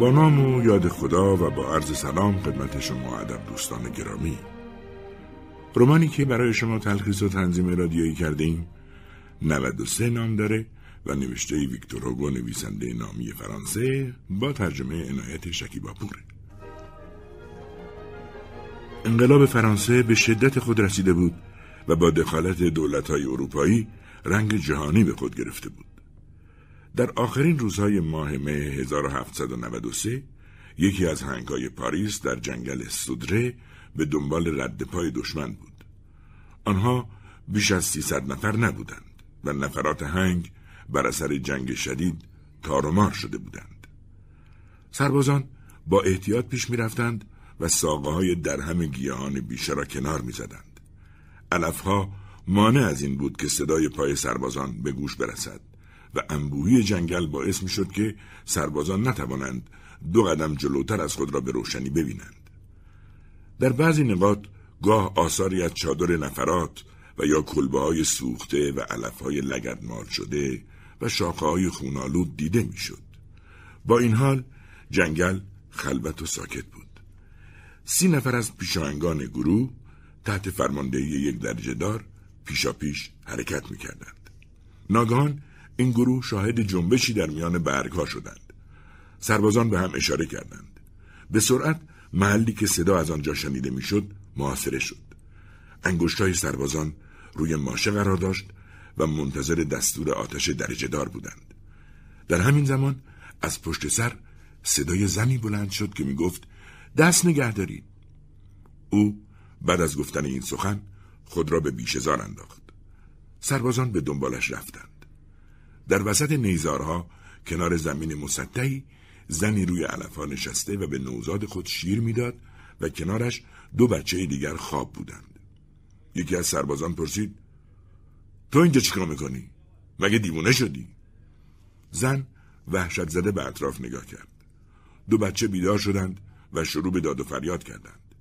با نام و یاد خدا و با عرض سلام خدمت شما ادب دوستان گرامی رومانی که برای شما تلخیص و تنظیم رادیویی کرده ایم 93 نام داره و نوشته ویکتور هوگو نویسنده نامی فرانسه با ترجمه عنایت شکیباپوره انقلاب فرانسه به شدت خود رسیده بود و با دخالت دولت‌های اروپایی رنگ جهانی به خود گرفته بود. در آخرین روزهای ماه مه 1793 یکی از هنگای پاریس در جنگل سودره به دنبال رد پای دشمن بود. آنها بیش از 300 نفر نبودند و نفرات هنگ بر اثر جنگ شدید تارمار شده بودند. سربازان با احتیاط پیش می رفتند و ساقه های درهم گیاهان بیشه را کنار می زدند. مانع از این بود که صدای پای سربازان به گوش برسد و انبوهی جنگل باعث می شد که سربازان نتوانند دو قدم جلوتر از خود را به روشنی ببینند. در بعضی نقاط گاه آثاری از چادر نفرات و یا کلبه های سوخته و علف های لگدمال شده و شاخه های خونالود دیده می‌شد. با این حال جنگل خلوت و ساکت بود. سی نفر از پیشاهنگان گروه تحت فرماندهی یک درجه دار پیشا پیش حرکت می‌کردند. ناگهان این گروه شاهد جنبشی در میان برگ ها شدند. سربازان به هم اشاره کردند. به سرعت محلی که صدا از آنجا شنیده می‌شد محاصره شد. های سربازان روی ماشه قرار داشت و منتظر دستور آتش درجه دار بودند. در همین زمان از پشت سر صدای زنی بلند شد که می گفت دست نگه دارید. او بعد از گفتن این سخن خود را به بیشزار انداخت. سربازان به دنبالش رفتند. در وسط نیزارها کنار زمین مسطحی زنی روی علفها نشسته و به نوزاد خود شیر می‌داد و کنارش دو بچه دیگر خواب بودند. یکی از سربازان پرسید تو اینجا چیکار می‌کنی؟ مگه دیوونه شدی؟ زن وحشت زده به اطراف نگاه کرد. دو بچه بیدار شدند و شروع به داد و فریاد کردند.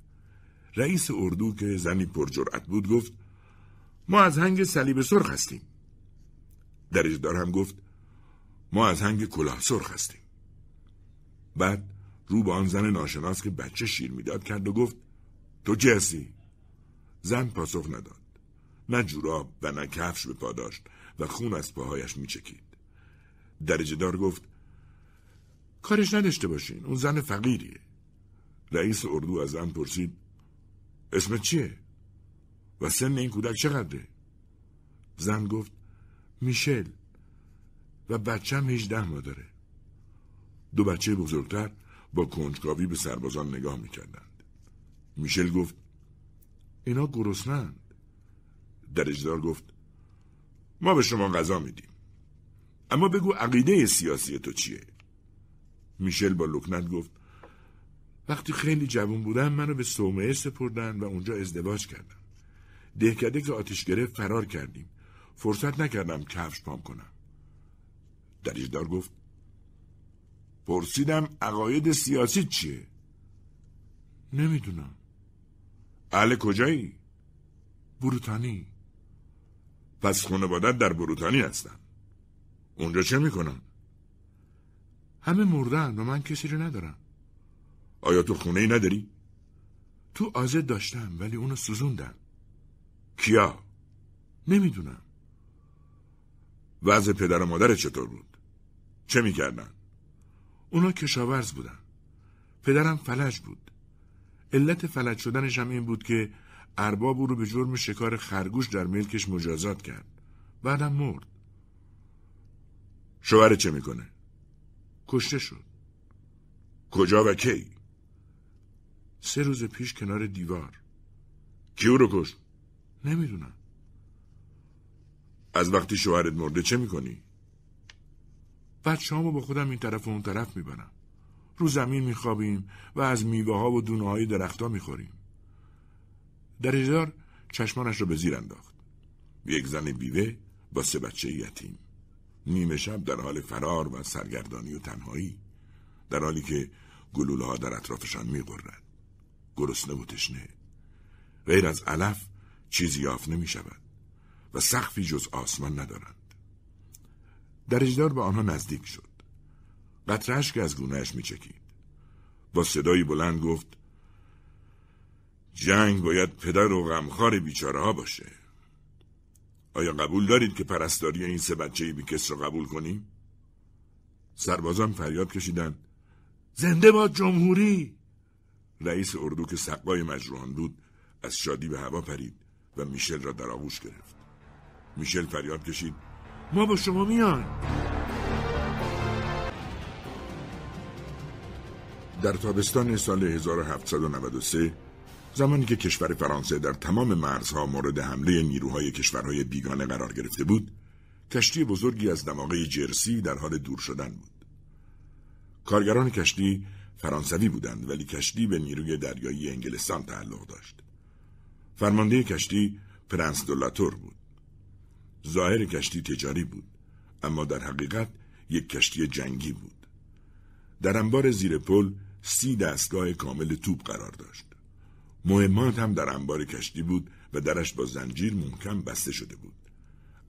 رئیس اردو که زنی پرجرأت بود گفت ما از هنگ صلیب سرخ هستیم. دار هم گفت ما از هنگ کلاه سرخ هستیم. بعد رو به آن زن ناشناس که بچه شیر می‌داد کرد و گفت تو چه هستی؟ زن پاسخ نداد. نه جوراب و نه کفش به پا داشت و خون از پاهایش میچکید. درجه دار گفت کارش نداشته باشین اون زن فقیریه. رئیس اردو از زن پرسید اسمت چیه؟ و سن این کودک چقدره؟ زن گفت میشل و بچم هیچده ماه داره. دو بچه بزرگتر با کنجکاوی به سربازان نگاه می‌کردند. میشل گفت اینا گرسنند. درجدار گفت ما به شما غذا میدیم. اما بگو عقیده سیاسی تو چیه؟ میشل با لکنت گفت وقتی خیلی جوان بودم منو به صومعه سپردن و اونجا ازدواج کردم. دهکده که آتش گرفت فرار کردیم. فرصت نکردم کفش پام کنم. دریجدار گفت پرسیدم عقاید سیاسی چیه؟ نمی‌دونم. اهل کجایی؟ بروتانی. پس خانوادت در بروتانی هستن. اونجا چه می‌کنن؟ همه مردن و من کسی رو ندارم. آیا تو خونه ای نداری؟ تو آزد داشتم ولی اونو سوزوندم کیا؟ نمی‌دونم وضع پدر و مادر چطور بود؟ چه می‌کردن؟ اونا کشاورز بودن پدرم فلج بود علت فلج شدنش هم این بود که ارباب او رو به جرم شکار خرگوش در ملکش مجازات کرد بعدم مرد شوهر چه می‌کنه؟ کشته شد کجا و کی؟ سه روز پیش کنار دیوار کیو رو کش؟ نمی‌دونم از وقتی شوهرت مرده چه می‌کنی؟ بچه همو با خودم این طرف و اون طرف می‌برم رو زمین میخوابیم و از میوه ها و دونه های درخت ها می‌خوریم درجدار چشمانش رو به زیر انداخت. یک زن بیوه با سه بچه یتیم. نیمه شب در حال فرار و سرگردانی و تنهایی در حالی که گلوله ها در اطرافشان میقرد گرسنه و تشنه. غیر از علف چیزی یافت نمی شود و سقفی جز آسمان ندارند. درجدار به آنها نزدیک شد. قطرهش که از گونهش می چکید با صدایی بلند گفت جنگ باید پدر و غمخوار بیچاره ها باشه. آیا قبول دارید که پرستاری این سه بچه بیکس را قبول کنیم؟ سربازان فریاد کشیدن زنده باد جمهوری! رئیس اردو که سقای مجروحان بود از شادی به هوا پرید و میشل را در آغوش گرفت. میشل فریاد کشید. ما با شما میان. در تابستان سال 1793 زمانی که کشور فرانسه در تمام مرزها مورد حمله نیروهای کشورهای بیگانه قرار گرفته بود کشتی بزرگی از دماغه جرسی در حال دور شدن بود. کارگران کشتی فرانسوی بودند ولی کشتی به نیروی دریایی انگلستان تعلق داشت. فرمانده کشتی پرنس دولاتور بود. ظاهر کشتی تجاری بود اما در حقیقت یک کشتی جنگی بود. در انبار زیر پل سی دستگاه کامل توپ قرار داشت. مهمات هم در انبار کشتی بود و درش با زنجیر محکم بسته شده بود.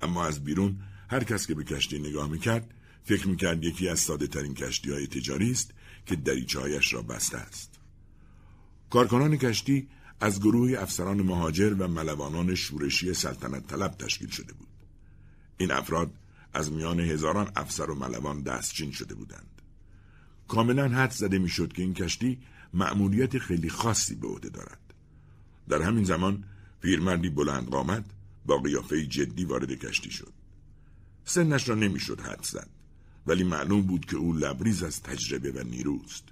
اما از بیرون هر کس که به کشتی نگاه می‌کرد فکر می‌کرد یکی از ساده ترین کشتی های تجاری است که دریچهایش را بسته است. کارکنان کشتی از گروه افسران مهاجر و ملوانان شورشی سلطنت طلب تشکیل شده بود. این افراد از میان هزاران افسر و ملوان دستچین شده بودند. کاملا حد زده می‌شد که این کشتی مأموریت خیلی خاصی به عهده دارد. در همین زمان پیرمردی بلند قامت با قیافه جدی وارد کشتی شد. سنش را نمی‌شد حد زد ولی معلوم بود که او لبریز از تجربه و نیروست.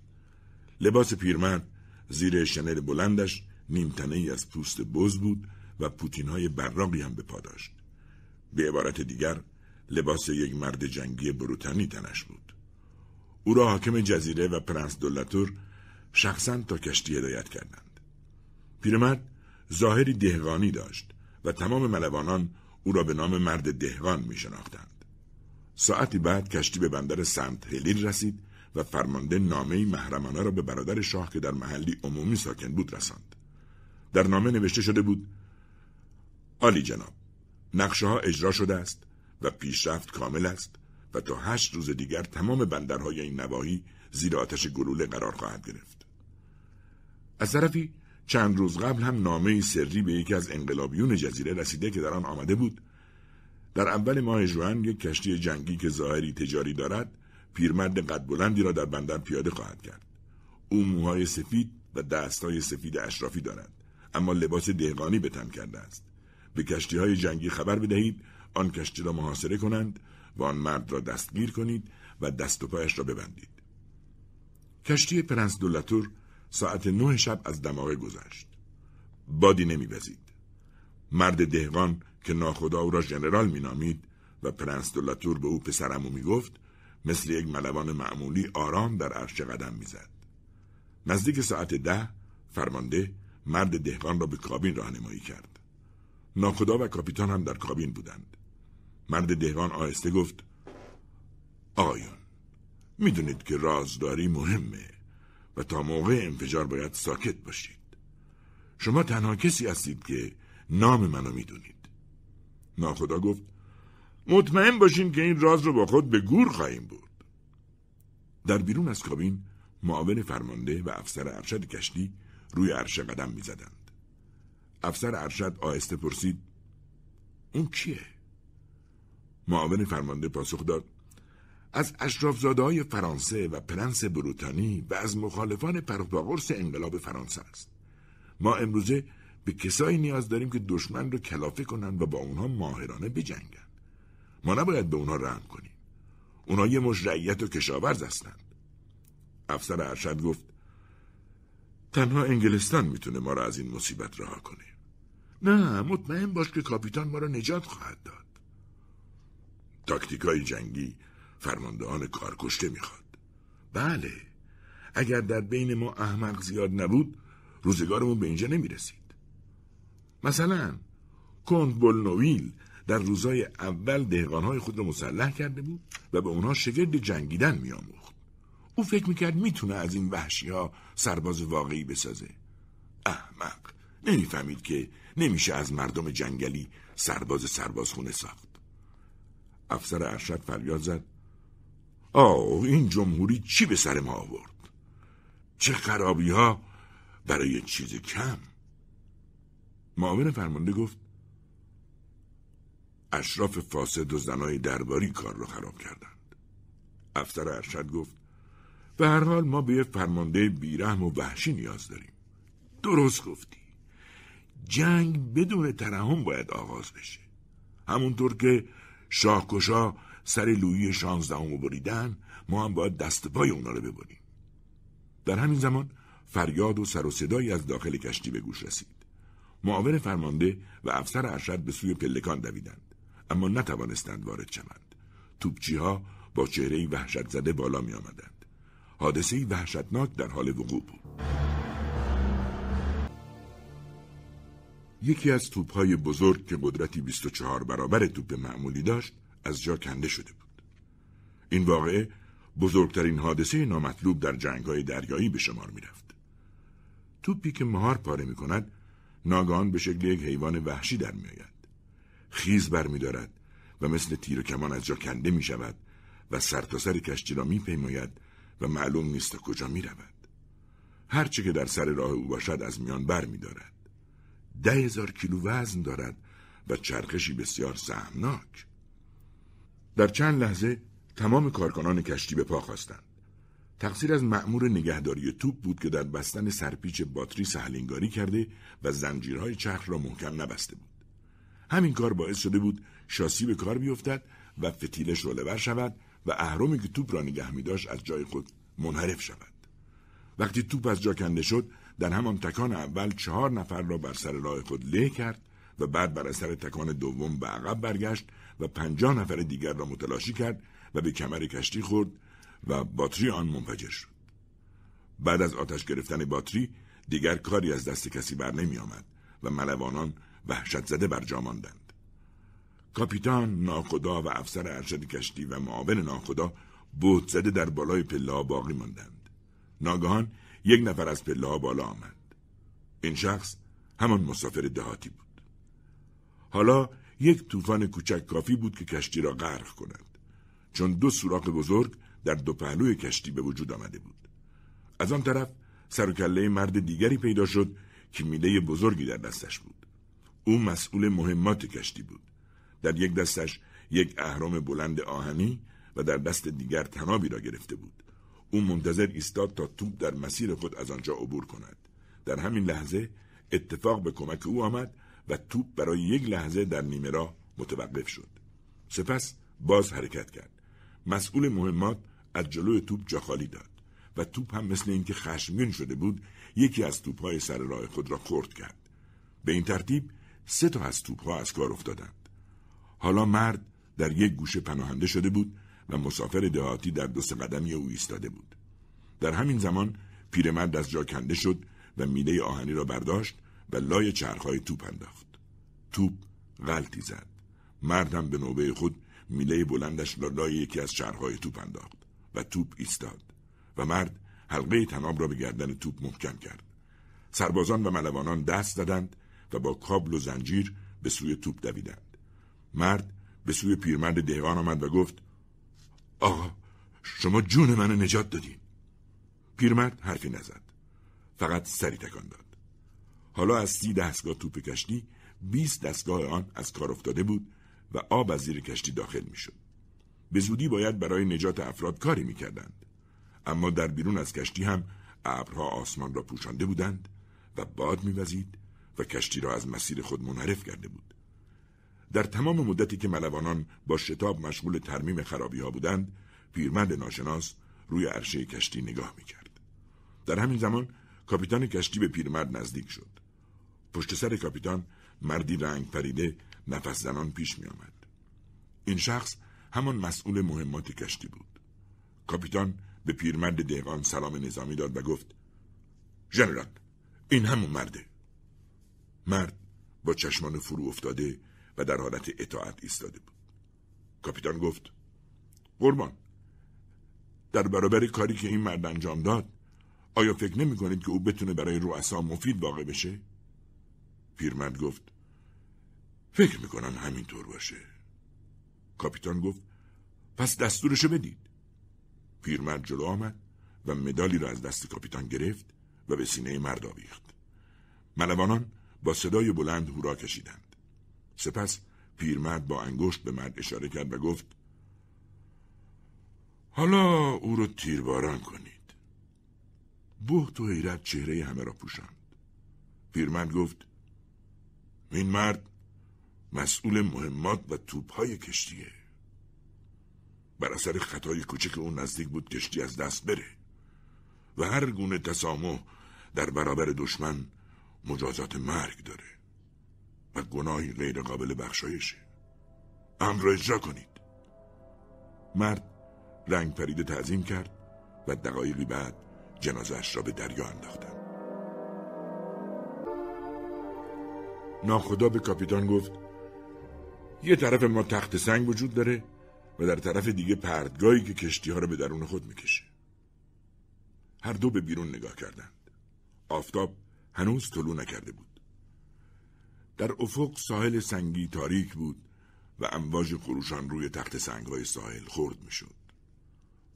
لباس پیرمرد زیر شنل بلندش نیمتنه ای از پوست بز بود و پوتین های هم به پا داشت. به عبارت دیگر لباس یک مرد جنگی بروتنی تنش بود او را حاکم جزیره و پرنس دولتور شخصا تا کشتی هدایت کردند پیرمرد ظاهری دهقانی داشت و تمام ملوانان او را به نام مرد دهقان می شناختند. ساعتی بعد کشتی به بندر سنت هلیل رسید و فرمانده نامه محرمانه را به برادر شاه که در محلی عمومی ساکن بود رساند. در نامه نوشته شده بود آلی جناب نقشه ها اجرا شده است و پیشرفت کامل است و تا هشت روز دیگر تمام بندرهای این نواحی زیر آتش گلوله قرار خواهد گرفت. از طرفی چند روز قبل هم نامه سری به یکی از انقلابیون جزیره رسیده که در آن آمده بود. در اول ماه ژوئن یک کشتی جنگی که ظاهری تجاری دارد پیرمرد قد بلندی را در بندر پیاده خواهد کرد. او موهای سفید و دستهای سفید اشرافی دارد اما لباس دهقانی به تن کرده است. به کشتی های جنگی خبر بدهید آن کشتی را محاصره کنند و آن مرد را دستگیر کنید و دست و پایش را ببندید. کشتی پرنس دولتور ساعت نه شب از دماغه گذشت. بادی نمیوزید. مرد دهقان که ناخدا او را ژنرال مینامید و پرنس دولتور به او پسرم می‌گفت مثل یک ملوان معمولی آرام در عرشه قدم می‌زد. نزدیک ساعت ده فرمانده مرد دهقان را به کابین راهنمایی کرد. ناخدا و کاپیتان هم در کابین بودند. مرد دهقان آهسته گفت آقایون می‌دونید که رازداری مهمه و تا موقع انفجار باید ساکت باشید. شما تنها کسی هستید که نام منو می‌دونید. ناخدا گفت مطمئن باشین که این راز رو با خود به گور خواهیم برد. در بیرون از کابین معاون فرمانده و افسر ارشد کشتی روی عرشه قدم می‌زدند. افسر ارشد آهسته پرسید اون کیه؟ معاون فرمانده پاسخ داد از اشرافزاده های فرانسه و پرنس بروتانی و از مخالفان پرپاقرس انقلاب فرانسه است. ما امروزه به کسایی نیاز داریم که دشمن رو کلافه کنند و با اونها ماهرانه بجنگن. ما نباید به اونها رحم کنیم. اونها یه مش رعیت و کشاورز هستند. افسر ارشد گفت تنها انگلستان می‌تونه ما را از این مصیبت رها کنه. نه مطمئن باش که کاپیتان ما را نجات خواهد داد. تاکتیکای جنگی فرماندهان کارکشته می‌خواد. بله اگر در بین ما احمق زیاد نبود روزگارمون به اینجا نمی‌رسید. مثلا کند بولنویل در روزای اول دهقانهای خود را مسلح کرده بود و به اونها شگرد جنگیدن میآموخت او فکر می‌کرد می‌تونه از این وحشی ها سرباز واقعی بسازه. احمق نمی‌فهمید که نمیشه از مردم جنگلی سرباز سربازخونه ساخت. افسر ارشد فریاد زد. آه این جمهوری چی به سر ما آورد؟ چه خرابی ها برای چیز کم؟ معاون فرمانده گفت اشراف فاسد و زنای درباری کار رو خراب کردند. افسر ارشد گفت به هر حال ما به یه فرمانده بیرحم و وحشی نیاز داریم. درست گفتی. جنگ بدون ترحم باید آغاز بشه. همونطور که شاهکشا سر لویی شانزدهم بریدن ما هم باید دست پای اونا رو ببریم. در همین زمان فریاد و سر و صدایی از داخل کشتی به گوش رسید. معاون فرمانده و افسر ارشد به سوی پلکان دویدند. اما نتوانستند وارد شوند. توپچی ها با چهره وحشت زده بالا می آمدند حادثه وحشتناک در حال وقوع بود یکی از توپهای بزرگ که قدرتی 24 برابر توپ معمولی داشت از جا کنده شده بود. این واقعه بزرگترین حادثه نامطلوب در جنگهای دریایی به شمار می رفت. توپی که مهار پاره می کند ناگان به شکل یک حیوان وحشی در می آید. خیز بر می دارد و مثل تیر و کمان از جا کنده می شود و سرتاسر سر کشتی را می پیماید و معلوم نیست کجا می رود. هرچه که در سر راه او باشد از میان بر می دارد. ده هزار کیلو وزن دارد و چرخشی بسیار سهمناک. در چند لحظه تمام کارکنان کشتی به پا خواستند. تقصیر از مأمور نگهداری توپ بود که در بستن سرپیچ باتری سهلنگاری کرده و زنجیرهای چرخ را محکم نبسته بود. همین کار باعث شده بود شاسی به کار بیفتد و فتیلش رولور شود و اهرمی که توپ را نگه می داشت از جای خود منحرف شود. وقتی توپ از جا کنده شد در همان تکان اول چهار نفر را بر سر راه خود له کرد و بعد بر اثر تکان دوم به عقب برگشت و پنجاه نفر دیگر را متلاشی کرد و به کمر کشتی خورد و باتری آن منفجر شد. بعد از آتش گرفتن باتری دیگر کاری از دست کسی بر نمی آمد و ملوانان وحشت زده بر جا ماندند. کاپیتان، ناخدا و افسر ارشد کشتی و معاون ناخدا بود زده در بالای پله باقی ماندند. ناگهان یک نفر از پله بالا آمد. این شخص همان مسافر دهاتی بود. حالا یک طوفان کوچک کافی بود که کشتی را غرق کند. چون دو سوراخ بزرگ در دو پهلوی کشتی به وجود آمده بود. از آن طرف سر و کله مرد دیگری پیدا شد که میله بزرگی در دستش بود. او مسئول مهمات کشتی بود. در یک دستش یک اهرام بلند آهنی و در دست دیگر تنابی را گرفته بود. او منتظر ایستاد تا توپ در مسیر خود از آنجا عبور کند. در همین لحظه اتفاق به کمک او آمد و توپ برای یک لحظه در نیمه راه متوقف شد. سپس باز حرکت کرد. مسئول مهمات از جلوی توپ جا خالی داد و توپ هم مثل اینکه خشمگین شده بود یکی از توپهای سر راه خود را خرد کرد. به این ترتیب سه تا از توپها از کار افتادند. حالا مرد در یک گوشه پناهنده شده بود و مسافر دهاتی در دو قدمی او ایستاده بود. در همین زمان پیرمرد از جا کنده شد و میله آهنی را برداشت و لای چرخهای توپ انداخت. توپ غلطی زد. مردم به نوبه خود میله بلندش را لای یکی از چرخهای توپ انداخت و توپ ایستاد و مرد حلقه تناب را به گردن توپ محکم کرد. سربازان و ملوانان دست زدند و با کابل و زنجیر به سوی توپ دویدند. مرد به سوی پیرمرد دهقان آمد و گفت آقا شما جون منو نجات دادین پیرمرد حرفی نزد فقط سری تکان داد حالا از سی دستگاه توپ کشتی 20 دستگاه آن از کار افتاده بود و آب از زیر کشتی داخل می‌شد. به زودی باید برای نجات افراد کاری می‌کردند. اما در بیرون از کشتی هم ابرها آسمان را پوشانده بودند و باد میوزید و کشتی را از مسیر خود منحرف کرده بود. در تمام مدتی که ملوانان با شتاب مشغول ترمیم خرابی ها بودند، پیرمرد ناشناس روی عرشه کشتی نگاه می‌کرد. در همین زمان کاپیتان کشتی به پیرمرد نزدیک شد. پشت سر کاپیتان مردی رنگ پریده نفس زنان پیش می آمد. این شخص همان مسئول مهمات کشتی بود. کاپیتان به پیرمرد دهقان سلام نظامی داد و گفت ژنرال این همون مرده. مرد با چشمان فرو افتاده و در حالت اطاعت ایستاده بود. کاپیتان گفت قربان در برابر کاری که این مرد انجام داد آیا فکر نمی کنید که او بتونه برای رؤسا مفید واقع بشه؟ پیرمرد گفت فکر می‌کنم همینطور باشه کاپیتان گفت پس دستورشو بدید پیرمرد جلو آمد و مدالی را از دست کاپیتان گرفت و به سینه مرد آویخت ملوانان با صدای بلند هورا کشیدند سپس پیرمرد با انگشت به مرد اشاره کرد و گفت حالا او رو تیرباران کنید. بهت و حیرت چهره همه را پوشاند. پیرمرد گفت این مرد مسئول مهمات و توپهای کشتیه. بر اثر خطای کوچک اون نزدیک بود کشتی از دست بره و هر گونه تسامح در برابر دشمن مجازات مرگ داره. و گناهی غیر قابل بخشایشه. امر را اجرا کنید. مرد رنگ پریده تعظیم کرد و دقایقی بعد جنازش را به دریا انداختند. ناخدا به کاپیتان گفت یه طرف ما تخت سنگ وجود داره و در طرف دیگه پردگاهی که کشتی ها رو به درون خود می‌کشه. هر دو به بیرون نگاه کردند. آفتاب هنوز طلوع نکرده بود. در افق ساحل سنگی تاریک بود و امواج خروشان روی تخت سنگهای ساحل خورد می‌شد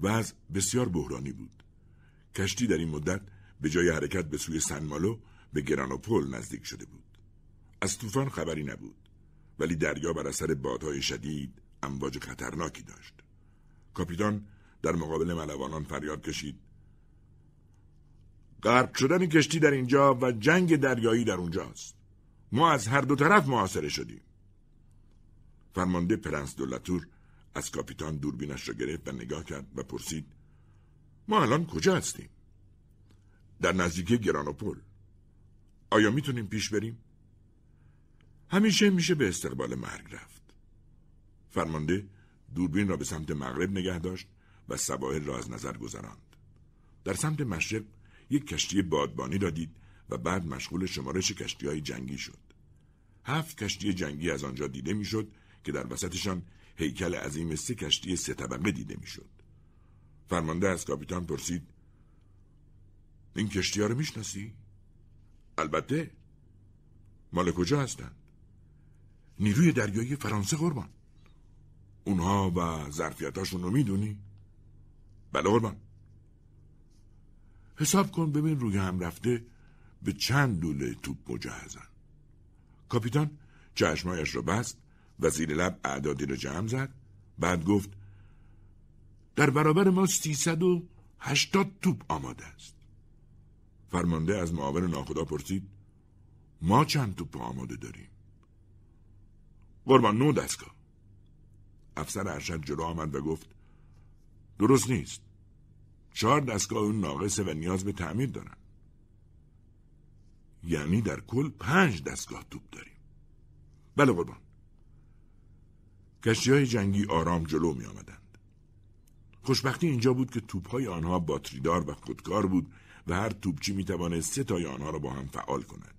وضع بسیار بحرانی بود. کشتی در این مدت به جای حرکت به سوی سنمالو به گرانوپول نزدیک شده بود. از طوفان خبری نبود ولی دریا بر اثر بادهای شدید امواج خطرناکی داشت. کاپیتان در مقابل ملوانان فریاد کشید. غرق شدن کشتی در اینجا و جنگ دریایی در اونجاست. ما از هر دو طرف محاصره شدیم. فرمانده پرنس دولتور از کاپیتان دوربینش را گرفت و نگاه کرد و پرسید ما الان کجا هستیم؟ در نزدیکی گرانوپول. آیا می‌تونیم پیش بریم؟ همیشه میشه به استقبال مرگ رفت. فرمانده دوربین را به سمت مغرب نگه داشت و سواحل را از نظر گذراند. در سمت مشرق یک کشتی بادبانی را دید و بعد مشغول شمارش کشتی های جنگی شد. هفت کشتی جنگی از آنجا دیده می‌شد که در وسطشان هیکل عظیم سه کشتی سه طبقه دیده می‌شد. فرمانده از کاپیتان پرسید این کشتی ها رو می‌شناسی؟ البته مال کجا هستند؟ نیروی دریایی فرانسه قربان اونها و ظرفیتاشون رو می‌دونی؟ بله قربان حساب کن ببین روی هم رفته به چند دوله توپ مجهزن کاپیتان چشمایش را بست و زیر لب اعدادی را جمع زد. بعد گفت در برابر ما سیصد و هشتاد توپ آماده است. فرمانده از معاون ناخدا پرسید ما چند توپ آماده داریم؟ قربان نو دستگاه. افسر ارشد جلو آمد و گفت درست نیست. چهار دستگاه اون ناقصه و نیاز به تعمیر دارن. یعنی در کل پنج دستگاه توپ داریم بله قربان کشتی های جنگی آرام جلو می آمدند. خوشبختی اینجا بود که توپ های آنها باتریدار و خودکار بود و هر توپچی می توانست سه تای آنها را با هم فعال کند.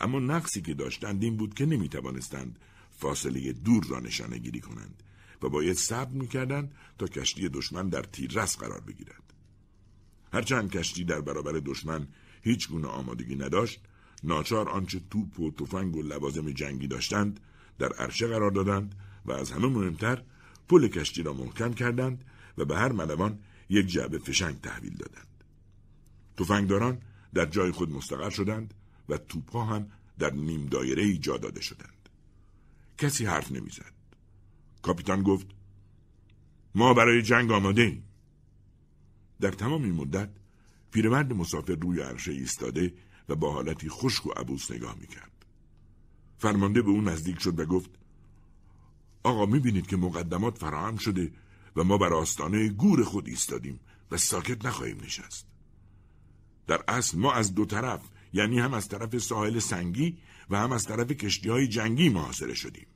اما نقصی که داشتند این بود که نمی توانستند فاصله دور را نشانه گیری کنند و باید صبر می کردند تا کشتی دشمن در تیررس قرار بگیرد. هرچند کشتی در برابر دشمن هیچ گونه آمادگی نداشت ناچار آنچه توپ و تفنگ و لوازم جنگی داشتند در عرشه قرار دادند و از همه مهمتر پل کشتی را محکم کردند و به هر ملوان یک جعبه فشنگ تحویل دادند. تفنگداران در جای خود مستقر شدند و توپها هم در نیم دایره ای جا داده شدند. کسی حرف نمی‌زد. کاپیتان گفت ما برای جنگ آماده ایم. در تمام این مدت پیرمرد مسافر روی عرشه ایستاده و با حالتی خشک و عبوس نگاه می‌کرد. فرمانده به او نزدیک شد و گفت آقا می‌بینید که مقدمات فراهم شده و ما بر آستانه گور خود ایستادیم و ساکت نخواهیم نشست. در اصل ما از دو طرف یعنی هم از طرف ساحل سنگی و هم از طرف کشتی های جنگی محاصره شدیم.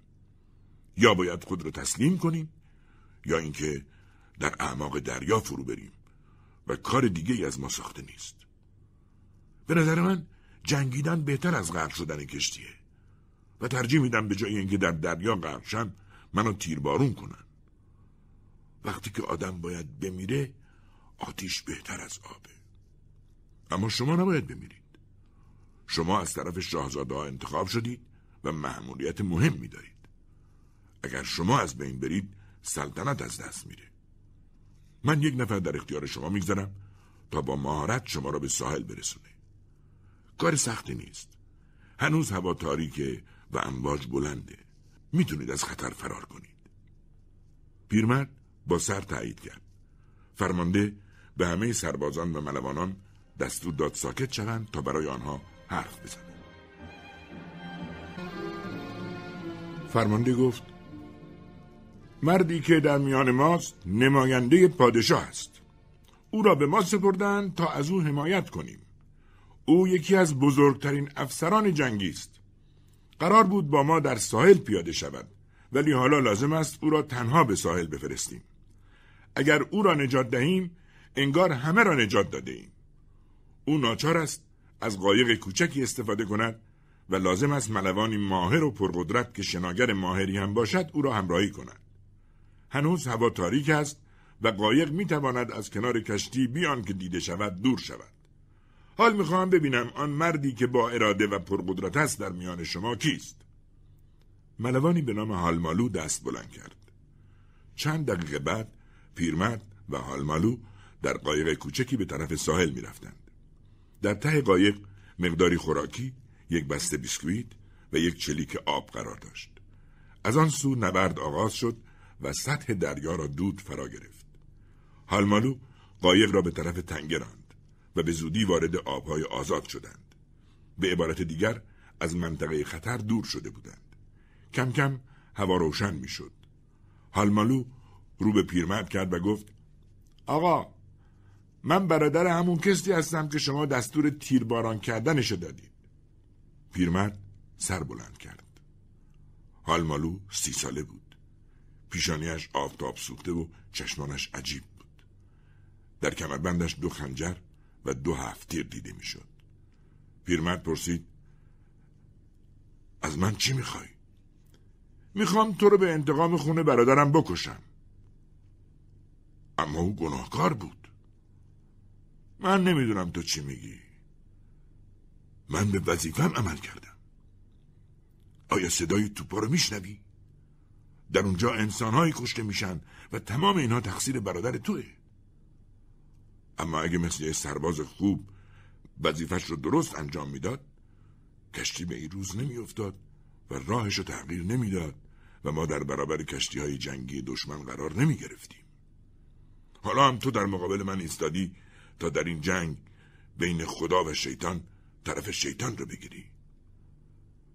یا باید خود را تسلیم کنیم یا اینکه در اعماق دریا فرو بریم و کار دیگه از ما ساخته نیست. به نظر من جنگیدن بهتر از غرق شدن کشتیه. و ترجیح میدم به جای اینکه در دریا غرق منو تیربارون کنن. وقتی که آدم باید بمیره آتیش بهتر از آبه. اما شما نباید بمیرید. شما از طرف شاهزاده ها انتخاب شدید و محمولیت مهم دارید اگر شما از بین برید سلطنت از دست میره. من یک نفر در اختیار شما می‌گذارم تا با مهارت شما را به ساحل برسونه کار سختی نیست. هنوز هوا تاریکه و امواج بلنده. می‌تونید از خطر فرار کنید. پیرمرد با سر تایید کرد. فرمانده به همه سربازان و ملوانان دستور داد ساکت شوند تا برای آنها حرف بزنه فرمانده گفت مردی که در میان ماست نماینده پادشاه است. او را به ما سپردن تا از او حمایت کنیم. او یکی از بزرگترین افسران جنگی است. قرار بود با ما در ساحل پیاده شود ولی حالا لازم است او را تنها به ساحل بفرستیم. اگر او را نجات دهیم انگار همه را نجات داده ایم. او ناچار است از قایق کوچکی استفاده کند و لازم است ملوانی ماهر و پرقدرت که شناگر ماهری هم باشد او را همراهی کند. هنوز هوا تاریک است و قایق می تواند از کنار کشتی بیان که دیده شود دور شود. حال می‌خواهم ببینم آن مردی که با اراده و پرقدرت است در میان شما کیست؟ ملوانی به نام حالمالو دست بلند کرد. چند دقیقه بعد پیرمرد و حالمالو در قایق کوچکی به طرف ساحل می‌رفتند. در ته قایق مقداری خوراکی یک بسته بیسکویت و یک چلیک آب قرار داشت. از آن سو نبرد آغاز شد و سطح دریا را دود فرا گرفت. حالمالو قایق را به طرف تنگه راند. و به زودی وارد آبهای آزاد شدند. به عبارت دیگر از منطقه خطر دور شده بودند. کم کم هوا روشن می‌شد. حالمالو رو به پیرمرد کرد و گفت آقا من برادر همون کسی هستم که شما دستور تیرباران کردنشو دادید. پیرمرد سر بلند کرد. حالمالو سی ساله بود. پیشانیش آفتاب سوخته و چشمانش عجیب بود. در کمربندش دو خنجر و دو هفت تیر دیده می‌شد. پیرمرد پرسید از من چی می‌خوای؟ می‌خوام تو رو به انتقام خونه برادرم بکشم. اما او گناهکار بود. من نمی‌دونم تو چی میگی. من به وظیفم عمل کردم. آیا صدای توپا رو میشنوی؟ در اونجا انسانهایی کشته میشن و تمام اینها تقصیر برادر توه. اما اگه مثل یه سرباز خوب وظیفش رو درست انجام می‌داد کشتی به این روز نمیافتاد و راهش رو تغییر نمی‌داد و ما در برابر کشتی های جنگی دشمن قرار نمی گرفتیم. حالا هم تو در مقابل من ایستادی تا در این جنگ بین خدا و شیطان طرف شیطان رو بگیری.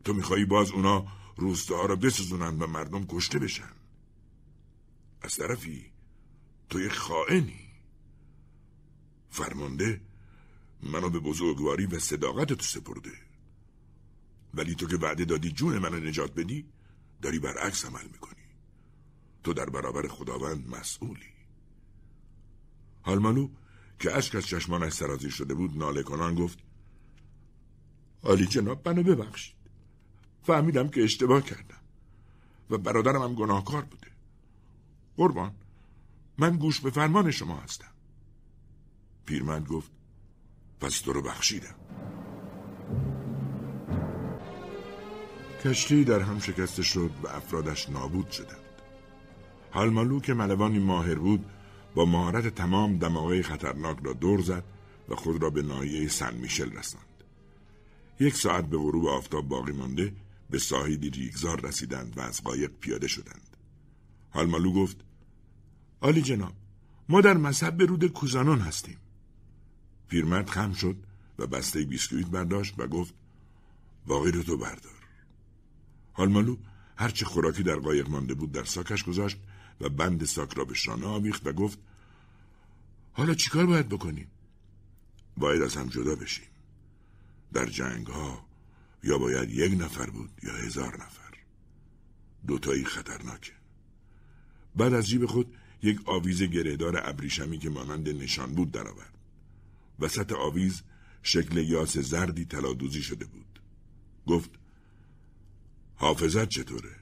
تو میخوایی باز اونا روستاها رو بسوزونن و مردم کشته بشن. از طرفی تو یه خائنی. فرمانده منو به بزرگواری و صداقت تو سپرده. ولی تو که وعده دادی جون منو نجات بدی داری برعکس عمل می‌کنی. تو در برابر خداوند مسئولی. حالمانو که اشک از چشمانش سرازی شده بود ناله کنان گفت عالی جناب منو ببخشید فهمیدم که اشتباه کردم و برادرم هم گناهکار بوده. قربان من گوش به فرمان شما هستم. پیرمرد گفت پس تو رو بخشیدم کشتی در هم شکسته شد و افرادش نابود شدند حالمالو که ملوانی ماهر بود با مهارت تمام دماغه خطرناک را دور زد و خود را به ناحیه سن میشل رساند یک ساعت به غروب آفتاب باقی مانده به ساحلی ریگزار رسیدند و از قایق پیاده شدند. حالمالو گفت آلی جناب ما در مذهب رود کوزانون هستیم. پیرمرد خم شد و بسته بیسکویت برداشت و گفت باقی رو تو بردار. حالمالو هرچه خوراکی در قایق مانده بود در ساکش گذاشت و بند ساک را به شانه آویخت و گفت حالا چیکار باید بکنیم؟ باید از هم جدا بشیم. در جنگ ها یا باید یک نفر بود یا هزار نفر دوتایی خطرناکه بعد از جیب خود یک آویز گرهدار ابریشمی که مانند نشان بود درآورد وسط آویز شکل یاس زردی تلادوزی شده بود. گفت حافظت چطوره؟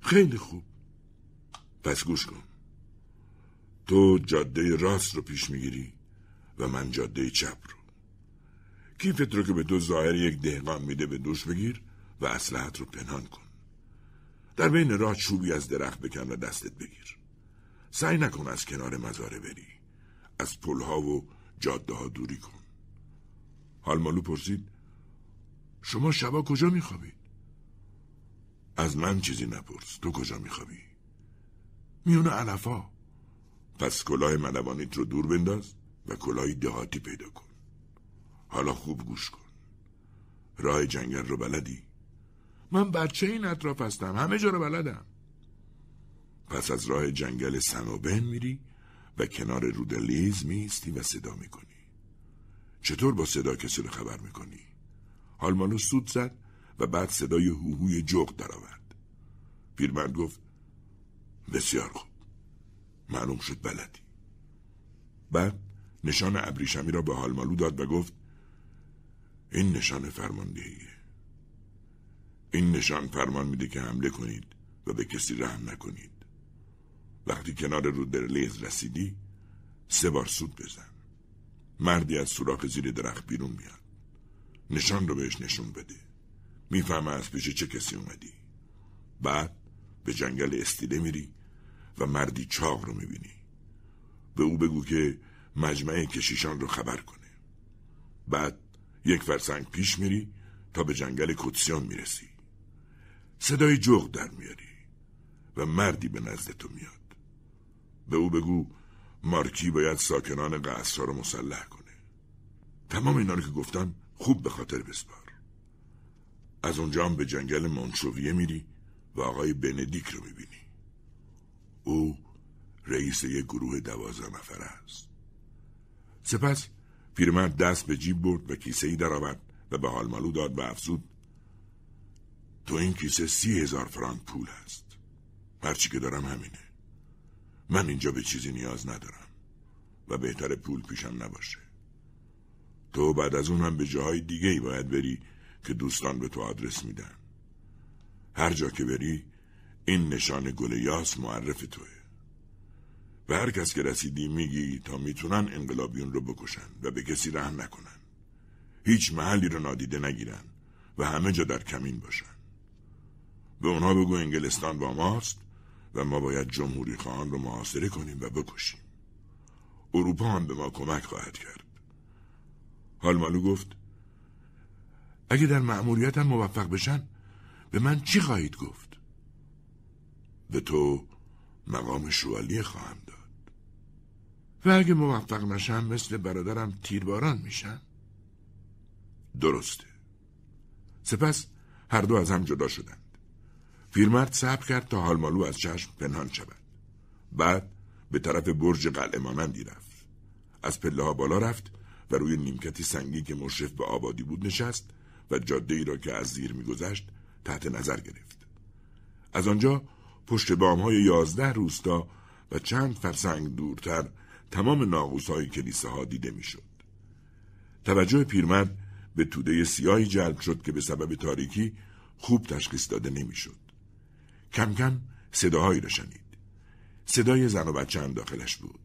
خیلی خوب. پس گوش کن. تو جاده راست رو پیش می‌گیری و من جاده چپ رو. کیفت رو که به تو ظاهر یک دهقان میده به دوش بگیر و اسلحت رو پنهان کن. در بین راه چوبی از درخت بکن و دستت بگیر. سعی نکن از کنار مزاره بری. از پلها و جاده ها دوری کن حالمالو پرسید شما شبا کجا میخوابید؟ از من چیزی نپرس تو کجا میخوابی؟ میونه علفا پس کلاه ملوانیت رو دور بنداز و کلاهی دهاتی پیدا کن حالا خوب گوش کن راه جنگل رو بلدی؟ من بچه این اطراف هستم همه جا رو بلدم پس از راه جنگل سنوبن میری و کنار رود لیز میستی و صدا می‌کنی چطور با صدا کسی رو خبر می‌کنی؟ هالمانو سود زد و بعد صدای هوهوی جغ درآورد. پیرمرد گفت بسیار خوب. معلوم شد بلدی. بعد نشان ابریشمی را به هالمالو داد و گفت این نشان فرماندهیه. این نشان فرمان میده که حمله کنید و به کسی رحم نکنید. وقتی کنار رودرلیز رسیدی سه بار سود بزن. مردی از سوراخ زیر درخت بیرون میاد. نشان رو بهش نشون بده. می‌فهمه از پیش چه کسی اومدی. بعد به جنگل استیله میری و مردی چاق رو می‌بینی. به او بگو که مجمع کشیشان رو خبر کنه. بعد یک فرسنگ پیش میری تا به جنگل کتسیان می‌رسی. صدای جغ در میاری و مردی به نزد تو میاد. به او بگو مارکی باید ساکنان قصر رو مسلح کنه. تمام اینا رو که گفتم خوب به خاطر بسپار. از اونجا هم به جنگل مونشویه میری و آقای بندیک رو می‌بینی. او رئیس یک گروه دوازده نفره است. سپس پیرمرد دست به جیب برد و کیسه ای درآورد و به حالمالو داد و افزود تو این کیسه سی هزار فرانک پول است. هرچی که دارم همینه. من اینجا به چیزی نیاز ندارم و بهتر پول پیشم نباشه. تو بعد از اون به جاهای دیگه ای باید بری که دوستان به تو آدرس میدن. هر جا که بری این نشان گل یاس معرف توه. به هر کس که رسیدی میگی تا می‌تونن انقلابیون رو بکشن و به کسی رحم نکنن. هیچ محلی رو نادیده نگیرن و همه جا در کمین باشن. به اونها بگو انگلستان با ماست و ما باید جمهوری خواهان رو محاصره کنیم و بکشیم. اروپا هم به ما کمک خواهد کرد. هالمالو گفت اگه در مأموریتم موفق بشن به من چی خواهید گفت؟ به تو مقام شوالیه خواهم داد. و اگه موفق نشم مثل برادرم تیرباران میشن؟ درسته. سپس هر دو از هم جدا شدند پیرمرد صبر کرد تا هالمالو از چشم پنهان شود بعد به طرف برج قلعه مانندی رفت از پله ها بالا رفت و روی نیمکتی سنگی که مشرف به آبادی بود نشست و جاده ای را که از زیر میگذشت تحت نظر گرفت. از آنجا پشت بام های یازده روستا و چند فرسنگ دورتر تمام ناغوس های کلیسه ها دیده می‌شد. توجه پیرمرد به توده سیاهی جلب شد که به سبب تاریکی خوب تشخیص داده نمی‌شد. کم کم صداهایی را شنید. صدای زن و بچه داخلش بود.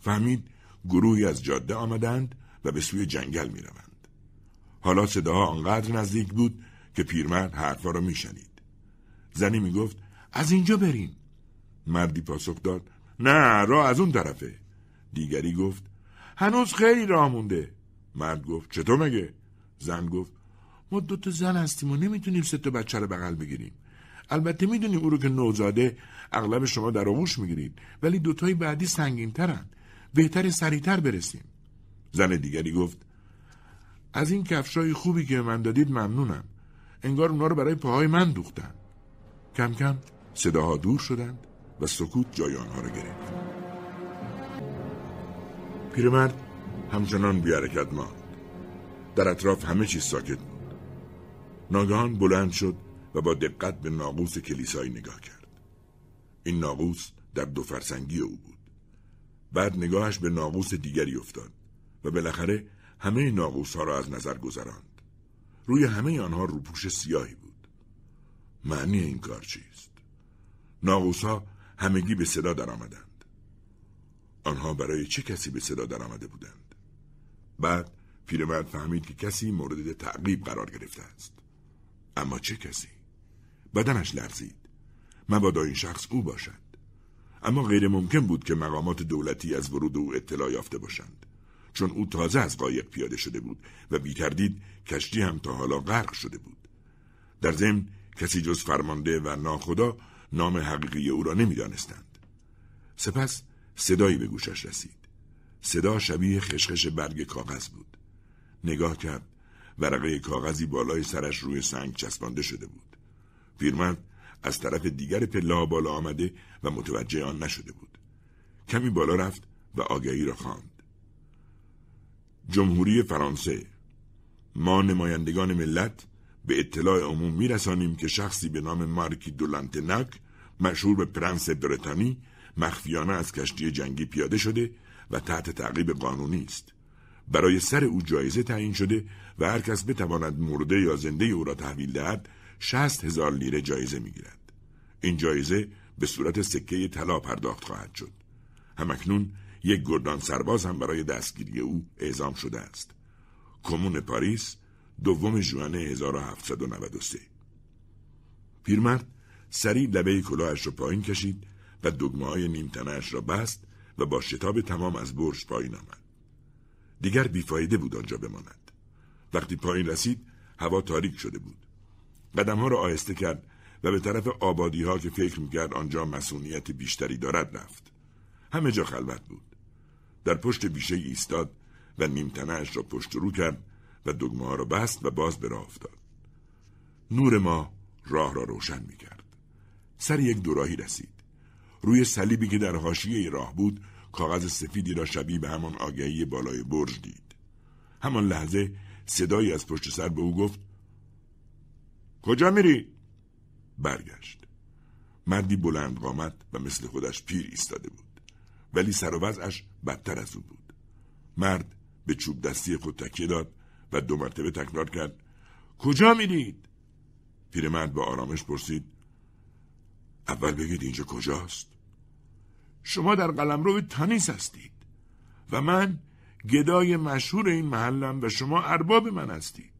فهمید گروهی از جاده آمدند و به سوی جنگل می روند. حالا صداها آنقدر نزدیک بود که پیرمرد حرفا را میشنید. زنی می گفت از اینجا بریم. مردی پاسخ داد نه راه از اون طرفه. دیگری گفت هنوز خیلی راه مونده. مرد گفت چطور مگه؟ زن گفت ما دوتا زن هستیم و نمی‌تونیم سه تا بچه رو بغل بگیریم. البته می‌دونیم او رو که نوزاده اغلب شما در آغوش می‌گیرید ولی دوتای بعدی سنگین ترن. بهتر سریعتر برسیم. زن دیگری گفت از این کفشای خوبی که من دادید ممنونم. انگار اونا رو برای پاهای من دوختن. کم کم صداها دور شدند و سکوت جای آنها را گرفت. پیرمرد همچنان بی حرکت ماند. در اطراف همه چیز ساکت بود. ناگهان بلند شد و با دقت به ناقوس کلیسایی نگاه کرد این ناقوس در دو فرسنگی او بود بعد نگاهش به ناقوس دیگری افتاد و بالاخره همه ناقوس ها را از نظر گذراند. روی همه آنها روپوش سیاهی بود. معنی این کار چیست؟ ناقوس ها همگی به صدا درآمدند. آنها برای چه کسی به صدا درآمده بودند؟ بعد پیرمرد فهمید که کسی مورد تعقیب قرار گرفته است. اما چه کسی؟ بدنش لرزید. مبادا این شخص او باشد. اما غیر ممکن بود که مقامات دولتی از ورود او اطلاع یافته باشند. چون او تازه از قایق پیاده شده بود و بی تردید کشتی هم تا حالا غرق شده بود. در ضمن کسی جز فرمانده و ناخدا نام حقیقی او را نمی‌دانستند. سپس صدایی به گوشش رسید. صدا شبیه خشخش برگ کاغذ بود. نگاه کرد. ورقه کاغذی بالای سرش روی سنگ چسبانده شده بود. پیرمرد از طرف دیگر پله بالا آمده و متوجه آن نشده بود. کمی بالا رفت و آگهی را خواند. جمهوری فرانسه ما نمایندگان ملت به اطلاع عموم میرسانیم که شخصی به نام مارکی دولانتنک مشهور به پرنس برتانی مخفیانه از کشتی جنگی پیاده شده و تحت تعقیب قانونی است. برای سر او جایزه تعیین شده و هر کس بتواند مرده یا زنده او را تحویل دهد شست هزار لیره جایزه می‌گیرد. این جایزه به صورت سکه طلا پرداخت خواهد شد. همکنون یک گردان سرباز هم برای دستگیری او اعزام شده است. کمون پاریس دوم ژوئن 1793 پیرمرد سریع لبه کلاهش را پایین کشید و دگمه های نیمتنهاش را بست و با شتاب تمام از برج پایین آمد. دیگر بیفایده بود آنجا بماند. وقتی پایین رسید هوا تاریک شده بود. قدمها را آهسته کرد و به طرف آبادی ها که فکر می‌کرد آنجا مسئولیت بیشتری دارد رفت. همه جا خلوت بود. در پشت بیشه ایستاد و نیمتنهاش را پشت رو کرد و دگمه ها را بست و باز به راه افتاد. نور ما راه را روشن می کرد. سر یک دوراهی رسید. روی صلیبی که در حاشیه راه بود کاغذ سفیدی را شبیه به همان آگهی بالای برج دید. همان لحظه صدایی از پشت سر به او گفت کجا میری؟ برگشت. مردی بلند قامت و مثل خودش پیر ایستاده بود. ولی سر و بدتر از او بود. مرد به چوب دستی خود تکیه داد و دو مرتبه تکرار کرد کجا میرید؟ پیرمرد با آرامش پرسید اول بگید اینجا کجاست؟ شما در قلمرو تانیس هستید و من گدای مشهور این محلم و شما ارباب من هستید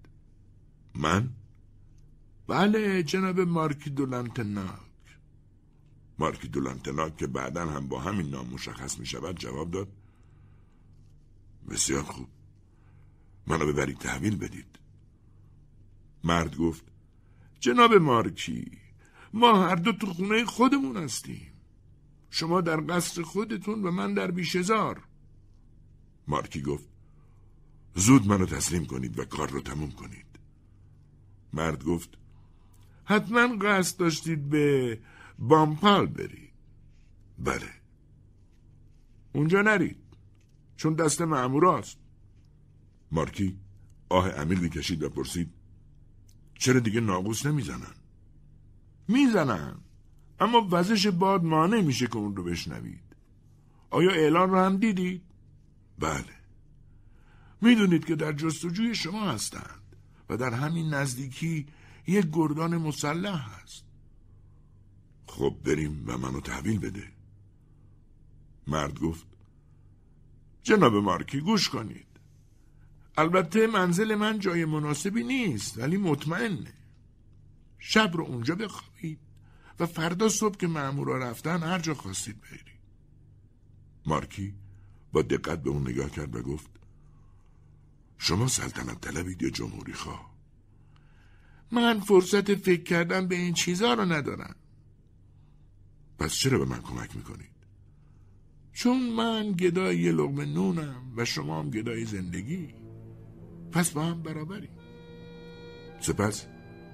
من؟ بله جناب مارکی دولانتناک. مارکی دولانتناک که بعدا هم با همین نام مشخص می شود جواب داد. بسیار خوب. منو ببرید تحویل بدید. مرد گفت جناب مارکی ما هر دو تو خونه خودمون هستیم. شما در قصر خودتون و من در بیشزار. مارکی گفت زود منو تسلیم کنید و کار رو تموم کنید. مرد گفت حتما قصد داشتید به بامپال برید. بله. اونجا نرید. چون دست معموراست مارکی آه عمیقی کشید و پرسید چرا دیگه ناقوس نمی‌زنن؟ می‌زنن. اما وزش باد مانع میشه که اون رو بشنوید. آیا اعلان رو هم دیدید؟ بله. می‌دونید که در جستجوی شما هستند و در همین نزدیکی یک گردان مسلح هست. خب بریم و منو تحویل بده. مرد گفت جناب مارکی گوش کنید. البته منزل من جای مناسبی نیست ولی مطمئنه. شب رو اونجا بخوابید و فردا صبح که مأمورا رفتن هر جا خواستید برید مارکی با دقت به اون نگاه کرد و گفت شما سلطنت طلبید یا جمهوری خواه؟ من فرصت فکر کردن به این چیزها رو ندارم. پس چرا به من کمک می‌کنید؟ چون من گدای یه لغم نونم و شما هم گدای زندگی. پس با هم برابری سپس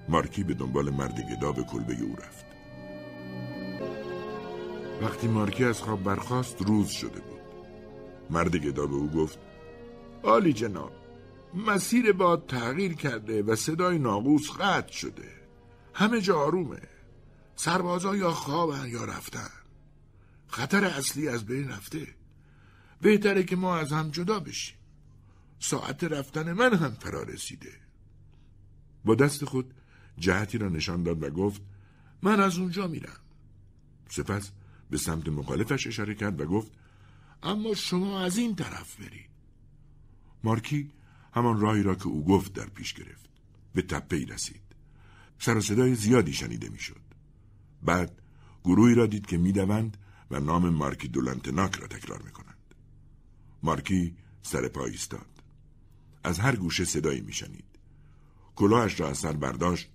مارکی به دنبال مرد گدا به کلبه او رفت. وقتی مارکی از خواب برخاست روز شده بود. مرد گدا به او گفت آلی جناب مسیر باد تغییر کرده و صدای ناقوس قطع شده. همه جا آرومه. سربازا یا خوابن یا رفتن. خطر اصلی از بین رفته. بهتره که ما از هم جدا بشیم. ساعت رفتن من هم فرا رسیده. با دست خود جهتی را نشان داد و گفت من از اونجا میرم. سپس به سمت مخالفش اشاره کرد و گفت اما شما از این طرف برید. مارکی همان راهی را که او گفت در پیش گرفت. به تپه رسید. سر و صدای زیادی شنیده می‌شد. بعد گروهی را دید که می‌دوند و نام مارکی دولنتناک را تکرار می‌کنند. مارکی سر پا ایستاد. از هر گوشه صدایی میشنید. کلاهش را از سر برداشت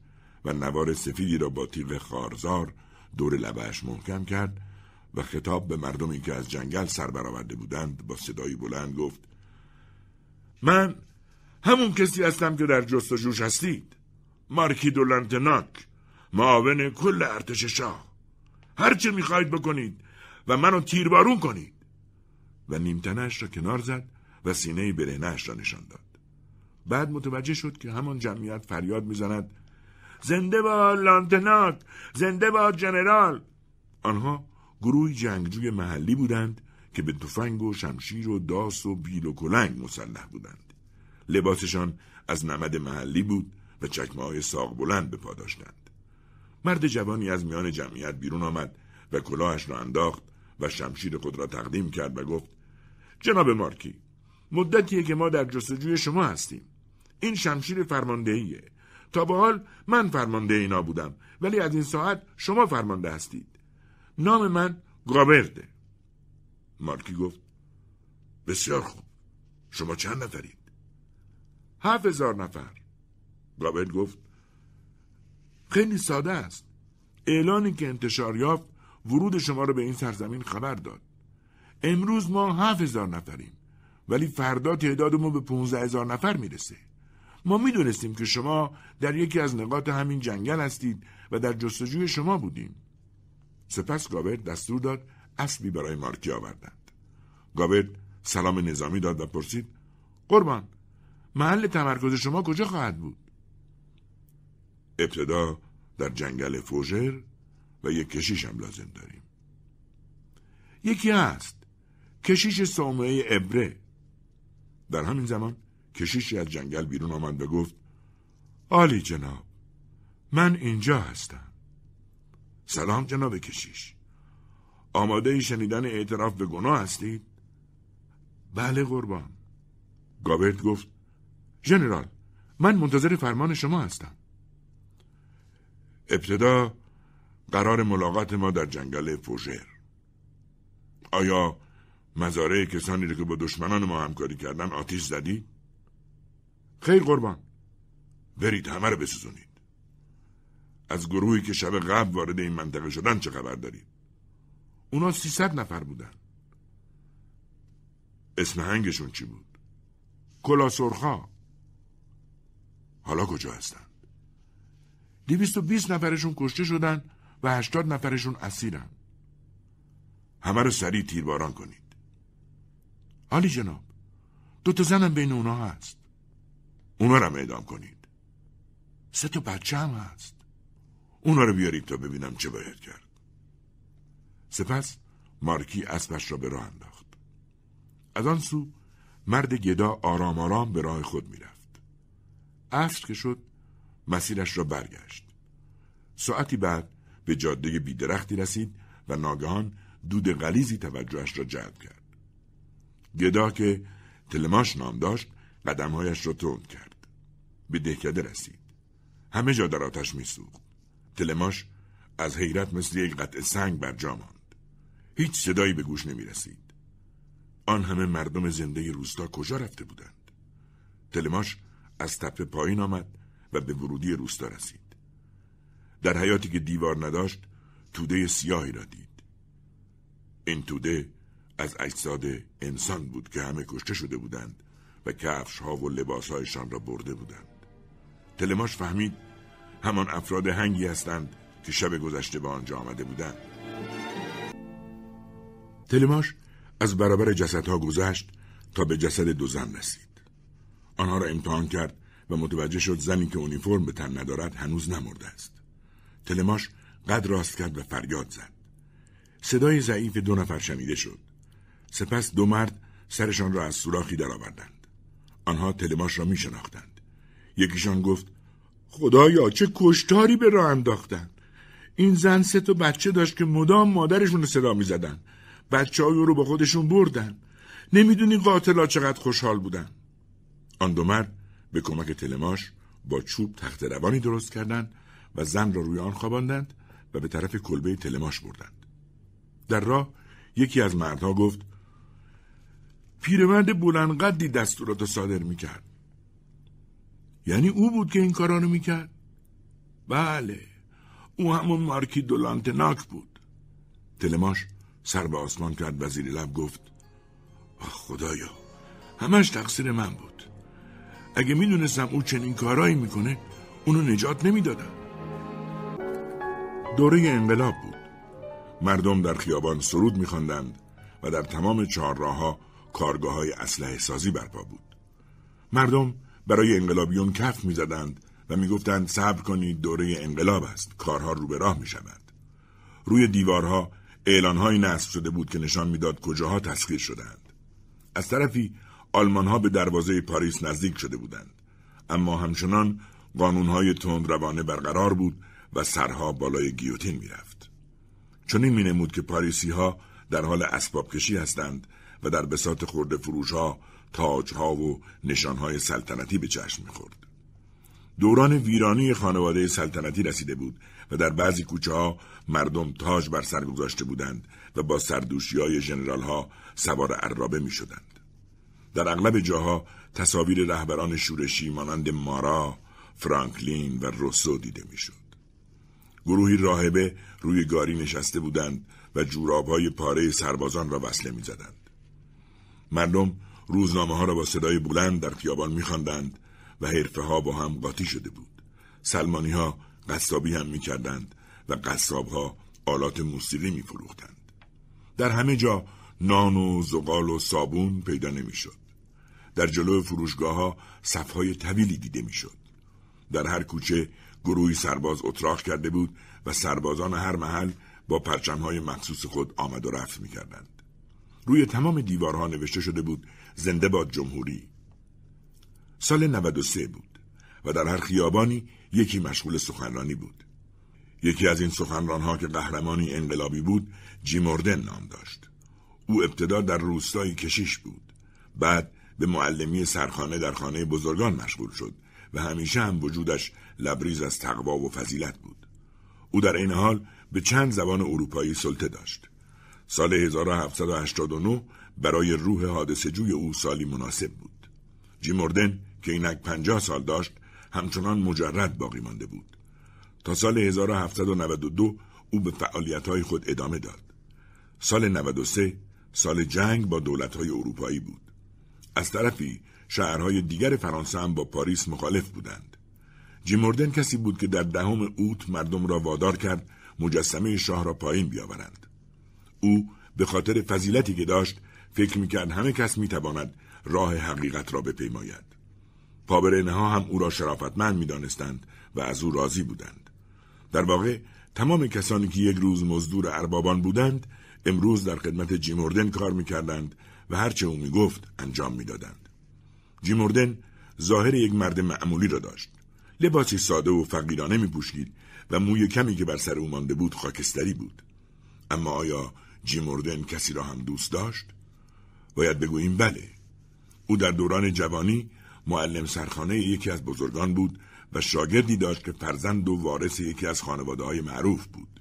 و نوار سفیدی را با تیغ خارزار دور لبهش محکم کرد و خطاب به مردمی که از جنگل سر برآورده بودند با صدایی بلند گفت من همون کسی هستم که در جستجوش هستید. مارکی دولنتناک معاون کل ارتش شاه. هرچه می‌خواهید بکنید و منو تیربارون کنید. و نیمتنش را کنار زد و سینه برهنش را نشان داد. بعد متوجه شد که همان جمعیت فریاد می‌زند. زنده با لانتناک زنده با جنرال. آنها گروه جنگجوی محلی بودند که به تفنگ و شمشیر و داس و بیل و کلنگ مسلح بودند. لباسشان از نمد محلی بود و چکمه های ساق بلند به پا داشتند. مرد جوانی از میان جمعیت بیرون آمد و کلاهش را انداخت و شمشیر خود را تقدیم کرد و گفت جناب مارکی مدتیه که ما در جستجوی شما هستیم. این شمشیر فرماندهیه. تا به حال من فرمانده اینا بودم ولی از این ساعت شما فرمانده هستید. نام من گابرده. مارکی گفت بسیار خوب. شما چند نفرید؟ هفت هزار نفر. گابرد گفت خیلی ساده است. اعلانی که انتشار یافت ورود شما را به این سرزمین خبر داد. امروز ما هفت هزار نفریم ولی فردا تعدادمون به پونزده هزار نفر می‌رسه. ما می‌دونستیم که شما در یکی از نقاط همین جنگل هستید و در جستجوی شما بودیم. سپس گاورد دستور داد اسبی برای مارکی آوردند. گاورد سلام نظامی داد و پرسید قربان محل تمرکز شما کجا خواهد بود؟ ابتدا در جنگل فوژر و یک کشیش هم لازم داریم. یکی هست کشیش سومه ابره. در همین زمان کشیشی از جنگل بیرون آمد و گفت عالی جناب من اینجا هستم. سلام جناب کشیش آماده شنیدن اعتراف به گناه هستید؟ بله قربان. گابرت گفت ژنرال من منتظر فرمان شما هستم ابتدا قرار ملاقات ما در جنگل فوژر آیا مزارع کسانی را که با دشمنان ما همکاری کردن آتیش زدید؟ خیر قربان برید همه رو بسوزونید از گروهی که شب قبل وارد این منطقه شدن چه خبر دارید؟ اونا سیصد نفر بودن اسم هنگشون چی بود؟ کلا سرخا حالا کجا هستند؟ دیویست و بیست نفرشون کشته شدن و هشتاد نفرشون اسیرن. همه رو سریع تیرباران کنید. حالی جناب دو تا زنم بین اونا هست. اونا رو اعدام کنید. سه تا بچه هم هست. اونا رو بیارید تا ببینم چه باید کرد. سپس مارکی اسبش را به راه انداخت. از آن سو مرد گدا آرام آرام به راه خود می‌رفت. عصر که شد مسیرش را برگشت. ساعتی بعد به جاده بیدرختی رسید و ناگهان دود غلیزی توجهش را جلب کرد. گدا که تلماش نام داشت قدمهایش را تند کرد. به دهکده رسید. همه جا در آتش میسوخت. تلماش از حیرت مثل یک قطع سنگ بر جا ماند. هیچ صدایی به گوش نمی رسید آن همه مردم زنده روستا کجا رفته بودند؟ تلماش از تپه پایین آمد و به ورودی روستا رسید. در حیاتی که دیوار نداشت توده سیاهی را دید. این توده از اجساد انسان بود که همه کشته شده بودند و کفش ها و لباس هایشان را برده بودند. تلماش فهمید همان افراد هنگی هستند که شب گذشته به آنجا آمده بودند. تلماش از برابر جسدها گذشت تا به جسد دو زن رسید. آنها را امتحان کرد و متوجه شد زنی که اونیفرم به تن ندارد هنوز نمرده است. تلماش قد راست کرد و فریاد زد. صدای ضعیف دو نفر شنیده شد. سپس دو مرد سرشان را از سوراخی درآوردند. آنها تلماش را می شناختند یکیشان گفت خدایا چه کشتاری به راه انداختن این زن سه تا بچه داشت که مدام مادرشون رو صدا می زدن بچه رو با خودشون بردن. نمی‌دونی قاتلا چقدر خوشحال بودن. آن دو مرد به کمک تلماش با چوب تخت روانی درست کردند و زن را روی آن خواباندند و به طرف کلبه تلماش بردند. در راه یکی از مردها گفت پیرمرد بلندقدی دستورات صادر می‌کرد. یعنی او بود که این کارانو می‌کرد؟ بله او همون مارکی دولانتناک بود. تلماش سر به آسمان کرد و زیر لب گفت خدایا همش تقصیر من بود. اگه می‌دونستم او چنین کارایی می‌کنه اونو نجات نمی‌دادم دوره انقلاب بود. مردم در خیابان سرود میخواندند و در تمام چهارراهها کارگاه های اسلحه سازی برپا بود. مردم برای انقلابیون کف می‌زدند و می‌گفتند صبر کنید دوره انقلاب است. کارها رو به راه می شود. روی دیوارها اعلانهایی نصب شده بود که نشان می‌داد کجاها تسخیر شدند از طرفی آلمانها به دروازه پاریس نزدیک شده بودند اما همچنان قانونهای تند روانه برقرار بود و سرها بالای گیوتین می‌رفت چنین مینمود که پاریسی ها در حال اسباب کشی هستند و در بسات خورده فروش ها تاج ها و نشان های سلطنتی به چشم می‌خورد. دوران ویرانی خانواده سلطنتی رسیده بود و در بعضی کوچه ها مردم تاج بر سر گذاشته بودند و با سردوشی های جنرال ها سوار عرابه می شدند. در اغلب جاها تصاویر رهبران شورشی مانند مارا، فرانکلین و روسو دیده می‌شد. گروهی راهبه روی گاری نشسته بودند و های پاره سربازان را وصله می‌زدند. مردم روزنامه ها را با صدای بلند در خیابان میخواندند و حرفه ها با هم قاطی شده بود. سلمانی ها قصابی هم می‌کردند و قصاب ها آلات موسیقی میفروختند. در همه جا نان و زغال و صابون پیدا نمی‌شد. در جلو فروشگاه ها صفهای طویلی دیده می‌شد. در هر کوچه گروهی سرباز اتراق کرده بود و سربازان هر محل با پرچمهای مخصوص خود آمد و رفت می‌کردند. روی تمام دیوارها نوشته شده بود زنده باد جمهوری. سال 93 بود و در هر خیابانی یکی مشغول سخنرانی بود. یکی از این سخنرانها که قهرمانی انقلابی بود جیموردن نام داشت. او ابتدا در روستایی کشیش بود. بعد به معلمی سرخانه در خانه بزرگان مشغول شد و همیشه هم وجودش لبریز از تقوا و فضیلت بود. او در این حال به چند زبان اروپایی سلطه داشت. سال 1789 برای روح حادثه جوی او سالی مناسب بود. جیموردن که اینک پنجاه سال داشت همچنان مجرد باقی مانده بود. تا سال 1792 او به فعالیتهای خود ادامه داد. سال 93 سال جنگ با دولتهای اروپایی بود. از طرفی شهرهای دیگر فرانسه هم با پاریس مخالف بودند. جیموردن کسی بود که در دهم اوت مردم را وادار کرد مجسمه شاه را پایین بیاورند. او به خاطر فضیلتی که داشت فکر می‌کرد همه کس می‌تواند راه حقیقت را بپیماید. پابرنه ها هم او را شرافتمند می‌دانستند و از او راضی بودند. در واقع تمام کسانی که یک روز مزدور اربابان بودند امروز در خدمت جیموردن کار می‌کردند و هرچه او می‌گفت انجام می‌دادند. جیموردن ظاهر یک مرد معمولی را داشت. لباسی ساده و فقیرانه می پوشید و موی کمی که بر سر او مانده بود خاکستری بود. اما آیا جیموردن کسی را هم دوست داشت؟ باید بگوییم بله. او در دوران جوانی معلم سرخانه یکی از بزرگان بود و شاگردی داشت که فرزند و وارث یکی از خانواده های معروف بود.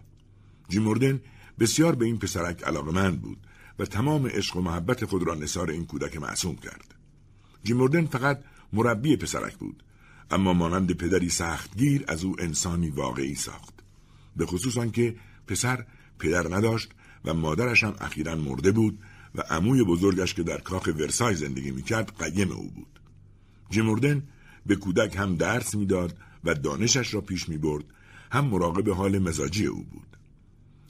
جیموردن بسیار به این پسرک علاقمند بود و تمام عشق و محبت خود را نثار این کودک معصوم کرد. جیموردن فقط مربی پسرک بود اما مانند پدری سختگیر از او انسانی واقعی ساخت. به خصوص آنکه پسر پدر نداشت و مادرش هم اخیرا مرده بود و عموی بزرگش که در کاخ ورسای زندگی می‌کرد قیم او بود. جیموردن به کودک هم درس می‌داد و دانشش را پیش می برد هم مراقب حال مزاجی او بود.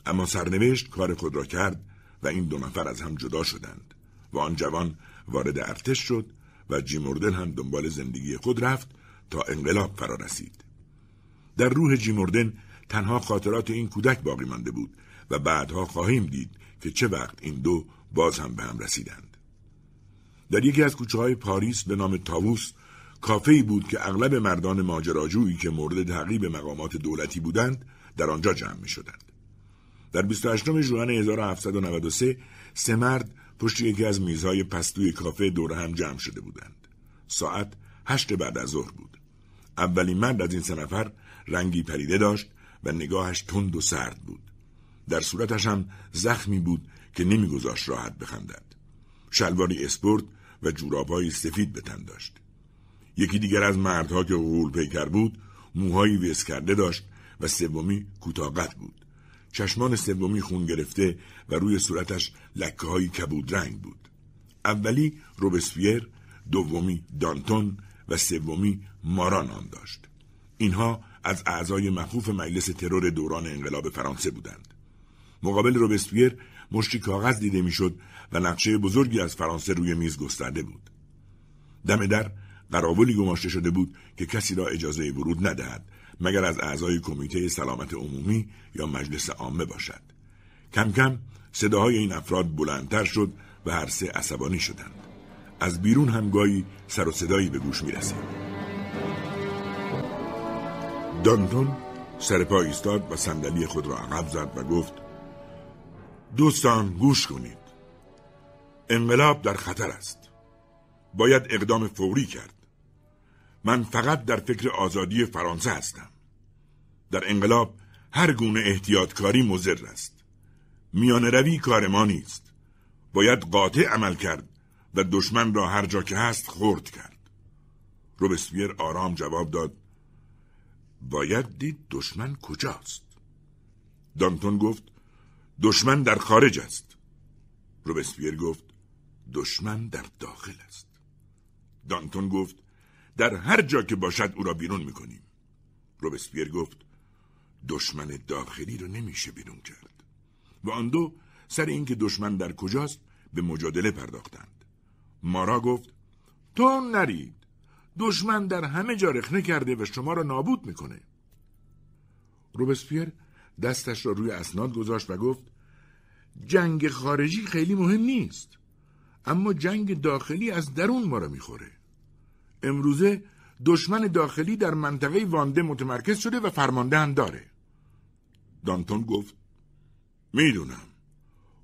اما سرنوشت کار خود را کرد و این دو نفر از هم جدا شدند و آن جوان وارد ارتش شد و جیموردن هم دنبال زندگی خود رفت تا انقلاب فرا رسید. در روح جیموردن تنها خاطرات این کودک باقی مانده بود و بعدها خواهیم دید که چه وقت این دو باز هم به هم رسیدند. در یکی از کوچه های پاریس به نام تاووس کافه بود که اغلب مردان ماجراجویی که مورد تعقیب مقامات دولتی بودند در آنجا جمع می شدند. در 28 ژوئن 1793 سه مرد پشت یکی از میزهای پستوی کافه دور هم جمع شده بودند. ساعت هشت بعد از ظهر بود. اولین مرد از این سه نفر رنگی پریده داشت و نگاهش تند و سرد بود. در صورتش هم زخمی بود که نمیگذاشت راحت بخندد. شلواری اسپورت و جورابهای سفید به تن داشت. یکی دیگر از مردها که غول پیکر بود موهایی ویس کرده داشت و سومی کوتاقت بود. چشمان سومی خون گرفته و روی صورتش لکه های کبود رنگ بود. اولی روبسپیر، دومی دانتون و سومی مارا نام داشت. اینها از اعضای مخوف مجلس ترور دوران انقلاب فرانسه بودند. مقابل روبسپیر مشتی کاغذ دیده می‌شد و نقشه بزرگی از فرانسه روی میز گسترده بود. دم در قراولی گماشته شده بود که کسی را اجازه ورود ندهد مگر از اعضای کمیته سلامت عمومی یا مجلس عامه باشد. کم کم صداهای این افراد بلندتر شد و هر سه عصبانی شدند. از بیرون هم گاهی سر و صدایی به گوش می رسید. دانتون سر پا ایستاد و صندلی خود را عقب زد و گفت دوستان گوش کنید انقلاب در خطر است باید اقدام فوری کرد من فقط در فکر آزادی فرانسه هستم. در انقلاب هر گونه احتیاطکاری مضر است. میان روی کار ما نیست. باید قاطع عمل کرد و دشمن را هر جا که هست خورد کرد. روبسپیر آرام جواب داد باید دید دشمن کجاست؟ دانتون گفت دشمن در خارج است. روبسپیر گفت دشمن در داخل است. دانتون گفت در هر جا که باشد او را بیرون می‌کنیم. روبسپیر گفت دشمن داخلی رو نمیشه بیرون کرد. و آن دو سر اینکه دشمن در کجاست به مجادله پرداختند. مارا گفت تو نرید. دشمن در همه جا رخنه کرده و شما را نابود می‌کنه. روبسپیر دستش را روی اسناد گذاشت و گفت جنگ خارجی خیلی مهم نیست اما جنگ داخلی از درون ما را می‌خوره. امروزه دشمن داخلی در منطقه وانده متمرکز شده و فرمانده هم داره. دانتون گفت می‌دونم.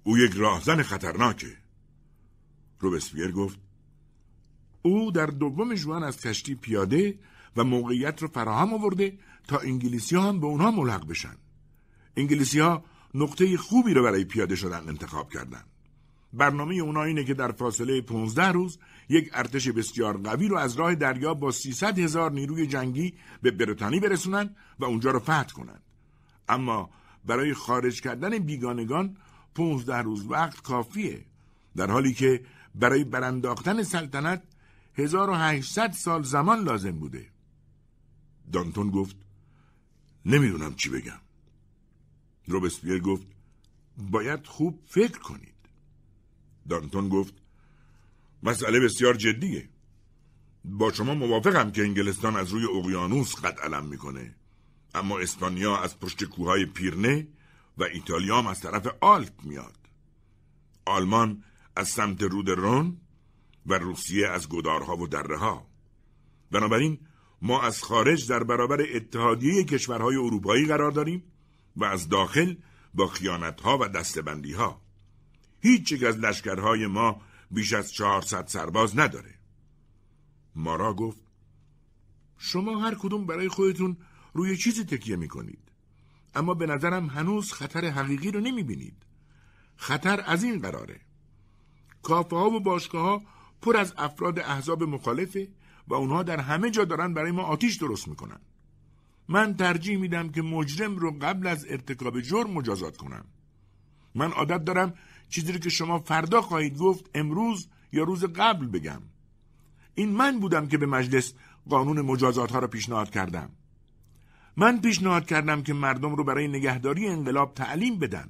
او یک راهزن خطرناکه. روبسپیر گفت او در دوم جوان از کشتی پیاده و موقعیت رو فراهم آورده تا انگلیسی ها هم به اونها ملحق بشن. انگلیسی ها نقطه خوبی رو برای پیاده شدن انتخاب کردن. برنامه اونا اینه که در فاصله 15 روز یک ارتش بسیار قوی رو از راه دریا با 300 هزار نیروی جنگی به بریتانی برسونن و اونجا رو فتح کنن. اما برای خارج کردن بیگانگان 15 روز وقت کافیه در حالی که برای برانداختن سلطنت 1800 سال زمان لازم بوده. دانتون گفت نمی‌دونم چی بگم. روبسپیر گفت باید خوب فکر کنید. دانتون گفت مسئله بسیار جدیه. با شما موافقم که انگلستان از روی اقیانوس قد علم می‌کنه. اما اسپانیا از پشت کوههای پیرنه و ایتالیا هم از طرف آلپ میاد. آلمان از سمت رود رون و روسیه از گدارها و دره ها بنابراین ما از خارج در برابر اتحادیه کشورهای اروپایی قرار داریم و از داخل با خیانتها و دستبندی ها هیچ یک از لشکرهای ما بیش از چهارصد سرباز نداره. مارا گفت شما هر کدوم برای خودتون روی چیزی تکیه می‌کنید. اما به نظرم هنوز خطر حقیقی رو نمی‌بینید. خطر از این قراره. کافه ها و باشگاه ها پر از افراد احزاب مخالفه و اونها در همه جا دارن برای ما آتیش درست می‌کنن. من ترجیح میدم که مجرم رو قبل از ارتکاب جرم مجازات کنم. من عادت دارم چیزی رو که شما فردا خواهید گفت امروز یا روز قبل بگم. این من بودم که به مجلس قانون مجازات ها را پیشنهاد کردم. من پیشنهاد کردم که مردم رو برای نگهداری انقلاب تعلیم بدن.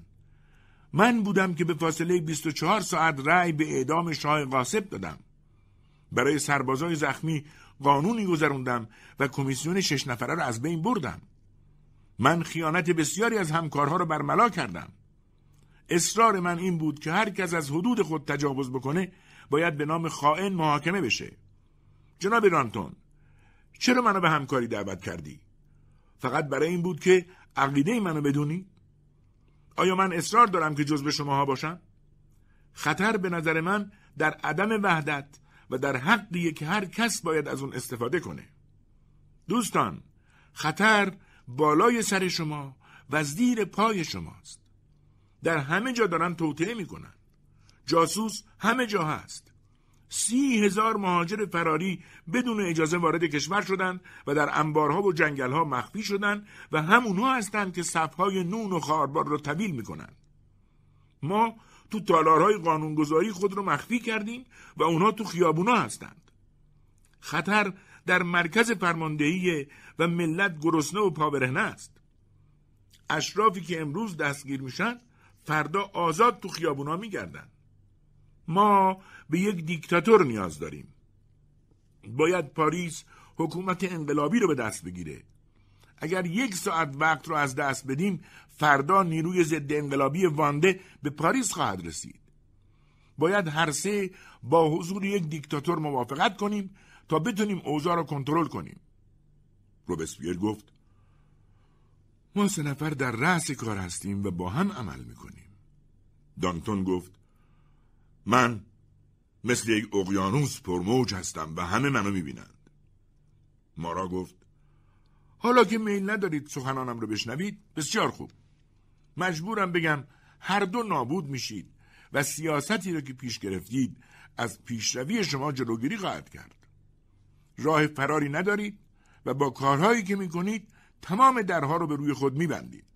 من بودم که به فاصله 24 ساعت رأی به اعدام شاه قاسب دادم. برای سربازای زخمی قانونی گذروندم و کمیسیون شش نفره را از بین بردم. من خیانت بسیاری از همکارها را برملا کردم. اصرار من این بود که هر کس از حدود خود تجاوز بکنه باید به نام خائن محاکمه بشه. جناب رانتون چرا منو به همکاری دعوت کردی؟ فقط برای این بود که عقیده منو بدونی؟ آیا من اصرار دارم که جزو شماها باشم؟ خطر به نظر من در عدم وحدت و در حقیه که هر کس باید از اون استفاده کنه. دوستان خطر بالای سر شما و زیر پای شماست. در همه جا دارن توطعه می‌کنن. جاسوس همه جا هست. سی هزار مهاجر فراری بدون اجازه وارد کشور شدند و در انبارها و جنگلها مخفی شدند و همونها هستند که صفهای نون و خاربار رو طویل می‌کنند ما تو تالارهای قانونگذاری خود رو مخفی کردیم و اونها تو خیابونا هستند. خطر در مرکز فرماندهی و ملت گرسنه و پابرهنه است. اشرافی که امروز دستگیر میشن فردا آزاد تو خیابونا میگردن. ما به یک دیکتاتور نیاز داریم. باید پاریس حکومت انقلابی رو به دست بگیره. اگر یک ساعت وقت رو از دست بدیم فردا نیروی ضد انقلابی وانده به پاریس خواهد رسید. باید هر سه با حضور یک دیکتاتور موافقت کنیم تا بتونیم اوضاع را کنترل کنیم. روبسپیر گفت ما سه نفر در رأس کار هستیم و با هم عمل می‌کنیم. دانتون گفت من مثل یک اقیانوس پرموج هستم و همه منو می‌بینند. مارا گفت حالا که میل ندارید سخنانم رو بشنوید بسیار خوب. مجبورم بگم هر دو نابود میشید و سیاستی رو که پیش گرفتید از پیشروی شما جلوگیری خواهد کرد. راه فراری ندارید و با کارهایی که می‌کنید تمام درها رو به روی خود میبندید.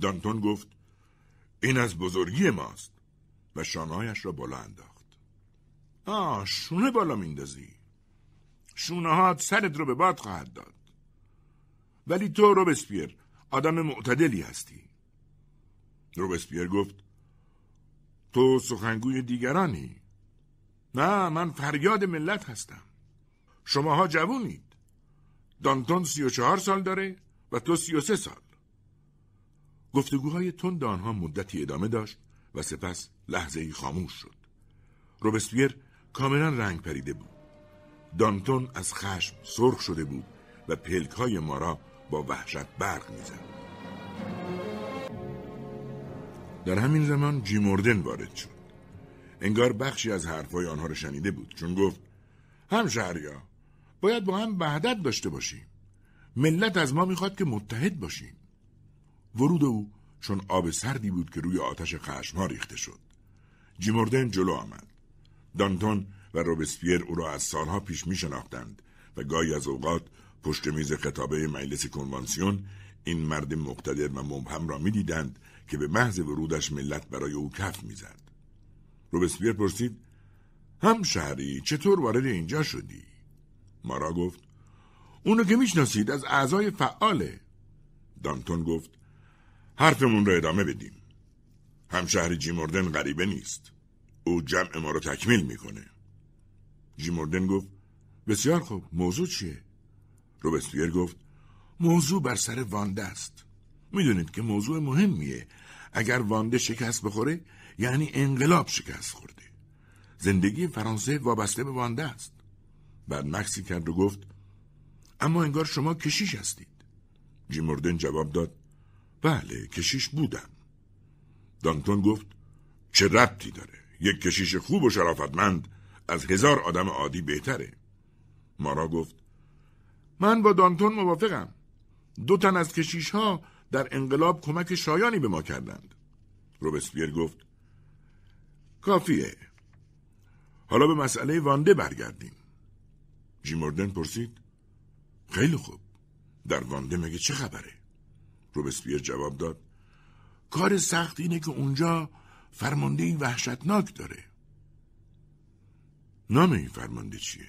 دانتون گفت این از بزرگی ماست. و شانهایش را بالا انداخت. آه شونه بالا میندازی شونه هات سرت رو به باد خواهد داد. ولی تو روبسپیر آدم معتدلی هستی. روبسپیر گفت تو سخنگوی دیگرانی. نه من فریاد ملت هستم. شماها جوونید. دانتون سی و چهار سال داره و تو سی و سه سال. گفتگوهای تند آنها مدتی ادامه داشت و سپس لحظه ای خاموش شد. روبسپیر کاملا رنگ پریده بود. دانتون از خشم سرخ شده بود و پلک های مارا با وحشت برق می‌زد. در همین زمان جیموردن وارد شد. انگار بخشی از حرفهای آنها را شنیده بود. چون گفت هم شهریا باید با هم وحدت داشته باشیم. ملت از ما می‌خواد که متحد باشیم. ورود او چون آب سردی بود که روی آتش خشمها ریخته شد. جیموردن جلو آمد. دانتون و روبسپیر او را از سالها پیش می شناختند و گاهی از اوقات پشت میز خطابه مجلس کنوانسیون این مرد مقتدر و مبهم را می‌دیدند که به محض ورودش ملت برای او کف می‌زد. روبسپیر پرسید هم شهری چطور وارد اینجا شدی؟ مارا گفت اونو که می‌شناسید از اعضای فعاله. دانتون گفت حرفمون رو ادامه بدیم. همشهر جیموردن غریبه نیست. او جمع ما رو تکمیل می‌کنه. جیموردن گفت بسیار خوب موضوع چیه؟ روبسپیر گفت موضوع بر سر وانده است. می‌دونید که موضوع مهمیه. اگر وانده شکست بخوره یعنی انقلاب شکست خورده. زندگی فرانسه وابسته به وانده است. بعد مکسی کرد و گفت اما انگار شما کشیش هستید. جیموردن جواب داد بله کشیش بودم. دانتون گفت چه ربطی داره؟ یک کشیش خوب و شرافتمند از هزار آدم عادی بهتره. مارا گفت من با دانتون موافقم. دو تن از کشیش ها در انقلاب کمک شایانی به ما کردند. روبسپیر گفت کافیه. حالا به مسئله وانده برگردیم. جیموردن پرسید خیلی خوب در وانده مگه چه خبره؟ روبسپیر جواب داد کار سخت اینه که اونجا فرمانده این وحشتناک داره. نام این فرمانده چیه؟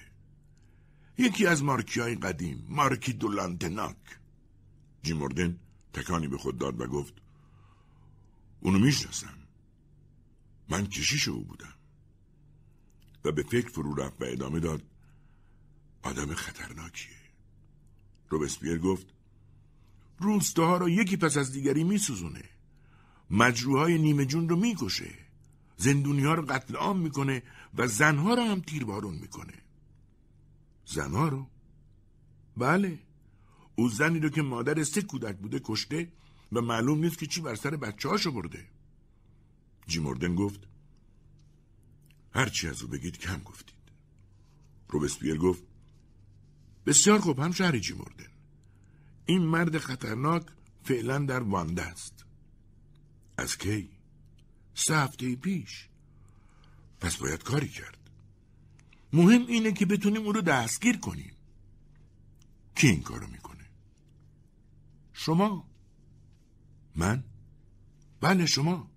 یکی از مارکی های قدیم مارکی دولانتناک. جیموردن تکانی به خود داد و گفت اونو می‌شناسم. من کشیش او بودم. و به فکر فرو رفت و ادامه داد آدم خطرناکیه. روبسپیر گفت روستاها را یکی پس از دیگری میسوزونه. مجروهای نیمه جون رو می‌کشه. زندونی ها رو قتل عام می‌کنه و زنها رو هم تیربارون می‌کنه. زنها رو؟ بله. او زنی رو که مادر سه کودک بوده کشته و معلوم نیست که چی بر سر بچه هاشو برده جیموردن گفت هرچی از او بگید کم گفتید. روبسپیر گفت بسیار خوب هم شهری جیموردن. این مرد خطرناک فعلا در وانده است. از کی؟ سه هفته پیش. پس باید کاری کرد. مهم اینه که بتونیم او رو دستگیر کنیم. کی این کارو می‌کنه؟ شما؟ من؟ بله شما.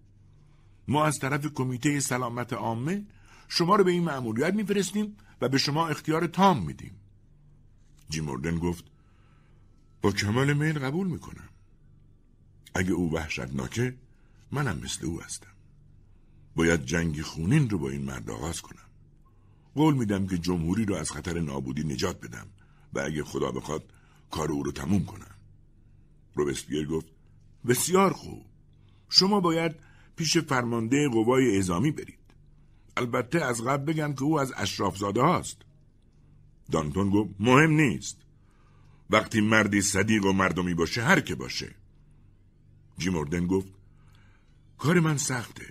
ما از طرف کمیته سلامت عامه شما رو به این مأموریت میفرستیم و به شما اختیار تام میدیم. جیموردن گفت با کمال میل قبول می‌کنم. اگه او وحشتناکه منم مثل او هستم. باید جنگ خونین رو با این مرد آغاز کنم. قول میدم که جمهوری رو از خطر نابودی نجات بدم و اگه خدا بخواد کار او رو تموم کنم. روبسپیر گفت بسیار خوب. شما باید پیش فرمانده قوای اعزامی برید. البته از قبل بگم که او از اشرافزاده هاست. دانتون گفت مهم نیست. وقتی مردی صدیق و مردمی باشه هر که باشه. جیموردن گفت کار من سخته.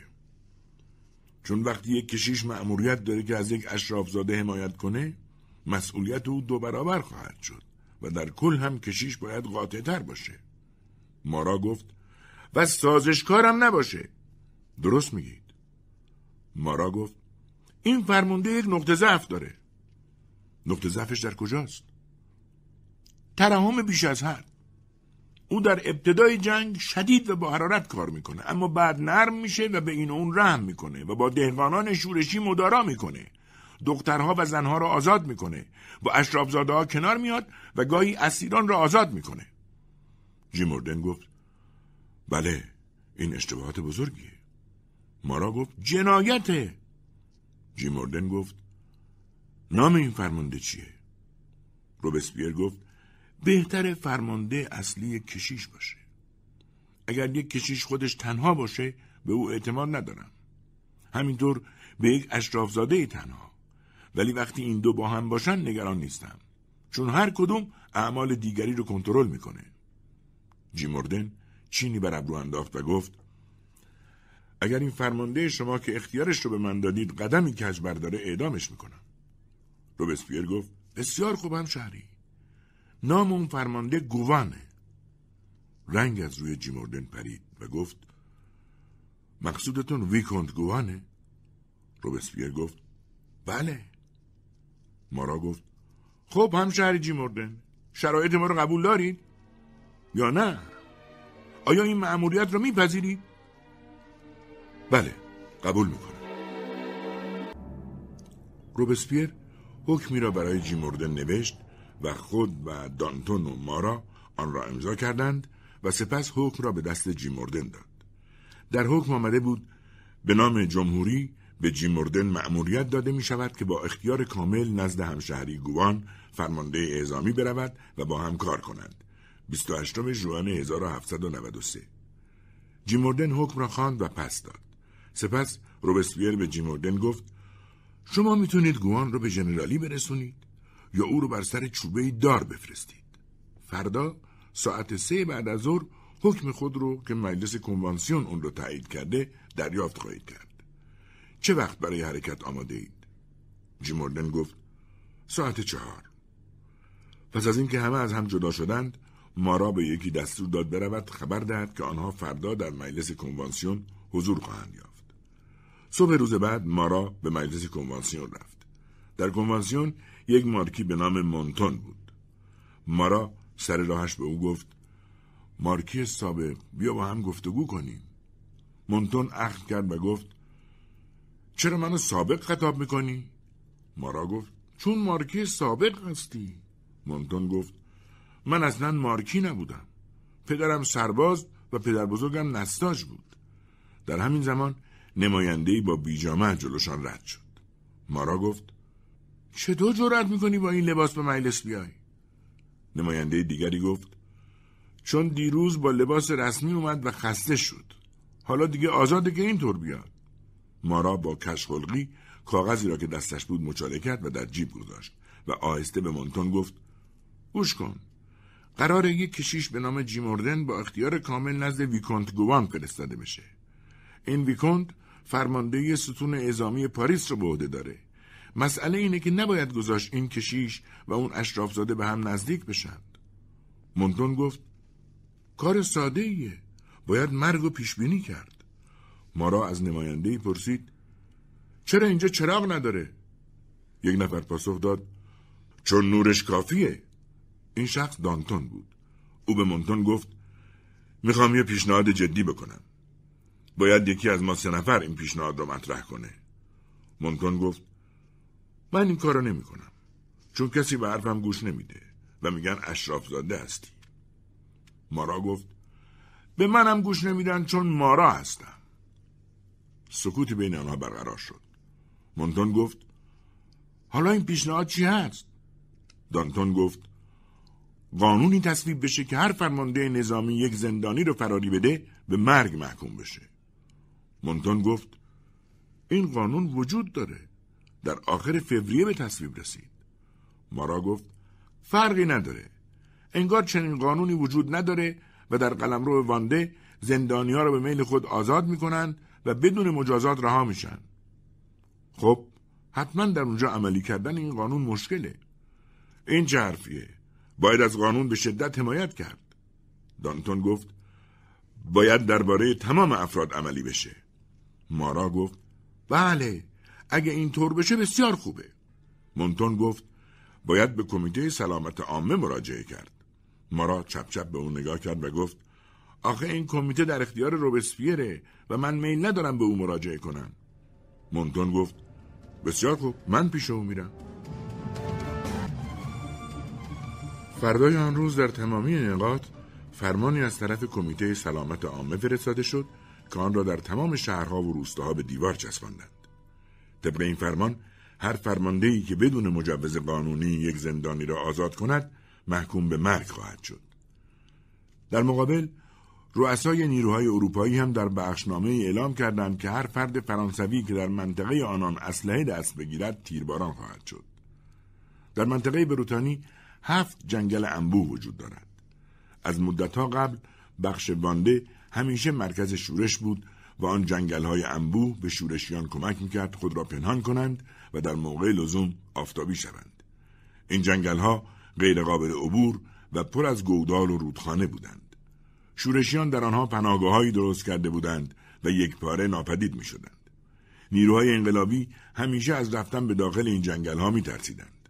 چون وقتی یک کشیش مأموریت داره که از یک اشرافزاده حمایت کنه مسئولیت او دو برابر خواهد شد و در کل هم کشیش باید قاطع تر باشه. مارا گفت و سازشکارم نباشه. درست میگید. مارا گفت این فرمونده یک نقطه ضعف داره. نقطه ضعفش در کجاست؟ ترحم بیش از حد. او در ابتدای جنگ شدید و با حرارت کار می‌کنه اما بعد نرم میشه و به این اون رحم می‌کنه و با دهقانان شورشی مدارا می‌کنه. دخترها و زنها را آزاد می‌کنه. با اشرافزاده ها کنار میاد و گاهی اسیران را آزاد می‌کنه. جیموردن گفت بله این اشتباهات بزرگیه. مارا گفت جنایته. جیموردن گفت نام این فرمانده چیه؟ روبسپیر گفت بهتر فرمانده اصلی کشیش باشه. اگر یک کشیش خودش تنها باشه به او اعتماد ندارم. همینطور به یک اشرافزاده تنها. ولی وقتی این دو با هم باشن نگران نیستم. چون هر کدوم اعمال دیگری رو کنترل می‌کنه. جیموردن چینی بر ابرو انداخت و گفت اگر این فرمانده شما که اختیارش رو به من دادید قدمی کج برداره اعدامش می‌کنم. روبسپیر گفت بسیار خوبم شهری نام اون فرمانده گوانه. رنگ از روی جیموردن پرید و گفت مقصودتون ویکونت گوانه؟ روبسپیر گفت بله. مارا گفت خب هم شهری جیموردن شرایط ما رو قبول دارید؟ یا نه؟ آیا این مأموریت رو میپذیرید؟ بله قبول می‌کنم. روبسپیر حکمی را برای جیموردن نوشت و خود و دانتون و مارا آن را امضا کردند و سپس حکم را به دست جیموردن داد. در حکم آمده بود به نام جمهوری به جیموردن مأموریت داده می شود که با اختیار کامل نزد همشهری گوان فرمانده اعزامی برود و با هم کار کنند. 28 ژوئن 1793 جیموردن حکم را خواند و پس داد. سپس روبسپیر به جیموردن گفت شما می‌تونید گوان رو به جنرالی برسونید یا او رو بر سر چوبه دار بفرستید. فردا ساعت سه بعد از ظهر حکم خود رو که مجلس کنوانسیون اون رو تایید کرده دریافت خواهید کرد. چه وقت برای حرکت آماده اید؟ جیموردن گفت ساعت چهار. پس از اینکه همه از هم جدا شدند مارا به یکی دستور داد برود خبر دهد که آنها فردا در مجلس کنوانسیون حضور خواهند یافت. صبح روز بعد مارا به مجلس کنوانسیون رفت. در کنوانسیون یک مارکی به نام مونتون بود. مارا سر راهش به او گفت مارکی سابق بیا با هم گفتگو کنیم. مونتون اخت کرد و گفت چرا منو سابق خطاب می‌کنی؟ مارا گفت چون مارکی سابق هستی. مونتون گفت من اصلا مارکی نبودم. پدرم سرباز و پدر بزرگم نستاج بود. در همین زمان نمایندهی با بیجامه جلوشان رد شد. مارا گفت چطور جرأت می‌کنی با این لباس به مجلس بیای؟ نماینده دیگری گفت چون دیروز با لباس رسمی اومد و خسته شد. حالا دیگه آزاده که اینطور بیاد. مارا با کشخلقی کاغذی را که دستش بود مچاله کرد و در جیب گذاشت و آهسته به مونتون گفت گوش کن قرار یک کشیش به نام جیموردن با اختیار کامل نزد ویکونت گوان فرستاده بشه این ویکونت فرمانده ستون اعزامی پاریس رو به عهده داره. مسئله اینه که نباید گذاشت این کشیش و اون اشرافزاده به هم نزدیک بشند. مونتون گفت کار ساده ایه. باید مرگ و پیش بینی کرد. مارا از نماینده پرسید چرا اینجا چراغ نداره؟ یک نفر پاسخ داد چون نورش کافیه. این شخص دانتون بود. او به مونتون گفت می‌خوام یه پیشنهاد جدی بکنم. باید یکی از ما سه نفر این پیشنهاد رو مطرح کنه. مونتون گفت من این کارو نمی کنم چون کسی به حرفم گوش نمیده و میگن اشراف زاده هستی. مارا گفت به منم گوش نمیدن چون مارا هستم. سکوتی بین آنها برقرار شد. مونتون گفت حالا این پیشنهاد چی هست؟ دانتون گفت قانونی تصویب بشه که هر فرمانده نظامی یک زندانی رو فراری بده به مرگ محکوم بشه. مونتون گفت این قانون وجود داره. در آخر فوریه به تصویب رسید. مارا گفت فرقی نداره. انگار چنین قانونی وجود نداره و در قلمرو وانده زندانی ها رو به میل خود آزاد می‌کنن و بدون مجازات رها میشن. خب حتما در اونجا عملی کردن این قانون مشکله. این چه حرفیه؟ باید از قانون به شدت حمایت کرد. دانتون گفت باید درباره تمام افراد عملی بشه. مارا گفت بله اگه این طور بشه بسیار خوبه. مونتون گفت باید به کمیته سلامت عامه مراجعه کرد. مارا چپ چپ به اون نگاه کرد و گفت آخه این کمیته در اختیار روبسپیره و من میل ندارم به او مراجعه کنم. مونتون گفت بسیار خوب من پیش او میرم. فردای آن روز در تمامی نقاط فرمانی از طرف کمیته سلامت عامه فرستاده شد که آن را در تمام شهرها و روستاها به دیوار چسباندند. طبق این فرمان هر فرماندهی که بدون مجوز قانونی یک زندانی را آزاد کند محکوم به مرگ خواهد شد. در مقابل رؤسای نیروهای اروپایی هم در بخشنامه اعلام کردند که هر فرد فرانسوی که در منطقه آنان اسلحه دست بگیرد تیرباران خواهد شد. در منطقه بروتانی هفت جنگل انبوه وجود دارد. از مدتها قبل بخش وانده همیشه مرکز شورش بود و آن جنگل های انبوه به شورشیان کمک می‌کرد خود را پنهان کنند و در موقع لزوم آفتابی شوند این جنگل ها غیر قابل عبور و پر از گودال و رودخانه بودند شورشیان در آنها پناهگاههایی درست کرده بودند و یک پاره ناپدید می شدند. نیروهای انقلابی همیشه از رفتن به داخل این جنگل ها می ترسیدند.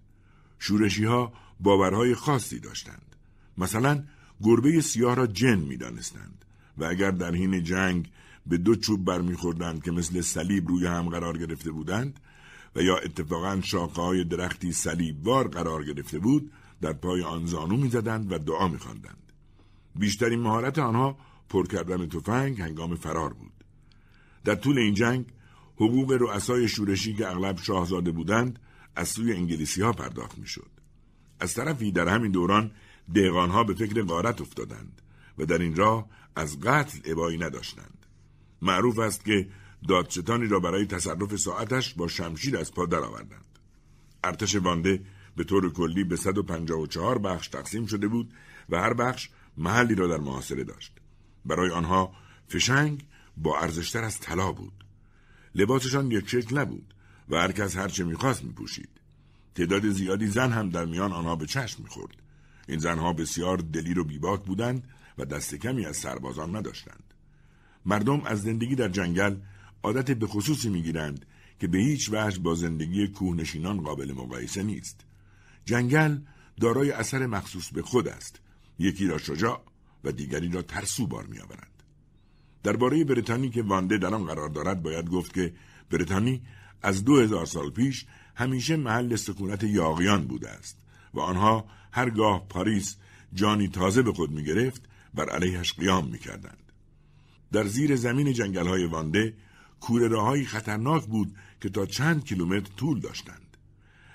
شورشی ها باورهای خاصی داشتند. مثلا گربه سیاه را جن می دانستند و اگر در حین جنگ به دو چوب برمیخوردند که مثل صلیب روی هم قرار گرفته بودند و یا اتفاقا شاقه های درختی صلیبوار قرار گرفته بود در پای آن زانو می‌زدند و دعا میخواندند. بیشترین مهارت آنها پر کردن تفنگ هنگام فرار بود. در طول این جنگ حقوق رؤسای شورشی که اغلب شاهزاده بودند از سوی انگلیسی ها پرداخت می‌شد. از طرفی در همین دوران ها به فکر غارت افتادند و در این راه از قتل ابایی نداشتند. معروف است که دادستانی را برای تصرف ساعتش با شمشیر از پا درآوردند. ارتش وانده به طور کلی به 154 بخش تقسیم شده بود و هر بخش محلی را در محاصره داشت. برای آنها فشنگ با ارزشتر از طلا بود. لباسشان یک شکل نبود و هر کس هرچه می‌خواست میپوشید. تعداد زیادی زن هم در میان آنها به چشم می‌خورد. این زنها بسیار دلیر و بیباک بودند و دست کمی از سربازان نداشتند. مردم از زندگی در جنگل عادت به خصوصی می‌گیرند که به هیچ وجه با زندگی کوهنشینان قابل مقایسه نیست. جنگل دارای اثر مخصوص به خود است. یکی را شجاع و دیگری را ترسو بار میآورد درباره بریتانی که وانده در آن قرار دارد باید گفت که بریتانی از دو هزار سال پیش همیشه محل سکونت یاغیان بوده است و آنها هرگاه پاریس جانی تازه به خود می گرفت بر علیهش قیام می کردند. در زیر زمین جنگل های وانده کوره خطرناک بود که تا چند کیلومتر طول داشتند.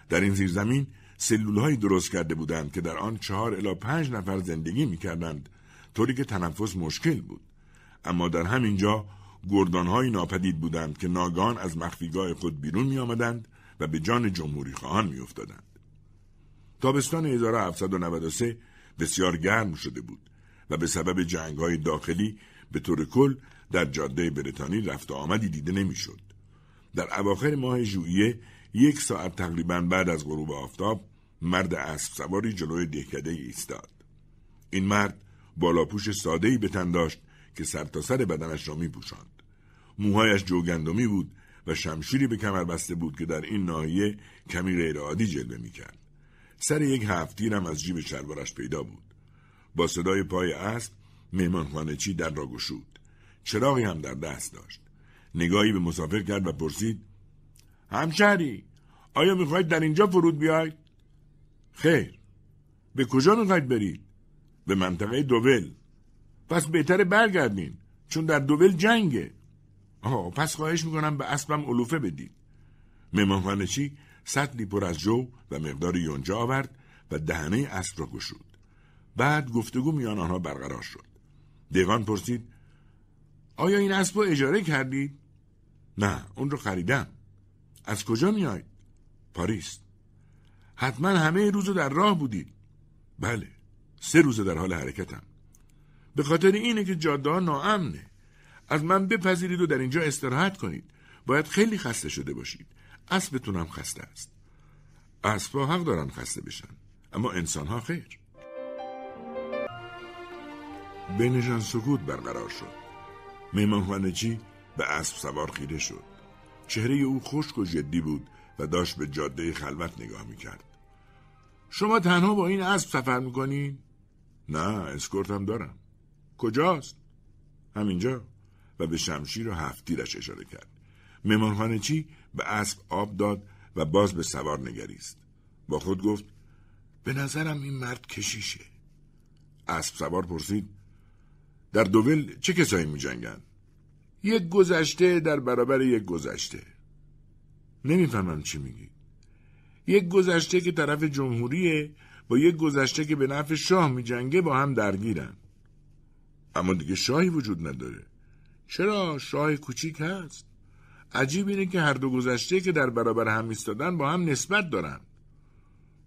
در این زیر زمین سلول درست کرده بودند که در آن چهار الا پنج نفر زندگی می کردند طوری که تنفس مشکل بود. اما در همین جا گردانهایی ناپدید بودند که ناگان از مخفیگاه خود بیرون می آمدند و به جان جمهوری خواهان می افتادند. تابستان 1793 بسیار گرم شده بود و به سبب جنگ های داخلی به طور کل در جاده بریتانی رفت آمدی دیده نمی‌شد. در اواخر ماه ژوئیه یک ساعت تقریبا بعد از غروب آفتاب مرد اسب سواری جلوی دهکده ایستاد. این مرد بالاپوش ساده‌ای به تن داشت که سرتاسر سر بدنش را می پوشند. موهایش جوگندمی بود و شمشیری به کمر بسته بود که در این ناحیه کمی غیرعادی جلوه می‌کرد سر یک هفتیر هم از جیب شلوارش پیدا بود با صدای پای اسب مهمانخانه چی در را گشود. چراغی هم در دست داشت. نگاهی به مسافر کرد و پرسید همشهری؟ آیا می‌خواهید در اینجا فرود بیاید؟ خیر. به کجا می‌خواید برید? به منطقه دوول. پس بهتر برگردین چون در دوول جنگه. آه پس خواهش می‌کنم به اسبم علوفه بدید. مهمانخانه چی سطلی پر از جو و مقدار یونجا آورد و دهنه اسب را گشود. بعد گفتگو میان آنها برقرار شد. دیوان پرسید آیا این اسب را اجاره کردید؟ نه اون رو خریدم. از کجا میاید پاریس. حتما همه روزو در راه بودید. بله سه روزه در حال حرکتم. به خاطر اینه که جاده ها ناامنه. از من بپذیرید و در اینجا استراحت کنید. باید خیلی خسته شده باشید. اسبتون هم خسته است. اسبها حق دارن خسته بشن اما انسان ها خیر. بینشان سکوت برقرار شد. میمانخانهچی به اسب سوار خیره شد. چهره او خشک و جدی بود و داشت به جاده خلوت نگاه می‌کرد. شما تنها با این اسب سفر می‌کنین؟ نه اسکورت هم دارم. کجاست؟ همینجا. و به شمشیر و هفتیرش اشاره کرد. مهمانخانه چی به اسب آب داد و باز به سوار نگریست. با خود گفت به نظرم این مرد کشیشه. اسب سوار پرسید در دوول چه کسایی می جنگن؟ یک گذشته در برابر یک گذشته. نمی‌فهمم چی میگی. یک گذشته که طرف جمهوریه با یک گذشته که به نفع شاه می جنگه با هم درگیرن. اما دیگه شاهی وجود نداره. چرا شاه کوچیک هست؟ عجیب اینه که هر دو گذشته که در برابر هم ایستادن با هم نسبت دارن.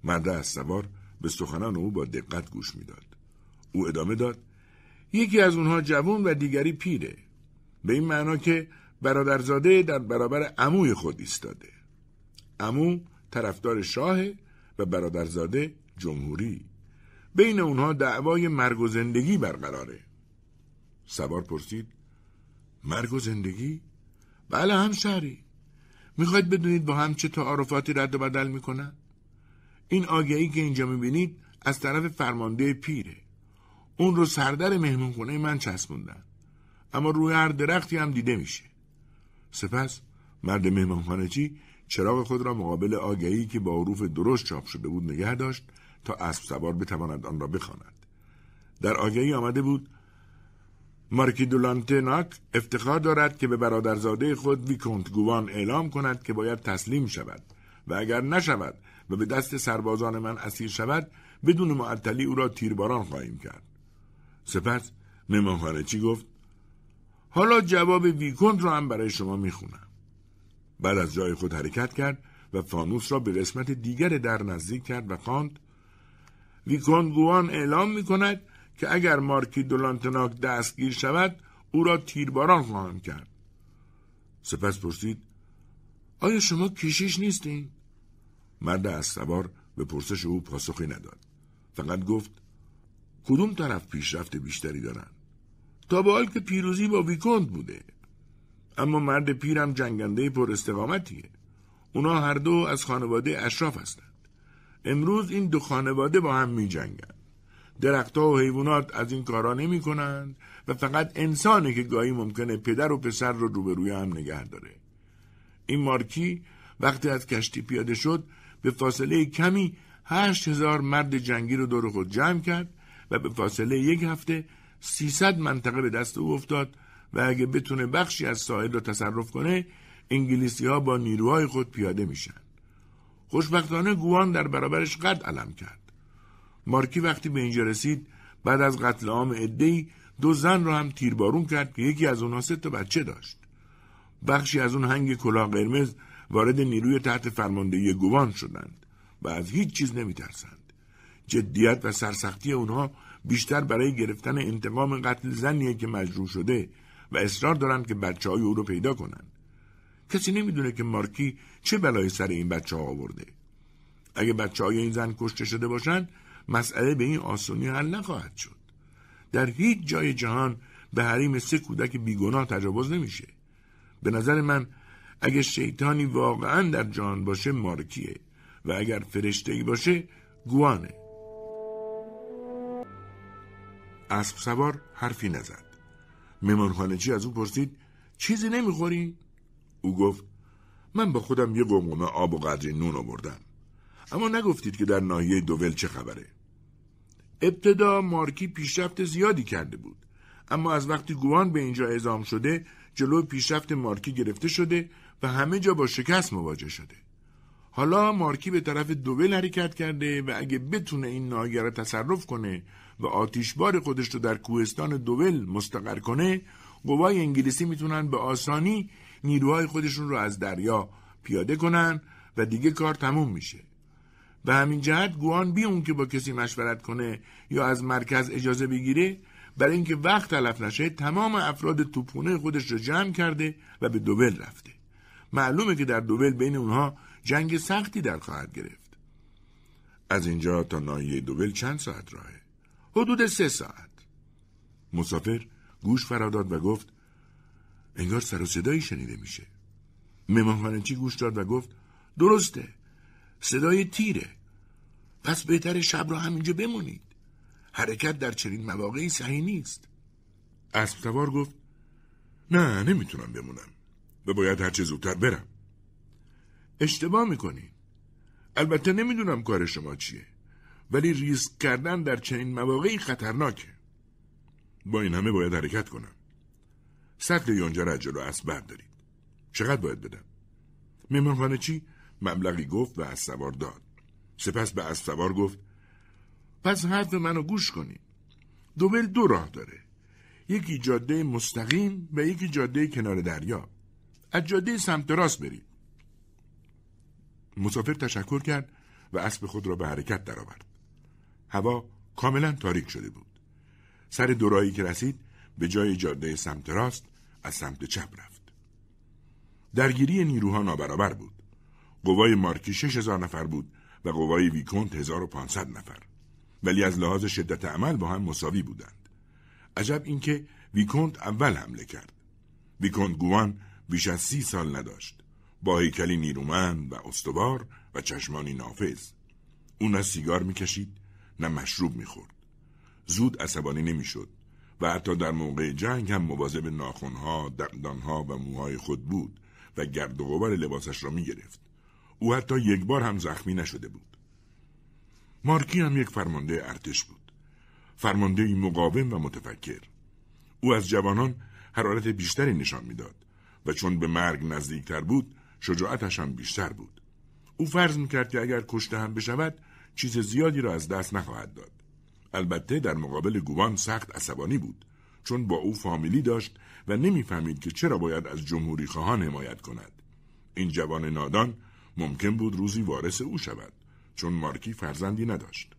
مرد از سوار به سخنان او با دقت گوش می‌داد. او ادامه داد. یکی از اونها جوان و دیگری پیره. به این معنا که برادرزاده در برابر عموی خود ایستاده. عمو طرفدار شاه و برادرزاده جمهوری. بین اونها دعوای مرگ و زندگی برقراره. سوار پرسید مرگ و زندگی؟ بله هم شهری. می‌خواید بدونید با هم چه تعارفاتی رد و بدل می‌کنن؟ این آگهی که اینجا می‌بینید از طرف فرمانده پیره. اون رو سردر مهمونخونه من چسبوندن. اما روی هر درختی هم دیده میشه. سپس مرد مهمانخانه چی چراغ خود را مقابل آگهی که با حروف درشت چاپ شده بود نگه داشت تا اسب سوار بتواند آن را بخواند. در آگهی آمده بود مارکی دولانتناک افتخار دارد که به برادرزاده خود ویکونت گوان اعلام کند که باید تسلیم شود و اگر نشود و به دست سربازان من اسیر شود بدون معطلی او را تیرباران خواهیم کرد. سپس مهمانخانه چی گفت؟ حالا جواب ویکونت را هم برای شما می‌خونم. بعد از جای خود حرکت کرد و فانوس را به قسمت دیگر در نزدیک کرد و خواند ویکونت گوان اعلام می کند که اگر مارکی دولانتناک دستگیر شود او را تیرباران خواهم کرد. سپس پرسید آیا شما کشیش نیستین؟ مرد از به پرسش او پاسخی نداد. فقط گفت کدوم طرف پیشرفت بیشتری دارن؟ تا به حال که پیروزی با ویکوند بوده اما مرد پیرم جنگنده پر استقامتیه اونا هر دو از خانواده اشراف هستند امروز این دو خانواده با هم می جنگن. درختها و حیوانات از این کارا نمی کنند و فقط انسانه که گاهی ممکنه پدر و پسر رو روبروی هم نگه داره. این مارکی وقتی از کشتی پیاده شد به فاصله کمی هشت هزار مرد جنگی رو دور خود جمع کرد و به فاصله یک هفته سیصد منطقه به دست او افتاد و اگه بتونه بخشی از ساحل رو تصرف کنه انگلیسی ها با نیروهای خود پیاده میشن. خوشبختانه گوان در برابرش قد علم کرد. مارکی وقتی به اینجا رسید بعد از قتل عام ادهی دو زن را هم تیربارون کرد که یکی از اونها سه تا بچه داشت. بخشی از اون هنگ کلاه قرمز وارد نیروی تحت فرماندهی گوان شدند و از هیچ چیز نمیترسند. جدیت و سرسختی اونها بیشتر برای گرفتن انتقام قتل زنیه که مجروح شده و اصرار دارند که بچه های او رو پیدا کنند. کسی نمی‌دونه که مارکی چه بلایی سر این بچه ها آورده. اگه بچه های این زن کشته شده باشند مسئله به این آسونی حل نخواهد شد. در هیچ جای جهان به حریم سه کودک بیگناه تجاوز نمیشه. به نظر من اگه شیطانی واقعا در جان باشه مارکیه و اگر فرشته باشه گوانه اسب سوار حرفی نزد. مهمانخانهچی از او پرسید چیزی نمی‌خوری؟ او گفت من با خودم یه قمقمه آب و قدری نون آوردم. اما نگفتید که در ناحیه دوول چه خبره؟ ابتدا مارکی پیشرفت زیادی کرده بود. اما از وقتی گوان به اینجا اعزام شده جلو پیشرفت مارکی گرفته شده و همه جا با شکست مواجه شده. حالا مارکی به طرف دوول حرکت کرده و اگه بتونه این ناحیه را تصرف کنه و آتیشبار خودش رو در کوهستان دوول مستقر کنه قوای انگلیسی می‌تونن به آسانی نیروهای خودشون رو از دریا پیاده کنن و دیگه کار تموم میشه. به همین جهت گوان بی اون که با کسی مشورت کنه یا از مرکز اجازه بگیره برای اینکه وقت تلف نشه تمام افراد توپونه خودش رو جمع کرده و به دوبل رفته. معلومه که در دوبل بین اونها جنگ سختی در خواهد گرفت. از اینجا تا ناحیه دوبل چند ساعت راهه؟ حدود سه ساعت. مسافر گوش فراداد و گفت انگار سر و صدایی شنیده میشه. چی گوش داد و گفت درسته صدای تیره. پس بهتر شب را همینجا بمونید. حرکت در چنین مواقعی صحیح نیست. اسب سوار گفت نه نمی‌تونم بمونم. و باید هرچه زودتر برم. اشتباه می‌کنی. البته نمی‌دونم کار شما چیه. ولی ریسک کردن در چنین مواقعی خطرناکه. با این همه باید حرکت کنم. سطل یونجا را جلو اسب بردارید. چقدر باید بدم؟ مهمانخانه چی؟ مبلغی گفت و از سوار داد. سپس به از سوار گفت پس حرف منو گوش کنید. دوبل دو راه داره. یکی جاده مستقیم و یکی جاده کنار دریا. از جاده سمت راست برید. مسافر تشکر کرد و اسب خود را به حرکت درآورد. هوا کاملا تاریک شده بود. سر دورایی که رسید به جای جاده سمت راست از سمت چپ رفت. درگیری نیروها نابرابر بود. قوای مارکی شش هزار نفر بود و قوای ویکونت 1500 نفر. ولی از لحاظ شدت عمل با هم مساوی بودند. عجب اینکه ویکونت اول حمله کرد. ویکونت گوان بیش از سی سال نداشت. با هیکلی نیرومند و استوار و چشمانی نافذ. او نه سیگار می‌کشید نه مشروب می‌خورد زود عصبانی نمی‌شد و حتی در موقع جنگ هم مواظب ناخونها، دندانها و موهای خود بود و گرد و غبار لباسش را می‌گرفت. او حتی یک بار هم زخمی نشده بود. مارکی هم یک فرمانده ارتش بود. فرمانده مقاوم و متفکر. او از جوانان حرارت بیشتری نشان می‌داد و چون به مرگ نزدیکتر بود شجاعتش هم بیشتر بود. او فرض می‌کرد که اگر کشته هم بشود چیز زیادی را از دست نخواهد داد. البته در مقابل گوان سخت عصبانی بود چون با او فامیلی داشت و نمی‌فهمید که چرا باید از جمهوری خواهان حمایت کند. این جوان نادان ممکن بود روزی وارث او شود چون مارکی فرزندی نداشت.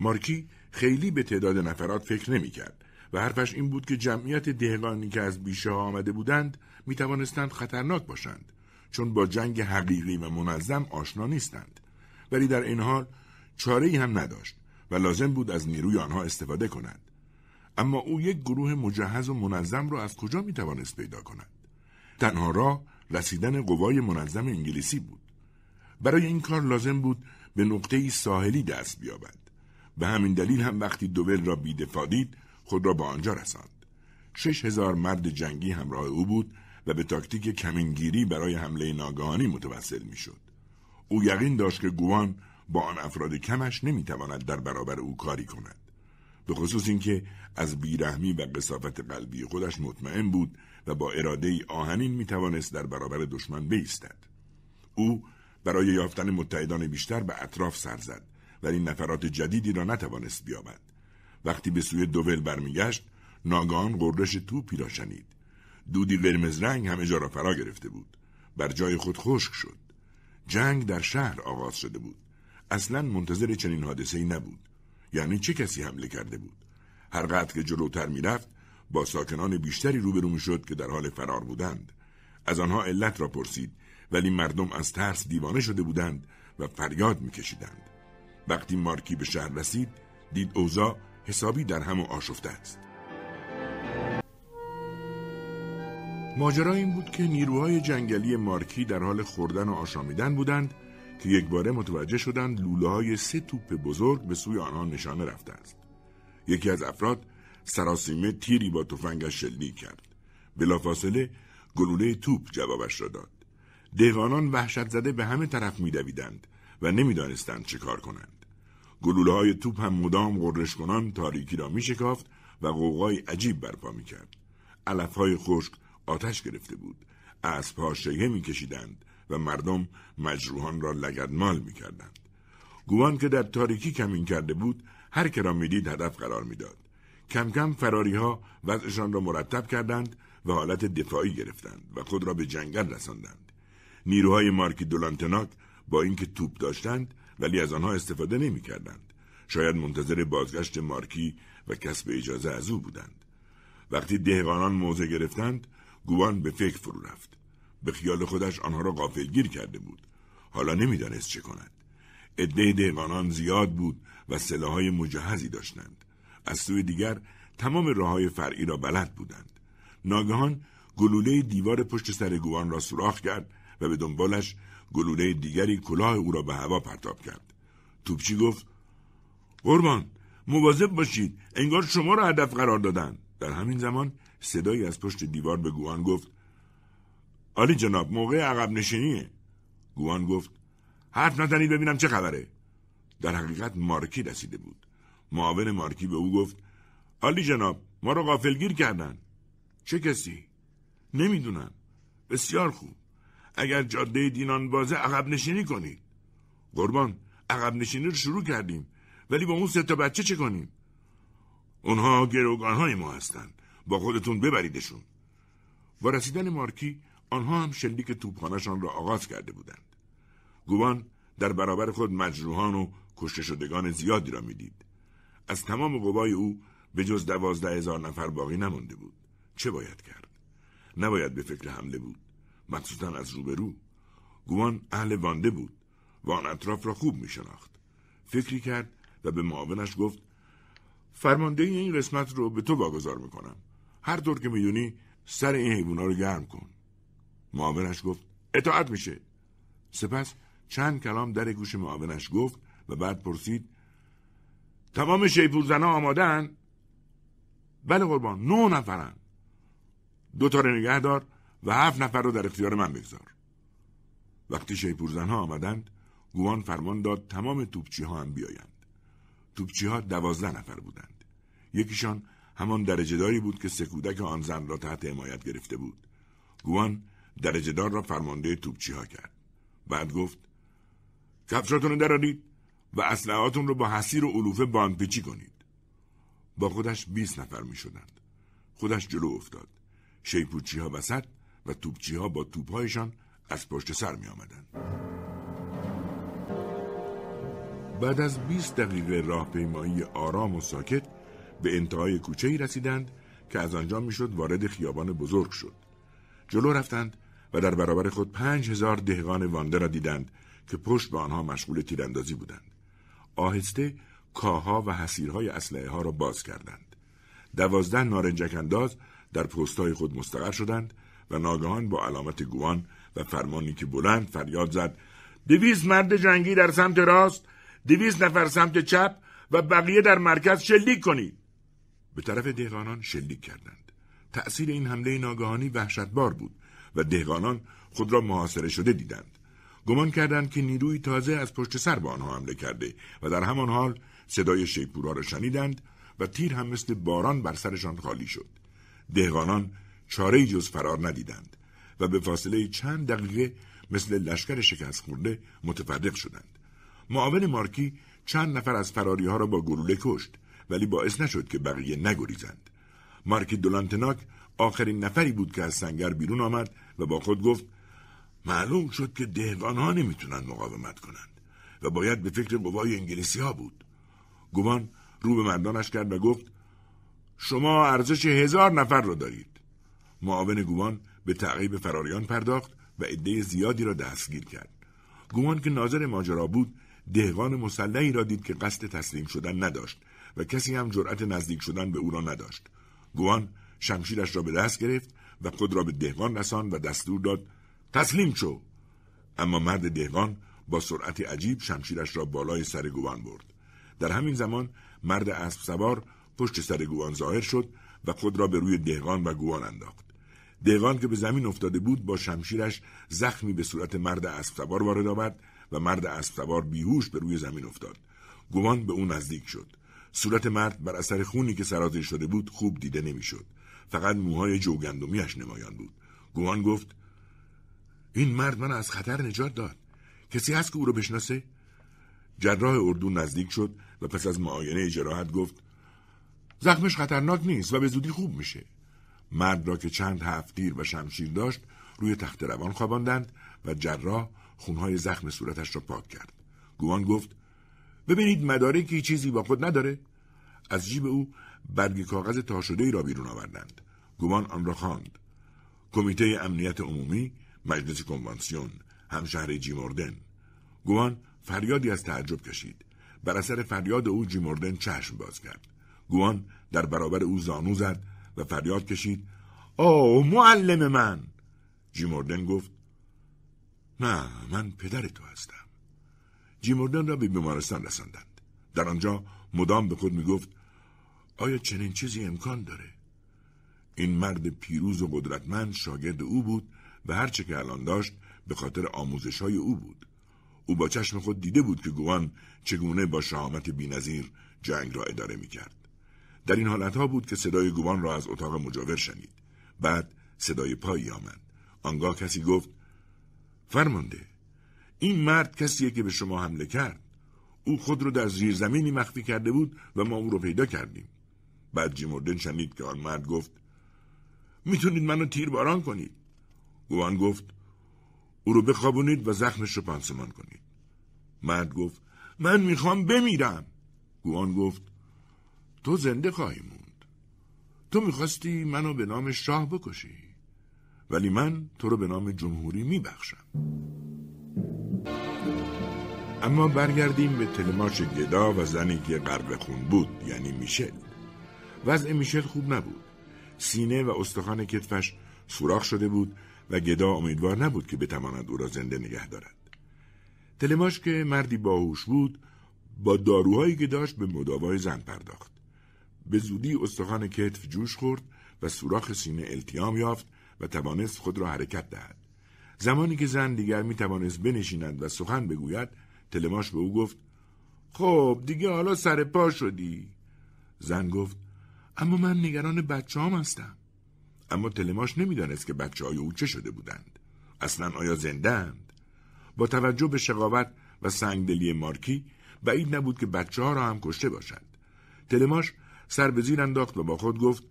مارکی خیلی به تعداد نفرات فکر نمی کرد و حرفش این بود که جمعیت دهقانی که از بیشه آمده بودند می توانستند خطرناک باشند چون با جنگ حقیقی و منظم آشنا نیستند ولی در این حال چاره هم نداشت و لازم بود از نیروی آنها استفاده کند اما او یک گروه مجهز و منظم را از کجا می توانست پیدا کند؟ تنها راه رسیدن قوای منظم انگلیسی بود. برای این کار لازم بود به نقطه ساحلی دست بیابد. به همین دلیل هم وقتی دوول را بیدفاع دید خود را به آنجا رساند. شش هزار مرد جنگی همراه او بود و به تاکتیک کمینگیری برای حمله ناگهانی متوسل می‌شد. او یقین داشت که گوان با آن افراد کمش نمی‌تواند در برابر او کاری کند. به خصوص اینکه از بیرحمی و قصافت قلبی خودش مطمئن بود و با اراده ای آهنین می‌توانست در برابر دشمن بیستد. او برای یافتن متحدان بیشتر به اطراف سر زد ولی نفرات جدیدی را نتوانست بیابد. وقتی به سوی دوول برمیگشت ناگان قررش توپی را شنید. دودی قرمز رنگ همه جا را فرا گرفته بود. بر جای خود خشک شد. جنگ در شهر آغاز شده بود. اصلا منتظر چنین حادثه ای نبود. یعنی چه کسی حمله کرده بود؟ هر قطع که جلوتر می‌رفت با ساکنان بیشتری روبرو شد که در حال فرار بودند. از آنها علت را پرسید ولی مردم از ترس دیوانه شده بودند و فریاد میکشیدند. وقتی مارکی به شهر رسید دید اوزا حسابی در هم آشفته است. ماجرا این بود که نیروهای جنگلی مارکی در حال خوردن و آشامیدن بودند که یک باره متوجه شدند لوله های سه توپ بزرگ به سوی آنها نشانه رفته است. یکی از افراد سراسیمه تیری با تفنگش شلیک کرد. بلافاصله گلوله توپ جوابش را داد. دهقانان وحشت زده به همه طرف میدویدند و نمی‌دانستند چه کار کنند. گلوله های توپ هم مدام غرش کنان تاریکی را می شکافت و قوقای عجیب برپا می کرد. علف های خشک آتش گرفته بود. اسبها شیه می کشیدند و مردم مجروحان را لگدمال می کردند. گوان که در تاریکی کمین کرده بود هر که را می‌دید هدف قرار می‌داد. کم کم فراری ها وضعشان را مرتب کردند و حالت دفاعی گرفتند و خود را به جنگل رساندند. نیروهای مارکی دولانتناک با اینکه توپ داشتند ولی از آنها استفاده نمی کردند. شاید منتظر بازگشت مارکی و کسب اجازه از او بودند. وقتی دهقانان موضع گرفتند گوان به فکر فرو رفت. به خیال خودش آنها را غافلگیر کرده بود. حالا نمی‌دانست چه کند. عده دهقانان زیاد بود و سلاحهای مجهزی داشتند. از سوی دیگر تمام راه فرعی را بلد بودند. ناگهان گلوله دیوار پشت سر گوان را سوراخ کرد و به دنبالش گلوله دیگری کلاه او را به هوا پرتاب کرد. توپچی گفت قربان مواظب باشید انگار شما را هدف قرار دادن در همین زمان صدایی از پشت دیوار به گوان گفت آلی جناب موقع عقب نشینیه. گوان گفت حرف نزنید ببینم چه خبره. در حقیقت مارکی رسیده بود. معاون مارکی به او گفت آلی جناب ما را غافلگیر کردن. چه کسی؟ نمی‌دونم. بسیار خوب. اگر جاده دینان بازه عقب نشینی کنید. قربان عقب نشینی رو شروع کردیم. ولی با اون سه تا بچه چه کنیم؟ اونها گروگان های ما هستند با خودتون ببریدشون. با رسیدن مارکی آنها هم شلیک توپخانهشان را آغاز کرده بودند. گوان در برابر خود مجروحان و کشته شدگان زیادی را می‌دید. از تمام قوای او به جز دوازده هزار نفر باقی نمانده بود. چه باید کرد؟ نباید به فکر حمله بود. مخصوصا از روبرو. گوان اهل وانده بود و آن اطراف را خوب می شناخت. فکری کرد و به معاونش گفت فرمانده این قسمت رو به تو واگذار می‌کنم. هر طور که می‌دونی سر این حیوونا رو گرم کن. معاونش گفت اطاعت میشه. سپس چند کلام در گوش معاونش گفت و بعد پرسید تمام شیپورزنا آمادن بله قربان نه نفرن. دو تا رو نگه دار و هفت نفر رو در اختیار من بگذار. وقتی شیپورزنها آمدند گوان فرمان داد تمام توپچی ها هم بیایند. توپچی ها دوازده نفر بودند. یکیشان همان درجه داری بود که سکودک آن زن را تحت حمایت گرفته بود گوان درجه دار را فرمانده توپچی ها کرد بعد گفت کفشاتون رو و اسلحاتون رو با حسیر و علوفه باندپیچی کنید با خودش 20 نفر می شدند. خودش جلو افتاد شیپوچی ها وسط و توپچی ها با توپهایشان از پشت سر می آمدن. بعد از 20 دقیقه راهپیمایی آرام و ساکت به انتهای کوچه ای رسیدند که از آنجا می‌شد وارد خیابان بزرگ شد. جلو رفتند و در برابر خود پنج هزار دهقان وانده را دیدند که پشت به آنها مشغول تیراندازی بودند. آهسته کاها و حسیرهای اسلحه ها را باز کردند. دوازده نارنجک انداز در پستهای خود مستقر شدند و ناگهان با علامت گوان و فرمانی که بلند فریاد زد دویست مرد جنگی در سمت راست دویست نفر سمت چپ و بقیه در مرکز شلیک کنید به طرف دهقانان شلیک کردند. تأثیر این حمله ناگهانی وحشتبار بود و دهقانان خود را محاصره شده دیدند. گمان کردند که نیروی تازه از پشت سر به آنها حمله کرده و در همان حال صدای شیپورها را شنیدند و تیر هم مثل باران بر سرشان خالی شد. دهقانان چاره جز فرار ندیدند و به فاصله چند دقیقه مثل لشکر شکست خورده متفرق شدند. معاون مارکی چند نفر از فراری ها را با گلوله کشت ولی باعث نشد که بقیه نگریزند. مارکی دولانتناک آخرین نفری بود که از سنگر بیرون آمد و با خود گفت معلوم شد که دهقان ها نمی‌تونن مقاومت کنند و باید به فکر قوای انگلیسی ها بود. گمان رو به مردانش کرد و گفت شما ارزش هزار نفر را دارید. معاون گوان به تعقیب فراریان پرداخت و عده زیادی را دستگیر کرد. گوان که ناظر ماجرا بود دهقان مسلحی را دید که قصد تسلیم شدن نداشت و کسی هم جرأت نزدیک شدن به او را نداشت. گوان شمشیرش را به دست گرفت و خود را به دهقان رساند و دستور داد تسلیم شو. اما مرد دهقان با سرعت عجیب شمشیرش را بالای سر گوان برد. در همین زمان مرد اسب سوار پشت سر گوان ظاهر شد و خود را به روی دهقان و گوان انداخت. دهقان که به زمین افتاده بود با شمشیرش زخمی به صورت مرد اسب سوار وارد آورد و مرد اسب سوار بیهوش به روی زمین افتاد. گوان به او نزدیک شد. صورت مرد بر اثر خونی که سرازیر شده بود خوب دیده نمی‌شد. فقط موهای جوگندمیش نمایان بود. گوان گفت این مرد من از خطر نجات داد. کسی هست که او رو بشناسه؟ جراح اردو نزدیک شد و پس از معاینه جراحت گفت زخمش خطرناک نیست و به زودی خوب میشه. مرد را که چند هفت تیر و شمشیر داشت روی تخت روان خواباندند و جراح خونهای زخم صورتش را پاک کرد. گوان گفت ببینید مدارکی چیزی با خود نداره. از جیب او برگ کاغذ تا شده ای را بیرون آوردند. گوان آن را خواند. کمیته امنیت عمومی مجلس کنوانسیون همشهر جیموردن گوان فریادی از تعجب کشید. بر اثر فریاد او جیموردن چشم باز کرد. گوان در برابر او زانو زد و فریاد کشید. او معلم من! جیموردن گفت نه من پدر تو هستم. جیموردن را به بیمارستان رساندند در آنجا مدام به خود می‌گفت آیا چنین چیزی امکان داره این مرد پیروز و قدرتمند شاگرد او بود و هرچه که الان داشت به خاطر آموزش های او بود او با چشم خود دیده بود که گوان چگونه با شهامت بینظیر جنگ را اداره می کرد. در این حالتها بود که صدای گوان را از اتاق مجاور شنید. بعد صدای پایی آمد. آنگاه کسی گفت فرمانده این مرد کسیه که به شما حمله کرد. او خود رو در زیر زمینی مخفی کرده بود و ما او رو پیدا کردیم. بعد جیموردن شنید که آن مرد گفت می‌تونید منو تیر باران کنید. گوان گفت او رو بخوابونید و زخمش رو پانسمان کنید. مرد گفت من می‌خوام بمیرم. گوان گفت تو زنده خواهی موند. تو می‌خواستی منو به نام شاه بکشی. ولی من تو رو به نام جمهوری میبخشم. اما برگردیم به تلماش گدا و زنی که غرق خون بود یعنی میشل. وضع میشل خوب نبود. سینه و استخوان کتفش سوراخ شده بود و گدا امیدوار نبود که بتواند او را زنده نگه دارد. تلماش که مردی باهوش بود با داروهایی که داشت به مداوای زن پرداخت. به زودی استخوان کتف جوش خورد و سوراخ سینه التیام یافت و توانست خود را حرکت دهد. زمانی که زن دیگر می توانست بنشیند و سخن بگوید تلماش به او گفت خب دیگه حالا سر پا شدی. زن گفت اما من نگران بچه هم هستم. اما تلماش نمی‌دانست که بچه های او چه شده بودند. اصلا آیا زنده با توجه به شقاوت و سنگدلی مارکی بعید نبود که بچه ها را هم کشته باشد. تلماش سر به زیر انداخت و با خود گفت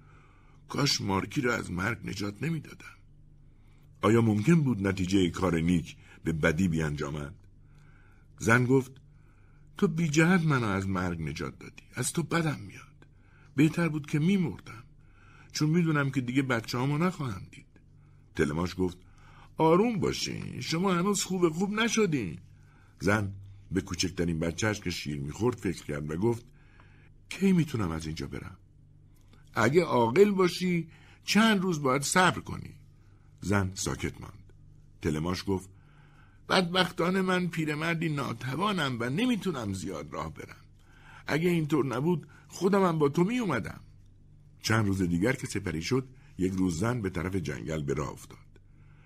کاش مارکی را از مرگ نجات نمی‌دادم. آیا ممکن بود نتیجه کار نیک به بدی بیانجامد؟ زن گفت تو بی جهت منو از مرگ نجات دادی از تو بدم میاد. بهتر بود که میمردم چون می‌دونم که دیگه بچه همو نخواهم دید. تلماش گفت آروم باشین شما هنوز خوب خوب نشدین. زن به کوچکترین بچهش که شیر می‌خورد فکر کرد و گفت کی می‌تونم از اینجا برم؟ اگه عاقل باشی چند روز باید صبر کنی. زن ساکت ماند. تلماش گفت بدبختان من پیرمردی ناتوانم و نمی‌تونم زیاد راه برم. اگه اینطور نبود خودمم با تو می اومدم چند روز دیگر که سپری شد یک روز زن به طرف جنگل به راه افتاد.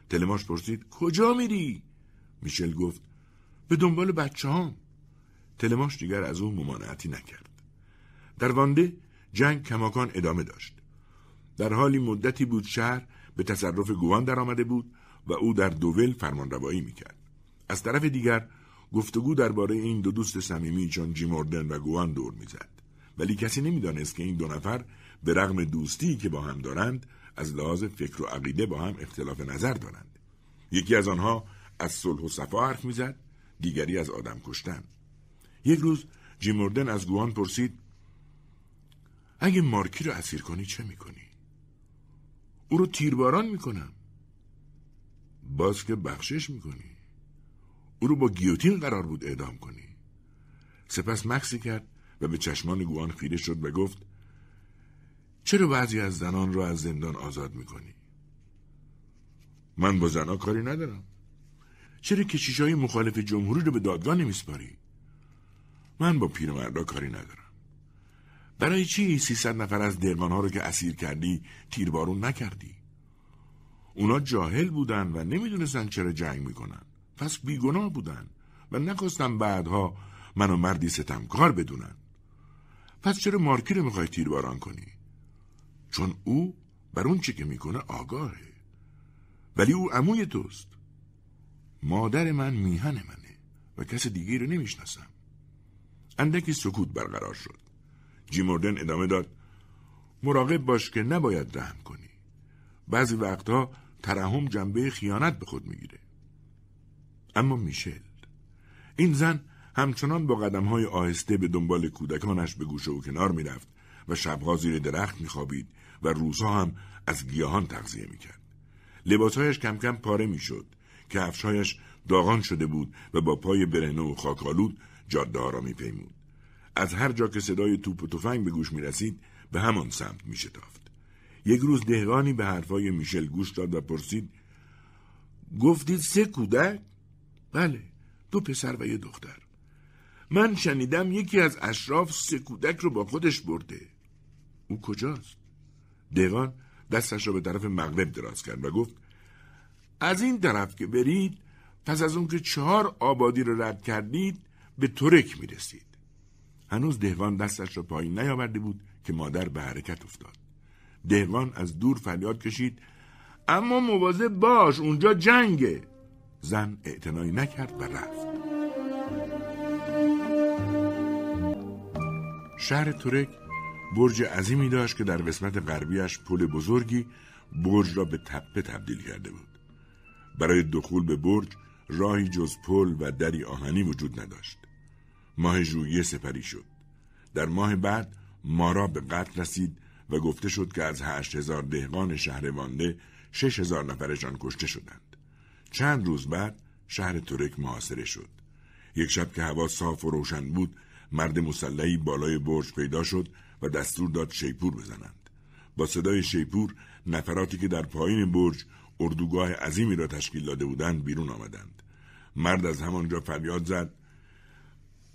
تلماش پرسید کجا میری؟ میشل گفت به دنبال بچه هم. تلماش دیگر از او ممانعتی نکرد. در وانده جنگ کماکان ادامه داشت. در حالی مدتی بود شهر به تصرف گوان در آمده بود و او در دوول فرمانروایی می‌کرد. از طرف دیگر گفتگو درباره این دو دوست صمیمی چون جیموردن و گوان دور می‌زد. ولی کسی نمی‌دانست که این دو نفر به رغم دوستی که با هم دارند از لحاظ فکر و عقیده با هم اختلاف نظر دارند. یکی از آنها از صلح و صفا حرف می‌زد دیگری از آدم کشتن. یک روز جیموردن از گوان پرسید اگه مارکی رو اسیر کنی چه می‌کنی؟ او رو تیرباران می‌کنم. باز که بخشش می‌کنی. او رو با گیوتین قرار بود اعدام کنی. سپس مکسی کرد و به چشمان گوان خیره شد و گفت چرا بعضی از زنان را از زندان آزاد می‌کنی؟ من با زنا کاری ندارم. چرا کشیش های مخالف جمهوری رو به دادگاه نمیسپاری؟ من با پیرمردا کاری ندارم. برای چی سیصد نفر از ها رو که اسیر کردی تیربارون نکردی؟ اونا جاهل بودن و نمی‌دونستن چرا جنگ می‌کنن. پس بیگناه بودن و نخواستم بعدها منو مردی ستمکار بدونن. پس چرا مارکی رو می‌خوای تیرباران کنی؟ چون او بر اون چی که می‌کنه آگاهه. ولی او عموی توست. مادر من میهن منه و کس دیگه رو نمی‌شناسم. اندکی سکوت برقرار شد. جیموردن ادامه داد. مراقب باش که نباید رحم کنی. بعضی وقتها ترحم جنبه خیانت به خود می‌گیره. اما میشل این زن همچنان با قدم های آهسته به دنبال کودکانش به گوشه و کنار می‌رفت و شبها زیر درخت میخوابید و روزها هم از گیاهان تغذیه می‌کرد. لباسهایش کم کم پاره می‌شد. که افشایش داغان شده بود و با پای برهنه و خاکالود جاده ها را میپیمود. از هر جا که صدای توپ و تفنگ به گوش می رسید به همان سمت می شتافت. یک روز دهقانی به حرفای میشل گوش داد و پرسید گفتید سه کودک؟ بله دو پسر و یه دختر من شنیدم یکی از اشراف سه کودک رو با خودش برده او کجاست؟ دهقان دستش را به طرف مغرب دراز کرد و گفت از این طرف که برید پس از اون که چهار آبادی رو رد کردید به ترک می رسید. هنوز دهقان دستش را پایین نیاورده بود که مادر به حرکت افتاد. دهقان از دور فریاد کشید اما مواظب باش اونجا جنگه. زن اعتنایی نکرد و رفت. شهر ترک برج عظیمی داشت که در قسمت غربیش پل بزرگی برج را به تپه تبدیل کرده بود. برای دخول به برج راهی جز پل و دری آهنی وجود نداشت. ماه ژوئیه سپری شد. در ماه بعد مارا به قتل رسید و گفته شد که از هشت هزار دهقان شهر وانده شش هزار نفرشان کشته شدند. چند روز بعد شهر ترک محاصره شد. یک شب که هوا صاف و روشن بود مرد مسلحی بالای برج پیدا شد و دستور داد شیپور بزنند. با صدای شیپور نفراتی که در پایین برج اردوگاه عظیمی را تشکیل داده بودند بیرون آمدند. مرد از همانجا فریاد زد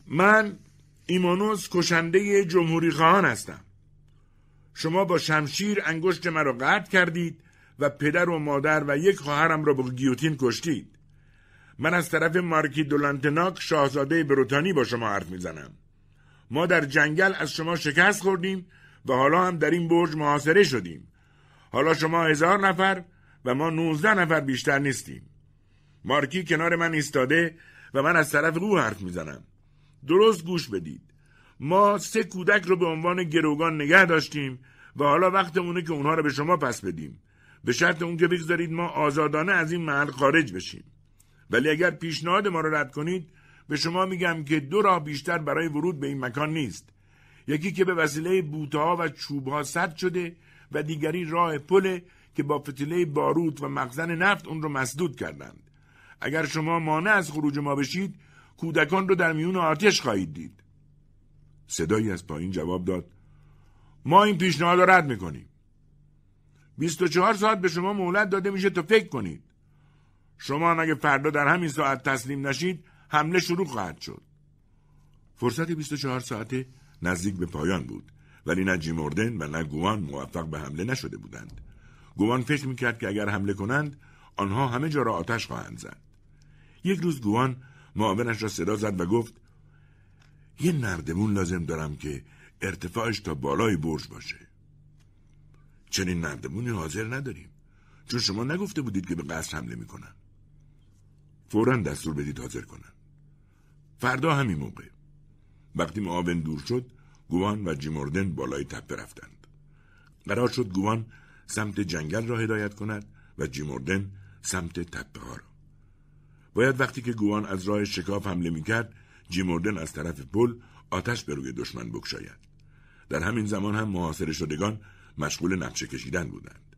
من ایمانوس کشنده جمهوری خواهان هستم. شما با شمشیر انگشت مرا قطع کردید و پدر و مادر و یک خواهرم را با گیوتین کشتید. من از طرف مارکی دولانتناک شاهزاده بروتانی با شما حرف می‌زنم. ما در جنگل از شما شکست خوردیم و حالا هم در این برج محاصره شدیم. حالا شما هزار نفر و ما نوزده نفر بیشتر نیستیم. مارکی کنار من ایستاده و من از طرف او حرف می‌زنم. درست گوش بدید. ما سه کودک رو به عنوان گروگان نگه داشتیم و حالا وقتمونه که اونها رو به شما پس بدیم. به شرط اون که بگذارید ما آزادانه از این محل خارج بشیم. ولی اگر پیشنهاد ما رو رد کنید به شما میگم که دو راه بیشتر برای ورود به این مکان نیست. یکی که به وسیله بوتها و چوبها سد شده و دیگری راه پل که با فتیله باروت و مخزن نفت اون رو مسدود کردند. اگر شما مانع از خروج ما بشید کودکان رو در میون آتش خواهید دید. صدایی از پایین جواب داد ما این پیشنهاد را رد می‌کنیم. 24 ساعت به شما مهلت داده میشه تا فکر کنید. شما اگه فردا در همین ساعت تسلیم نشید حمله شروع خواهد شد. فرصت 24 ساعته نزدیک به پایان بود ولی نه جیموردن و نه گوان موفق به حمله نشده بودند. گوان فکر می‌کرد که اگر حمله کنند آنها همه جا را آتش خواهند زد. یک روز گوان معاونش را صدا زد و گفت یه نردمون لازم دارم که ارتفاعش تا بالای برج باشه. چنین نردمونی حاضر نداریم. چون شما نگفته بودید که به قصر حمله می‌کنن. فورا دستور بدید حاضر کنن. فردا همین موقع. وقتی معاون دور شد گوان و جیموردن بالای تپه رفتند. قرار شد گوان سمت جنگل را هدایت کند و جیموردن سمت تپه ها را. باید وقتی که گوان از راه شکاف حمله می‌کرد جیموردن از طرف پل آتش به روی دشمن بکشاید. در همین زمان هم محاصره شدگان مشغول نقشه کشیدن بودند.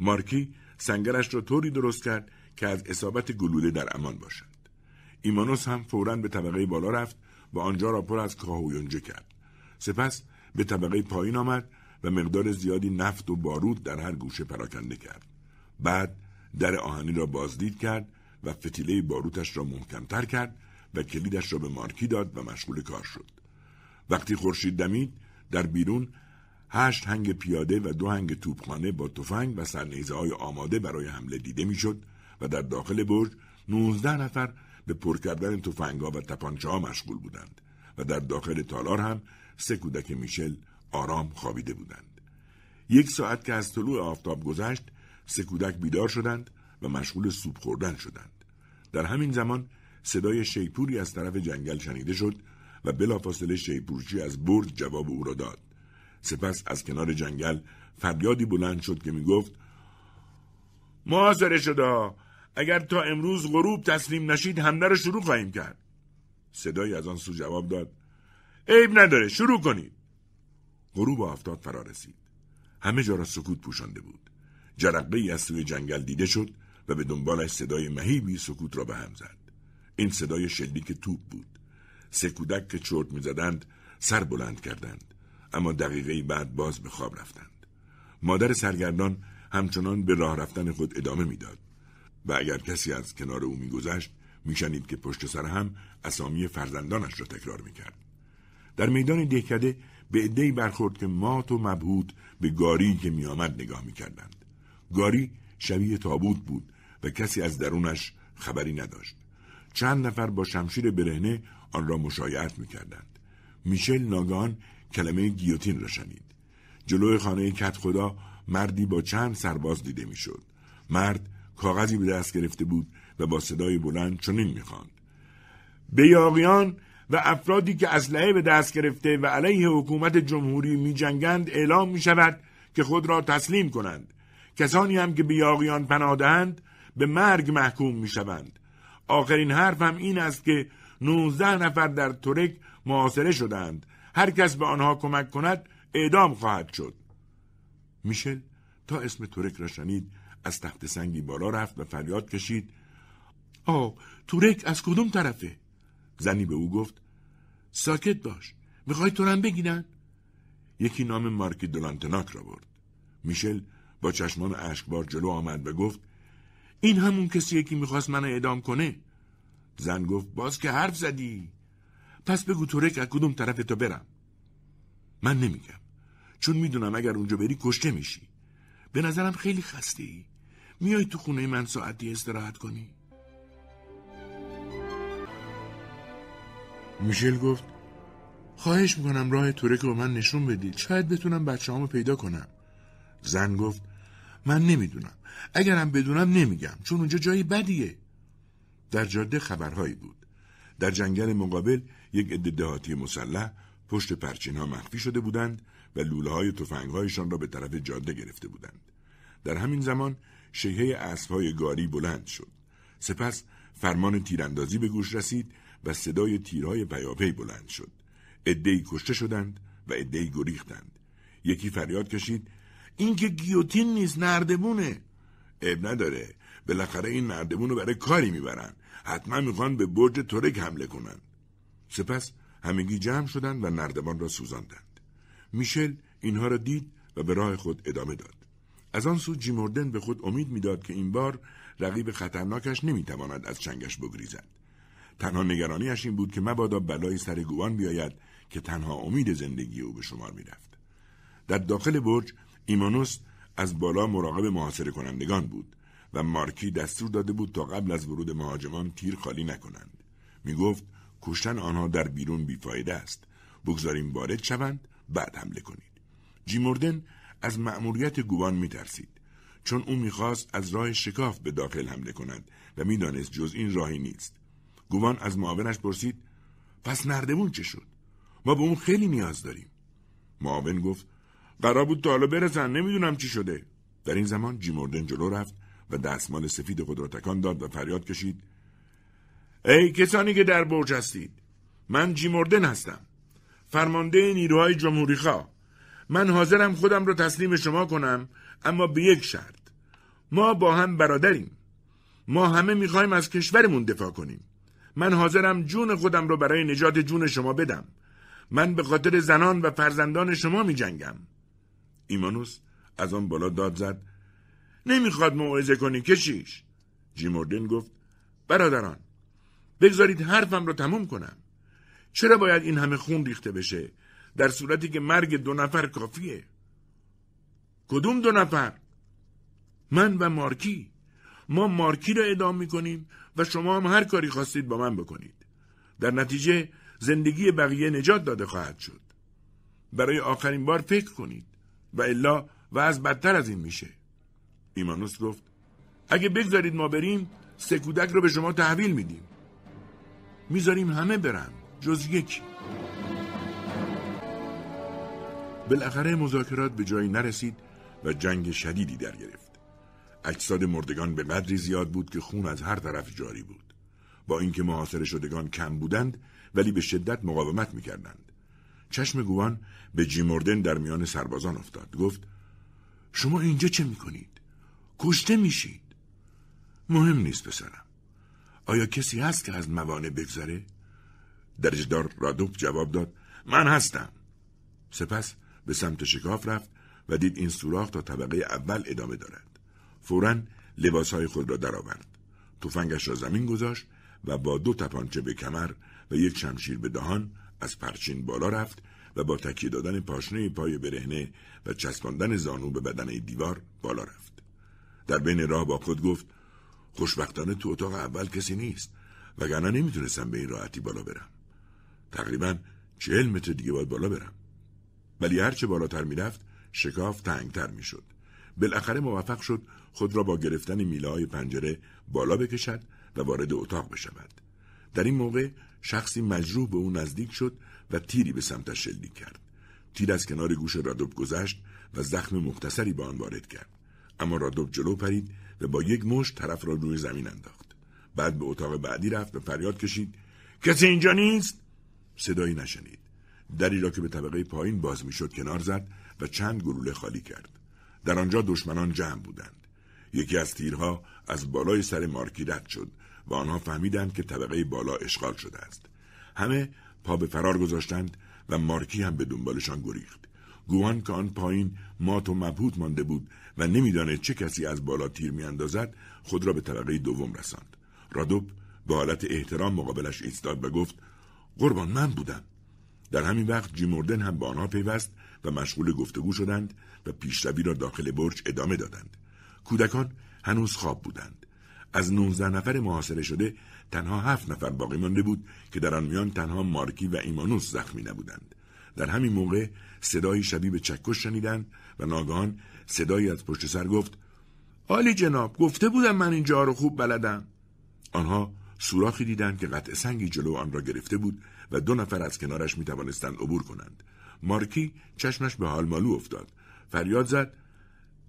مارکی سنگرش را طوری درست کرد که از اصابت گلوله در امان باشد. ایمانوس هم فورا به طبقه بالا رفت و آنجا را پر از کاه و یونجه کرد. سپس به طبقه پایین آمد و مقدار زیادی نفت و بارود در هر گوشه پراکنده کرد. بعد در آهنی را بازدید کرد و فتیله باروتش را محکمتر کرد و کلیدش را به مارکی داد و مشغول کار شد. وقتی خورشید دمید در بیرون هشت هنگ پیاده و دو هنگ توپخانه با تفنگ و سرنیزه های آماده برای حمله دیده می‌شد و در داخل برج نوزده نفر به پر کردن تفنگها و تپانچه ها مشغول بودند و در داخل تالار هم سه کودک میشل آرام خوابیده بودند. یک ساعت که از طلوع آفتاب گذشت سه کودک بیدار شدند و مشغول سوپ خوردن شدند. در همین زمان صدای شیپوری از طرف جنگل شنیده شد و بلافاصله شیپورچی از برج جواب او را داد. سپس از کنار جنگل فریادی بلند شد که می‌گفت محاصره شده. اگر تا امروز غروب تسلیم نشید حمله را شروع خواهیم کرد. صدایی از آن سو جواب داد عیب نداره شروع کنید. غروب آفتاب فرا رسید. همه جا را سکوت پوشانده بود. جرقه ای از سوی جنگل دیده شد و به دنبالش صدای مهیبی سکوت را به هم زد. این صدای شلیک توپ بود. سه کودک که چرت می‌زدند سر بلند کردند اما دقیقه بعد باز به خواب رفتند. مادر سرگردان همچنان به راه رفتن خود ادامه می‌داد و اگر کسی از کنار او میگذشت میشنید که پشت سر هم اسامی فرزندانش را تکرار می‌کرد. در میدان دهکده به عدهای برخورد که مات و مبهود به گاری که میآمد نگاه می‌کردند. گاری شبیه تابوت بود و کسی از درونش خبری نداشت. چند نفر با شمشیر برهنه آن را مشایعت می‌کردند. میشل ناگان کلمه گیوتین را شنید. جلوی خانه کت خدا مردی با چند سرباز دیده می‌شد. مرد کاغذی به دست گرفته بود و با صدای بلند چنین می‌خواند. به یاقیان و افرادی که اسلحه به دست گرفته و علیه حکومت جمهوری می جنگند اعلام می شود که خود را تسلیم کنند. کسانی هم که به یاقیان پناهدهند به مرگ محکوم می شوند. آخرین حرف هم این است که 19 نفر در ترک محاصره شدند. هر کس به آنها کمک کند اعدام خواهد شد. میشل تا اسم ترک را شنید از تخت سنگی بالا رفت و فریاد کشید آه تورک از کدوم طرفه؟ زنی به او گفت ساکت باش می‌خوای تو هم بگیرن؟ یکی نام مارکی دولانتناک را برد میشل با چشمان اشکبار جلو آمد و گفت این همون کسیه که می‌خواست منو اعدام کنه. زن گفت باز که حرف زدی. پس بگو تورک از کدوم طرف تو برم. من نمیگم. چون می‌دونم اگر اونجا بری کشته میشی. به نظرم خیلی خسته ای. میای تو خونه من ساعتی استراحت کنی. میشل گفت خواهش می‌کنم راه تورک رو من نشون بدید. شاید بتونم بچه همو پیدا کنم. زن گفت من نمی‌دونم. اگرم بدونم نمیگم چون اونجا جای بدیه. در جاده خبرهایی بود. در جنگل مقابل یک عده دهاتی مسلح پشت پرچین ها مخفی شده بودند و لوله های تفنگ هایشان را به طرف جاده گرفته بودند. در همین زمان شیهه اسبهای گاری بلند شد. سپس فرمان تیراندازی به گوش رسید و صدای تیرهای پیاپی بلند شد. عدهای کشته شدند و عدهای گریختند. یکی فریاد کشید این که گیوتین نیست نردبونه. اب نداره. بالاخره این نردبون رو برای کاری می‌برن. حتما می‌خوان به برج ترک حمله کنند سپس همگی جمع شدند و نردبان را سوزاندند. میشل اینها را دید و به راه خود ادامه داد. از آن سو جیموردن به خود امید می‌داد که این بار رقیب خطرناکش نمی‌تواند از چنگش بگریزد. تنها نگرانیش این بود که مبادا بلای سر گوان بیاید که تنها امید زندگی او به شمار می‌رفت. در داخل برج ایمانوس از بالا مراقب محاصره کنندگان بود و مارکی دستور داده بود تا قبل از ورود مهاجمان تیر خالی نکنند. می‌گفت کشتن آنها در بیرون بیفایده است. بگذاریم وارد شوند بعد حمله کنید. جیموردن از مأموریت گوان میترسید. چون او می‌خواست از راه شکاف به داخل حمله کند و می‌دانست جز این راهی نیست. گوان از معاونش پرسید پس نردمون چه شد؟ ما به اون خیلی نیاز داریم. معاون گفت قرار بود تا حالا برسن. نمی‌دونم چی شده. در این زمان جیموردن جلو رفت و دستمال سفید خود را تکان داد و فریاد کشید. ای کسانی که در برج هستید من جیموردن هستم. فرمانده نیروهای جمهوری خواه. من حاضرم خودم رو تسلیم شما کنم اما به یک شرط. ما با هم برادریم. ما همه می‌خوایم از کشورمون دفاع کنیم. من حاضرم جون خودم رو برای نجات جون شما بدم. من به خاطر زنان و فرزندان شما می جنگم ایمانوس از آن بالا داد زد. نمی‌خواد موعظه کنی کشیش جیموردن گفت برادران بگذارید حرفم رو تموم کنم. چرا باید این همه خون ریخته بشه؟ در صورتی که مرگ دو نفر کافیه. کدوم دو نفر؟ من و مارکی. ما مارکی را ادام می‌کنیم و شما هم هر کاری خواستید با من بکنید. در نتیجه زندگی بقیه نجات داده خواهد شد. برای آخرین بار فکر کنید. و الا و از بدتر از این میشه. ایمانوس گفت اگه بگذارید ما بریم سه کودک رو به شما تحویل میدیم. می‌ذاریم همه برن جز یکی بالاخره مذاکرات به جایی نرسید و جنگ شدیدی در گرفت. اجساد مردگان به قدری زیاد بود که خون از هر طرف جاری بود. با اینکه محاصره شدگان کم بودند ولی به شدت مقاومت می‌کردند. چشم گوان به جیموردن در میان سربازان افتاد. گفت شما اینجا چه می‌کنید؟ کشته میشید. مهم نیست پسرم. آیا کسی هست که از موانع بگذره؟ درجدار رادوب جواب داد من هستم. سپس به سمت شکاف رفت و دید این سوراخ تا طبقه اول ادامه دارد. فورا لباسهای خود را درآورد. تفنگش را زمین گذاشت و با دو تپانچه به کمر و یک شمشیر به دهان از پرچین بالا رفت و با تکیه دادن پاشنه پای برهنه و چسباندن زانو به بدن دیوار بالا رفت. در بین راه با خود گفت خوشبختانه تو اتاق اول کسی نیست وگرنه نمی‌تونستم به این راحتی بالا برم. تقریبا چهل متر دیگه باید بالا برم. ولی هرچه بالاتر می‌رفت شکاف تنگتر می‌شد. بالاخره موفق شد خود را با گرفتن میله پنجره بالا بکشد و وارد اتاق بشود. در این موقع شخصی مجروح به او نزدیک شد و تیری به سمتش شلیک کرد. تیر از کنار گوش رادوب گذشت و زخم مختصری به آن وارد کرد. اما رادوب جلو پرید و با یک مشت طرف را روی زمین انداخت. بعد به اتاق بعدی رفت و فریاد کشید. کسی اینجا نیست؟ صدایی نشنید. دری را که به طبقه پایین باز می‌شد کنار زد و چند گلوله خالی کرد. در آنجا دشمنان جمع بودند. یکی از تیرها از بالای سر مارکی رد شد و آنها فهمیدند که طبقه بالا اشغال شده است. همه پا به فرار گذاشتند و مارکی هم به دنبالشان گریخت. گوان که آن پایین مات و مبهوت مانده بود و نمی‌دانست چه کسی از بالا تیر میاندازد خود را به طبقه دوم رساند. رادوب به حالت احترام مقابلش ایستاد و گفت قربان من بودم. در همین وقت جیموردن هم به آنها پیوست و مشغول گفتگو شدند و پیشروی را داخل برج ادامه دادند. کودکان هنوز خواب بودند. از 19 نفر محاصره شده تنها هفت نفر باقی مانده بود که در آن میان تنها مارکی و ایمانوس زخمی نبودند. در همین موقع صدایی شبیه به چکش شنیدند و ناگهان صدایی از پشت سر گفت آلی جناب گفته بودم من اینجا رو خوب بلدم. آنها سوراخی دیدند که قطع سنگی جلو آن را گرفته بود و دو نفر از کنارش می توانستند عبور کنند. مارکی چشمش به حال مالو افتاد. فریاد زد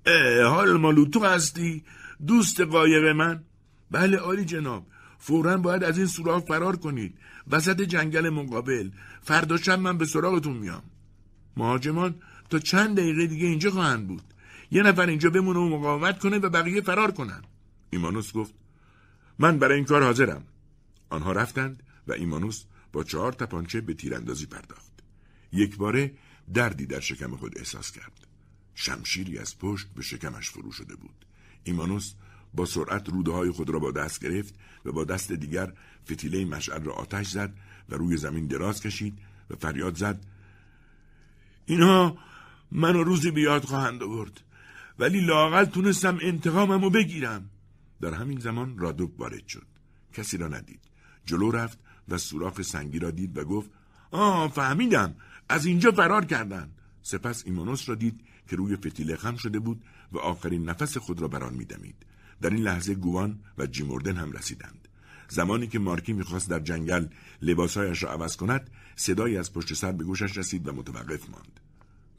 اه حال مالو تو هستی؟ دوست قایق من؟ بله آلی جناب. فورا باید از این سوراخ فرار کنید. وسط جنگل مقابل. فردا شب من به سراغتون میام. مهاجمان تا چند دقیقه دیگه اینجا خواهند بود. یه نفر اینجا بمونه و مقاومت کنه و بقیه فرار کنن. ایمانوس گفت من برای این کار حاضرم. آنها رفتند و ایمانوس با چهار تپانچه به تیراندازی پرداخت. یک باره دردی در شکم خود احساس کرد. شمشیری از پشت به شکمش فرو شده بود. ایمانوس با سرعت روده های خود را با دست گرفت و با دست دیگر فتیله مشعل را آتش زد و روی زمین دراز کشید و فریاد زد. اینها منو روزی بیاد خواهند آورد ولی لاقل تونستم انتقاممو بگیرم. در همین زمان رادوب وارد شد. کسی را ندید. جلو رفت و سوراخ سنگی را دید و گفت آه فهمیدم. از اینجا فرار کردن. سپس ایمانوس را دید که روی فتیله خم شده بود و آخرین نفس خود را بران میدمید. در این لحظه گوان و جیموردن هم رسیدند. زمانی که مارکی می‌خواست در جنگل لباسهایش را عوض کند صدایی از پشت سر به گوشش رسید و متوقف ماند.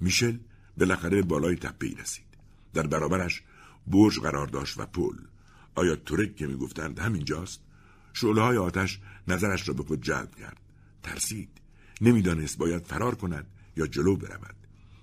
میشل بالاخره به بالای تپهای رسید. در برابرش برج قرار داشت و پل. آیا تورک که می‌گفتند همینجاست شعله های آتش نظرش را به خود جلب کرد. ترسید. نمی‌دانست باید فرار کند یا جلو برود.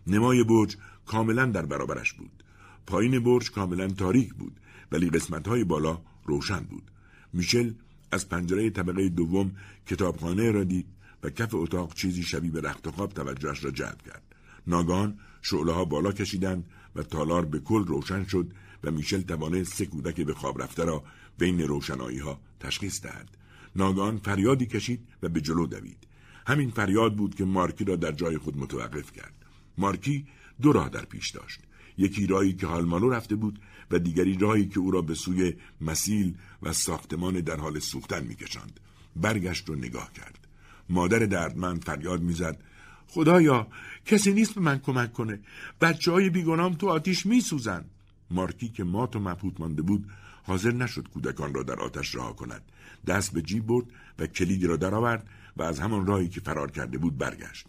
نمای برج کاملا در برابرش بود. پایین برج کاملا تاریک بود. ولی قسمت های بالا روشن بود. میشل از پنجره طبقه دوم کتابخانه را دید و کف اتاق چیزی شبیه به رخت خواب توجهش را جلب کرد. ناگان شعله ها بالا کشیدند و تالار به کل روشن شد و میشل توانست سه کودک به خواب رفته را بین روشنایی ها تشخیص دهد. ناگان فریادی کشید و به جلو دوید. همین فریاد بود که مارکی را در جای خود متوقف کرد. مارکی دو راه در پیش داشت. یکی راهی که هالمانو رفته بود و دیگری راهی که او را به سوی مسیل و ساختمان در حال سوختن میکشاند. برگشت و نگاه کرد. مادر دردمند فریاد می‌زد. خدایا کسی نیست به من کمک کنه. بچه های بیگنام تو آتیش میسوزن. مارکی که مات و مبهوت مانده بود حاضر نشد کودکان را در آتش رها کند. دست به جیب برد و کلیدی را درآورد و از همان راهی که فرار کرده بود برگشت.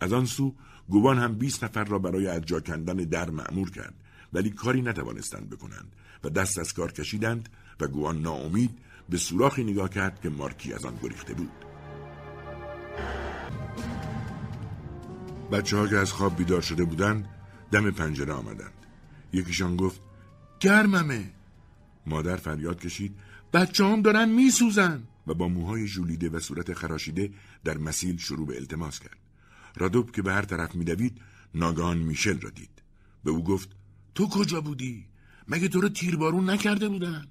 از آن سو گوان هم بیست نفر را برای از جا کندن در معمور کرد. ولی کاری نتوانستند بکنند و دست از کار کشیدند و گوان ناامید به سوراخی نگاه کرد که مارکی از آن گریخته بود. بچه ها که از خواب بیدار شده بودند دم پنجره آمدند. یکیشان گفت گرممه. مادر فریاد کشید بچه هم دارن میسوزن. و با موهای ژولیده و صورت خراشیده در مسیل شروع به التماس کرد. رادوب که به هر طرف میدوید ناگهان میشل را دید. به او گفت تو کجا بودی مگه تو رو تیربارون نکرده بودن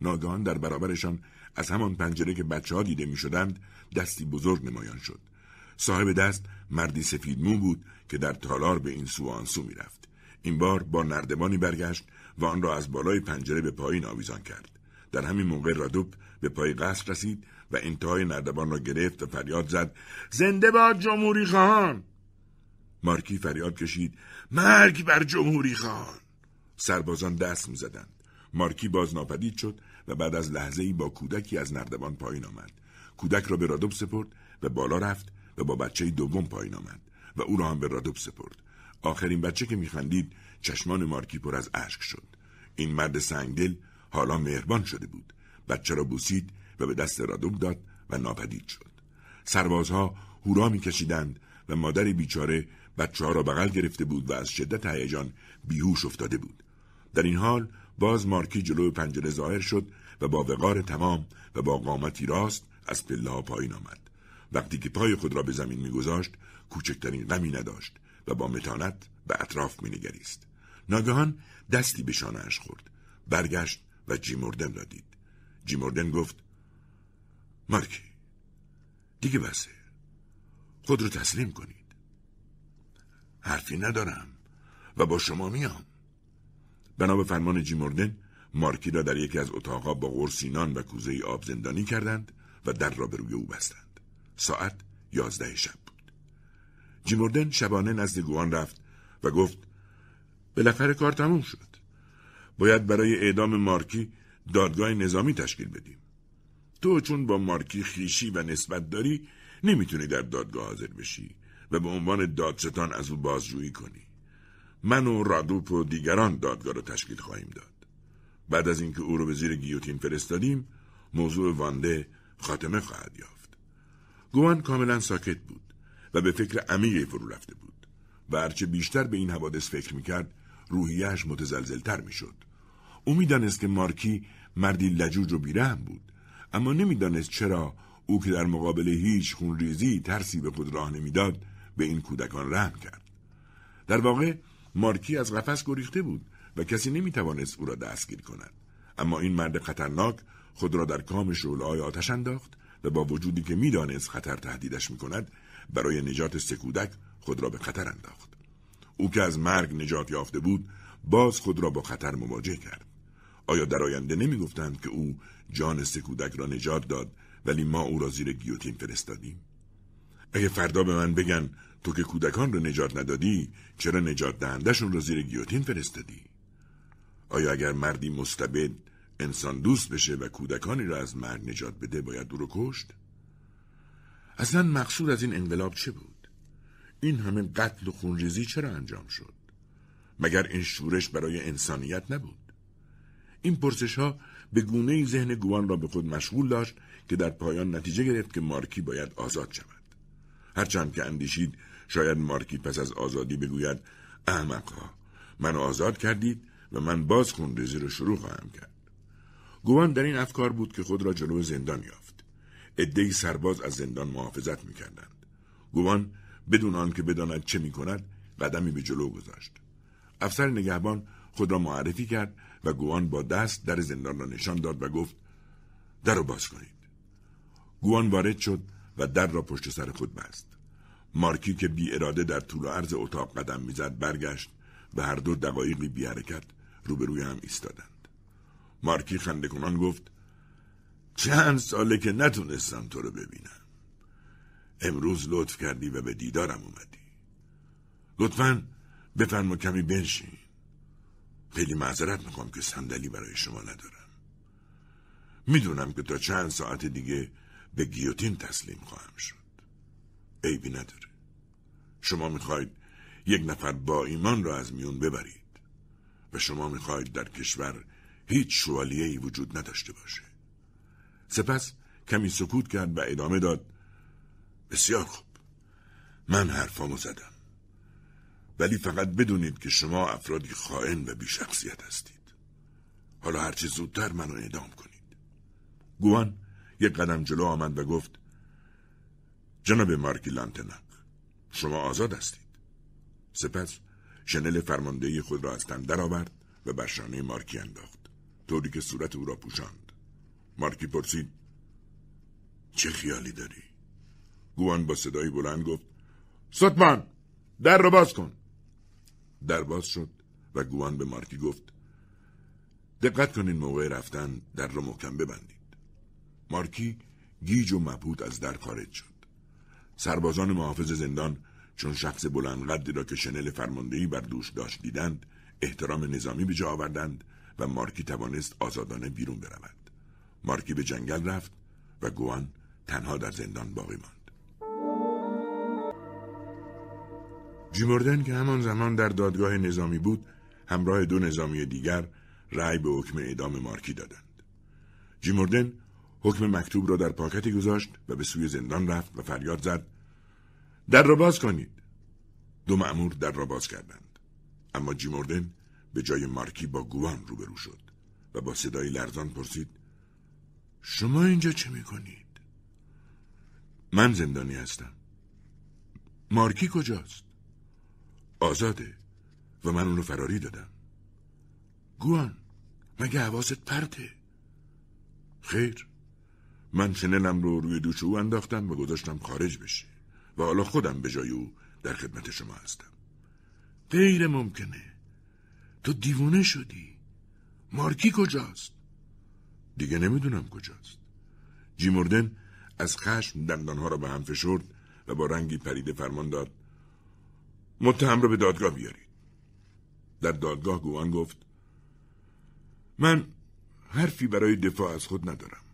ناگهان در برابرشان از همان پنجره که بچه ها دیده می شدند دستی بزرگ نمایان شد صاحب دست مردی سفید مو بود که در تالار به این سو آن می رفت. این بار با نردبانی برگشت و آن را از بالای پنجره به پایین آویزان کرد. در همین موقع رادوب به پای قصر رسید و انتهای نردبان را گرفت و فریاد زد زنده باد جمهوری خان مارکی فریاد کشید. مرگ بر جمهوری خان. سربازان دست می‌زدند. مارکی باز ناپدید شد و بعد از لحظه ای با کودکی از نردبان پایین آمد. کودک را به رادوب سپرد و بالا رفت و با بچه دوم پایین آمد و او را هم به رادوب سپرد. آخرین بچه که میخندید چشمان مارکی پر از اشک شد. این مرد سنگدل حالا مهربان شده بود. بچه را بوسید و به دست رادوب داد و ناپدید شد. سربازها هورا میکشیدند و مادر بیچاره بچه ها را بغل گرفته بود و از شدت هیجان بیهوش افتاده بود. در این حال باز مارکی جلو پنجره ظاهر شد و با وقار تمام و با قامتی راست از پله ها پایین آمد. وقتی که پای خود را به زمین میگذاشت کوچکترین غمی نداشت و با متانت به اطراف مینگریست. ناگهان دستی به شانهاش خورد. برگشت و جیموردن را دید. جیموردن گفت مارکی دیگه بسه. خود رو تسلیم کنید حرفی ندارم و با شما میام. بنا به فرمان جیموردن مارکی را در یکی از اتاقها با قرصی و کوزه آب زندانی کردند و در را به روی او بستند. ساعت یازده شب بود. جیموردن شبانه نزد گوان رفت و گفت بالاخره کار تموم شد. باید برای اعدام مارکی دادگاه نظامی تشکیل بدیم. تو چون با مارکی خیشی و نسبت داری نمی‌تونی در دادگاه حاضر بشی. و به عنوان دادستان از او بازجویی کنی. من و رادوپ و دیگران دادگاه را تشکیل خواهیم داد. بعد از اینکه او رو به زیر گیوتین فرستادیم موضوع وانده خاتمه خواهد یافت. گوان کاملا ساکت بود و به فکر عمیقی فرو رفته بود و هرچه بیشتر به این حوادث فکر می‌کرد روحیش متزلزلتر می‌شد. او می‌دانست که مارکی مردی لجوج و بیرحم بود اما نمی‌دانست چرا او که در مقابل هیچ خونریزی ترسی به خود راه نمی‌داد به این کودکان رحم کرد. در واقع مارکی از قفس گریخته بود و کسی نمی‌توانست او را دستگیر کند. اما این مرد خطرناک خود را در کام شعلههای آتش انداخت و با وجودی که می‌دانست خطر تهدیدش می‌کند برای نجات سه کودک خود را به خطر انداخت. او که از مرگ نجات یافته بود باز خود را با خطر مواجه کرد. آیا در آینده نمی‌گفتند که او جان سه کودک را نجات داد ولی ما او را زیر گیوتین فرستادیم؟ اگه فردا به من بگن تو که کودکان رو نجات ندادی چرا نجات دهندشون را زیر گیوتین فرستادی؟ آیا اگر مردی مستبد انسان دوست بشه و کودکانی را از مرگ نجات بده باید او رو کشت؟ اصلا مقصود از این انقلاب چه بود؟ این همه قتل و خونریزی چرا انجام شد؟ مگر این شورش برای انسانیت نبود؟ این پرسش ها به گونه ذهن گوان را به خود مشغول داشت که در پایان نتیجه گرفت که مارکی باید آزاد شود. هرچند که اندیشید شاید مارکی پس از آزادی بگوید احمقها من آزاد کردید و من باز خونریزی رو شروع خواهم کرد. گوان در این افکار بود که خود را جلو زندان یافت. عدهای سرباز از زندان محافظت می‌کردند. گوان بدون آنکه بداند چه می‌کند قدمی به جلو گذاشت. افسر نگهبان خود را معرفی کرد و گوان با دست در زندان را نشان داد و گفت در را باز کنید. گوان وارد شد و در را پشت سر خود بست. مارکی که بی اراده در طول و عرض اتاق قدم می‌زد برگشت و هر دو دقایقی بی حرکت روبروی هم ایستادند. مارکی خنده کنان گفت چند ساله که نتونستم تو رو ببینم. امروز لطف کردی و به دیدارم اومدی. لطفا بفرما کمی بنشین. خیلی معذرت می‌کنم که صندلی برای شما ندارم. می‌دونم که تا چند ساعت دیگه به گیوتین تسلیم خواهم شد. عیبی نداره شما می‌خواید یک نفر با ایمان را از میون ببرید و شما می‌خواید در کشور هیچ شوالیهی وجود نداشته باشه. سپس کمی سکوت کرد و ادامه داد بسیار خوب من حرفامو زدم. ولی فقط بدونید که شما افرادی خائن و بیشخصیت هستید. حالا هرچه زودتر منو اعدام کنید. گوان یک قدم جلو آمد و گفت جناب مارکی لانتنق شما آزاد هستید. سپس شنل فرماندهی خود را از تن درآورد و بر شانه مارکی انداخت طوری که صورت او را پوشاند. مارکی پرسید چه خیالی داری؟ گوان با صدایی بلند گفت ستمان در را باز کن. در باز شد و گوان به مارکی گفت دقت کنین موقع رفتن در را محکم ببندید. مارکی گیج و مبهوت از در خارج شد. سربازان محافظ زندان چون شخص بلند قدی را که شنل فرماندهی بر دوش داشت دیدند احترام نظامی به جا آوردند و مارکی توانست آزادانه بیرون برود. مارکی به جنگل رفت و گوان تنها در زندان باقی ماند. جیموردن که همان زمان در دادگاه نظامی بود همراه دو نظامی دیگر رأی به حکم اعدام مارکی دادند. جیموردن حکم مکتوب را در پاکتی گذاشت و به سوی زندان رفت و فریاد زد در را باز کنید دو مأمور در را باز کردند اما جیموردن به جای مارکی با گوان روبرو شد و با صدای لرزان پرسید شما اینجا چه می‌کنید؟ من زندانی هستم مارکی کجاست؟ آزاده و من اونو فراری دادم گوان مگه حواست پرته؟ خیر من شنلم رو روی دوش او انداختم و گذاشتم خارج بشه و حالا خودم به جای او در خدمت شما هستم. غیر ممکنه. تو دیوونه شدی. مارکی کجاست؟ دیگه نمی‌دونم کجاست. جیموردن از خشم دندانها را به هم فشرد و با رنگی پریده فرمان داد متهم را به دادگاه بیارید. در دادگاه گوان گفت من حرفی برای دفاع از خود ندارم.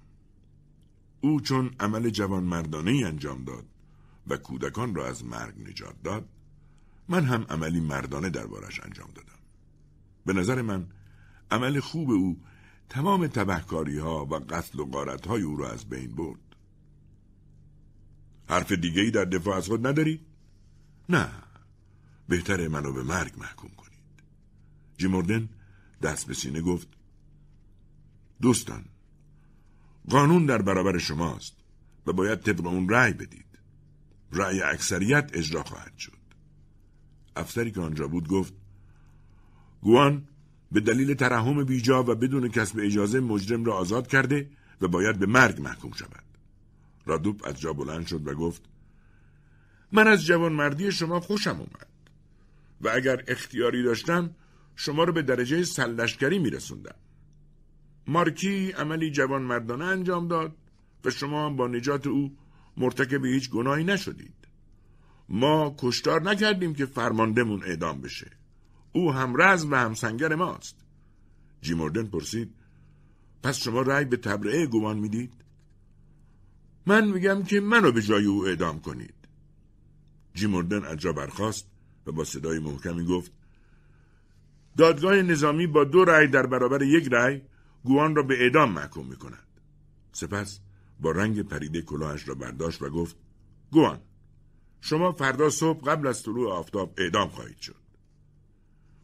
او چون عمل جوان مردانه ای انجام داد و کودکان را از مرگ نجات داد من هم عملی مردانه دربارش انجام دادم. به نظر من عمل خوب او تمام تبهکاری ها و قتل و غارت های او را از بین برد. حرف دیگه ای در دفاع از خود نداری؟ نه. بهتره منو به مرگ محکوم کنید. جیموردن دست به سینه گفت دوستان قانون در برابر شماست و باید طبق اون رأی بدید. رأی اکثریت اجرا خواهد شد. افسری که آنجا بود گفت گوان به دلیل ترحم بیجا و بدون کسب اجازه مجرم را آزاد کرده و باید به مرگ محکوم شود. رادوب از جا بلند شد و گفت من از جوانمردی شما خوشم اومد و اگر اختیاری داشتم شما را به درجه سلشکری میرسوندم. مارکی عملی جوان مردانه انجام داد و شما با نجات او مرتکب هیچ گناهی نشدید. ما کشتار نکردیم که فرماندهمون اعدام بشه. او هم رز و هم سنگر ماست. جیموردن پرسید پس شما رأی به تبرعه گمان می‌دید؟ من میگم که منو به جای او اعدام کنید. جیموردن از جا برخاست و با صدای محکمی گفت دادگاه نظامی با دو رأی در برابر یک رأی گوان را به اعدام محکوم می کند. سپس با رنگ پریده کلاهش را برداشت و گفت گوان شما فردا صبح قبل از طلوع آفتاب اعدام خواهید شد.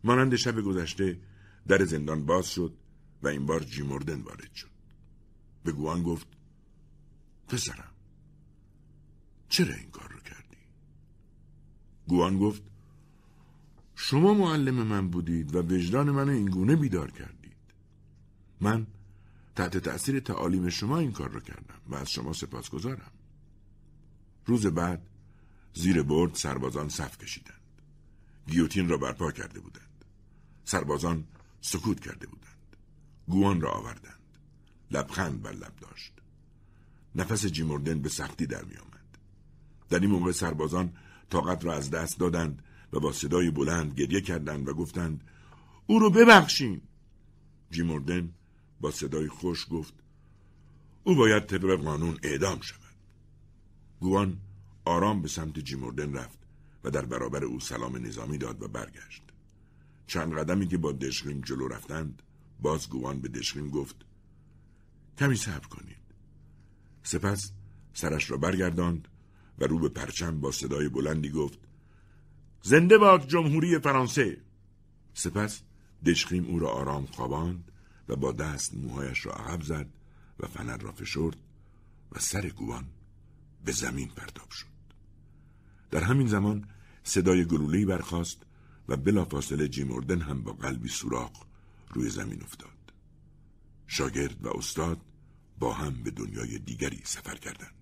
مانند شب گذشته در زندان باز شد و این بار جیموردن وارد شد. به گوان گفت پسرم چرا این کار رو کردی؟ گوان گفت شما معلم من بودید و وجدان منو اینگونه بیدار کردید من تحت تأثیر تعالیم شما این کار رو کردم و از شما سپاسگزارم. روز بعد زیر برد سربازان صف کشیدند. گیوتین را برپا کرده بودند. سربازان سکوت کرده بودند. گوان را آوردند. لبخند بر لب داشت. نفس جیموردن به سختی در می آمد. در این موقع سربازان طاقت را از دست دادند و با صدای بلند گریه کردند و گفتند او رو ببخشیم جیموردن با صدای خوش گفت او باید طبق قانون اعدام شود. گوان آرام به سمت جیموردن رفت و در برابر او سلام نظامی داد و برگشت. چند قدمی که با دشخیم جلو رفتند باز گوان به دشخیم گفت کمی صبر کنید. سپس سرش را برگرداند و رو به پرچم با صدای بلندی گفت زنده باد جمهوری فرانسه. سپس دشخیم او را آرام خواباند و با دست موهایش را عقب زد و فنر را فشرد و سر گوان به زمین پرتاب شد. در همین زمان صدای گلوله‌ای برخاست و بلافاصله جیموردن هم با قلبی سوراخ روی زمین افتاد. شاگرد و استاد با هم به دنیای دیگری سفر کردند.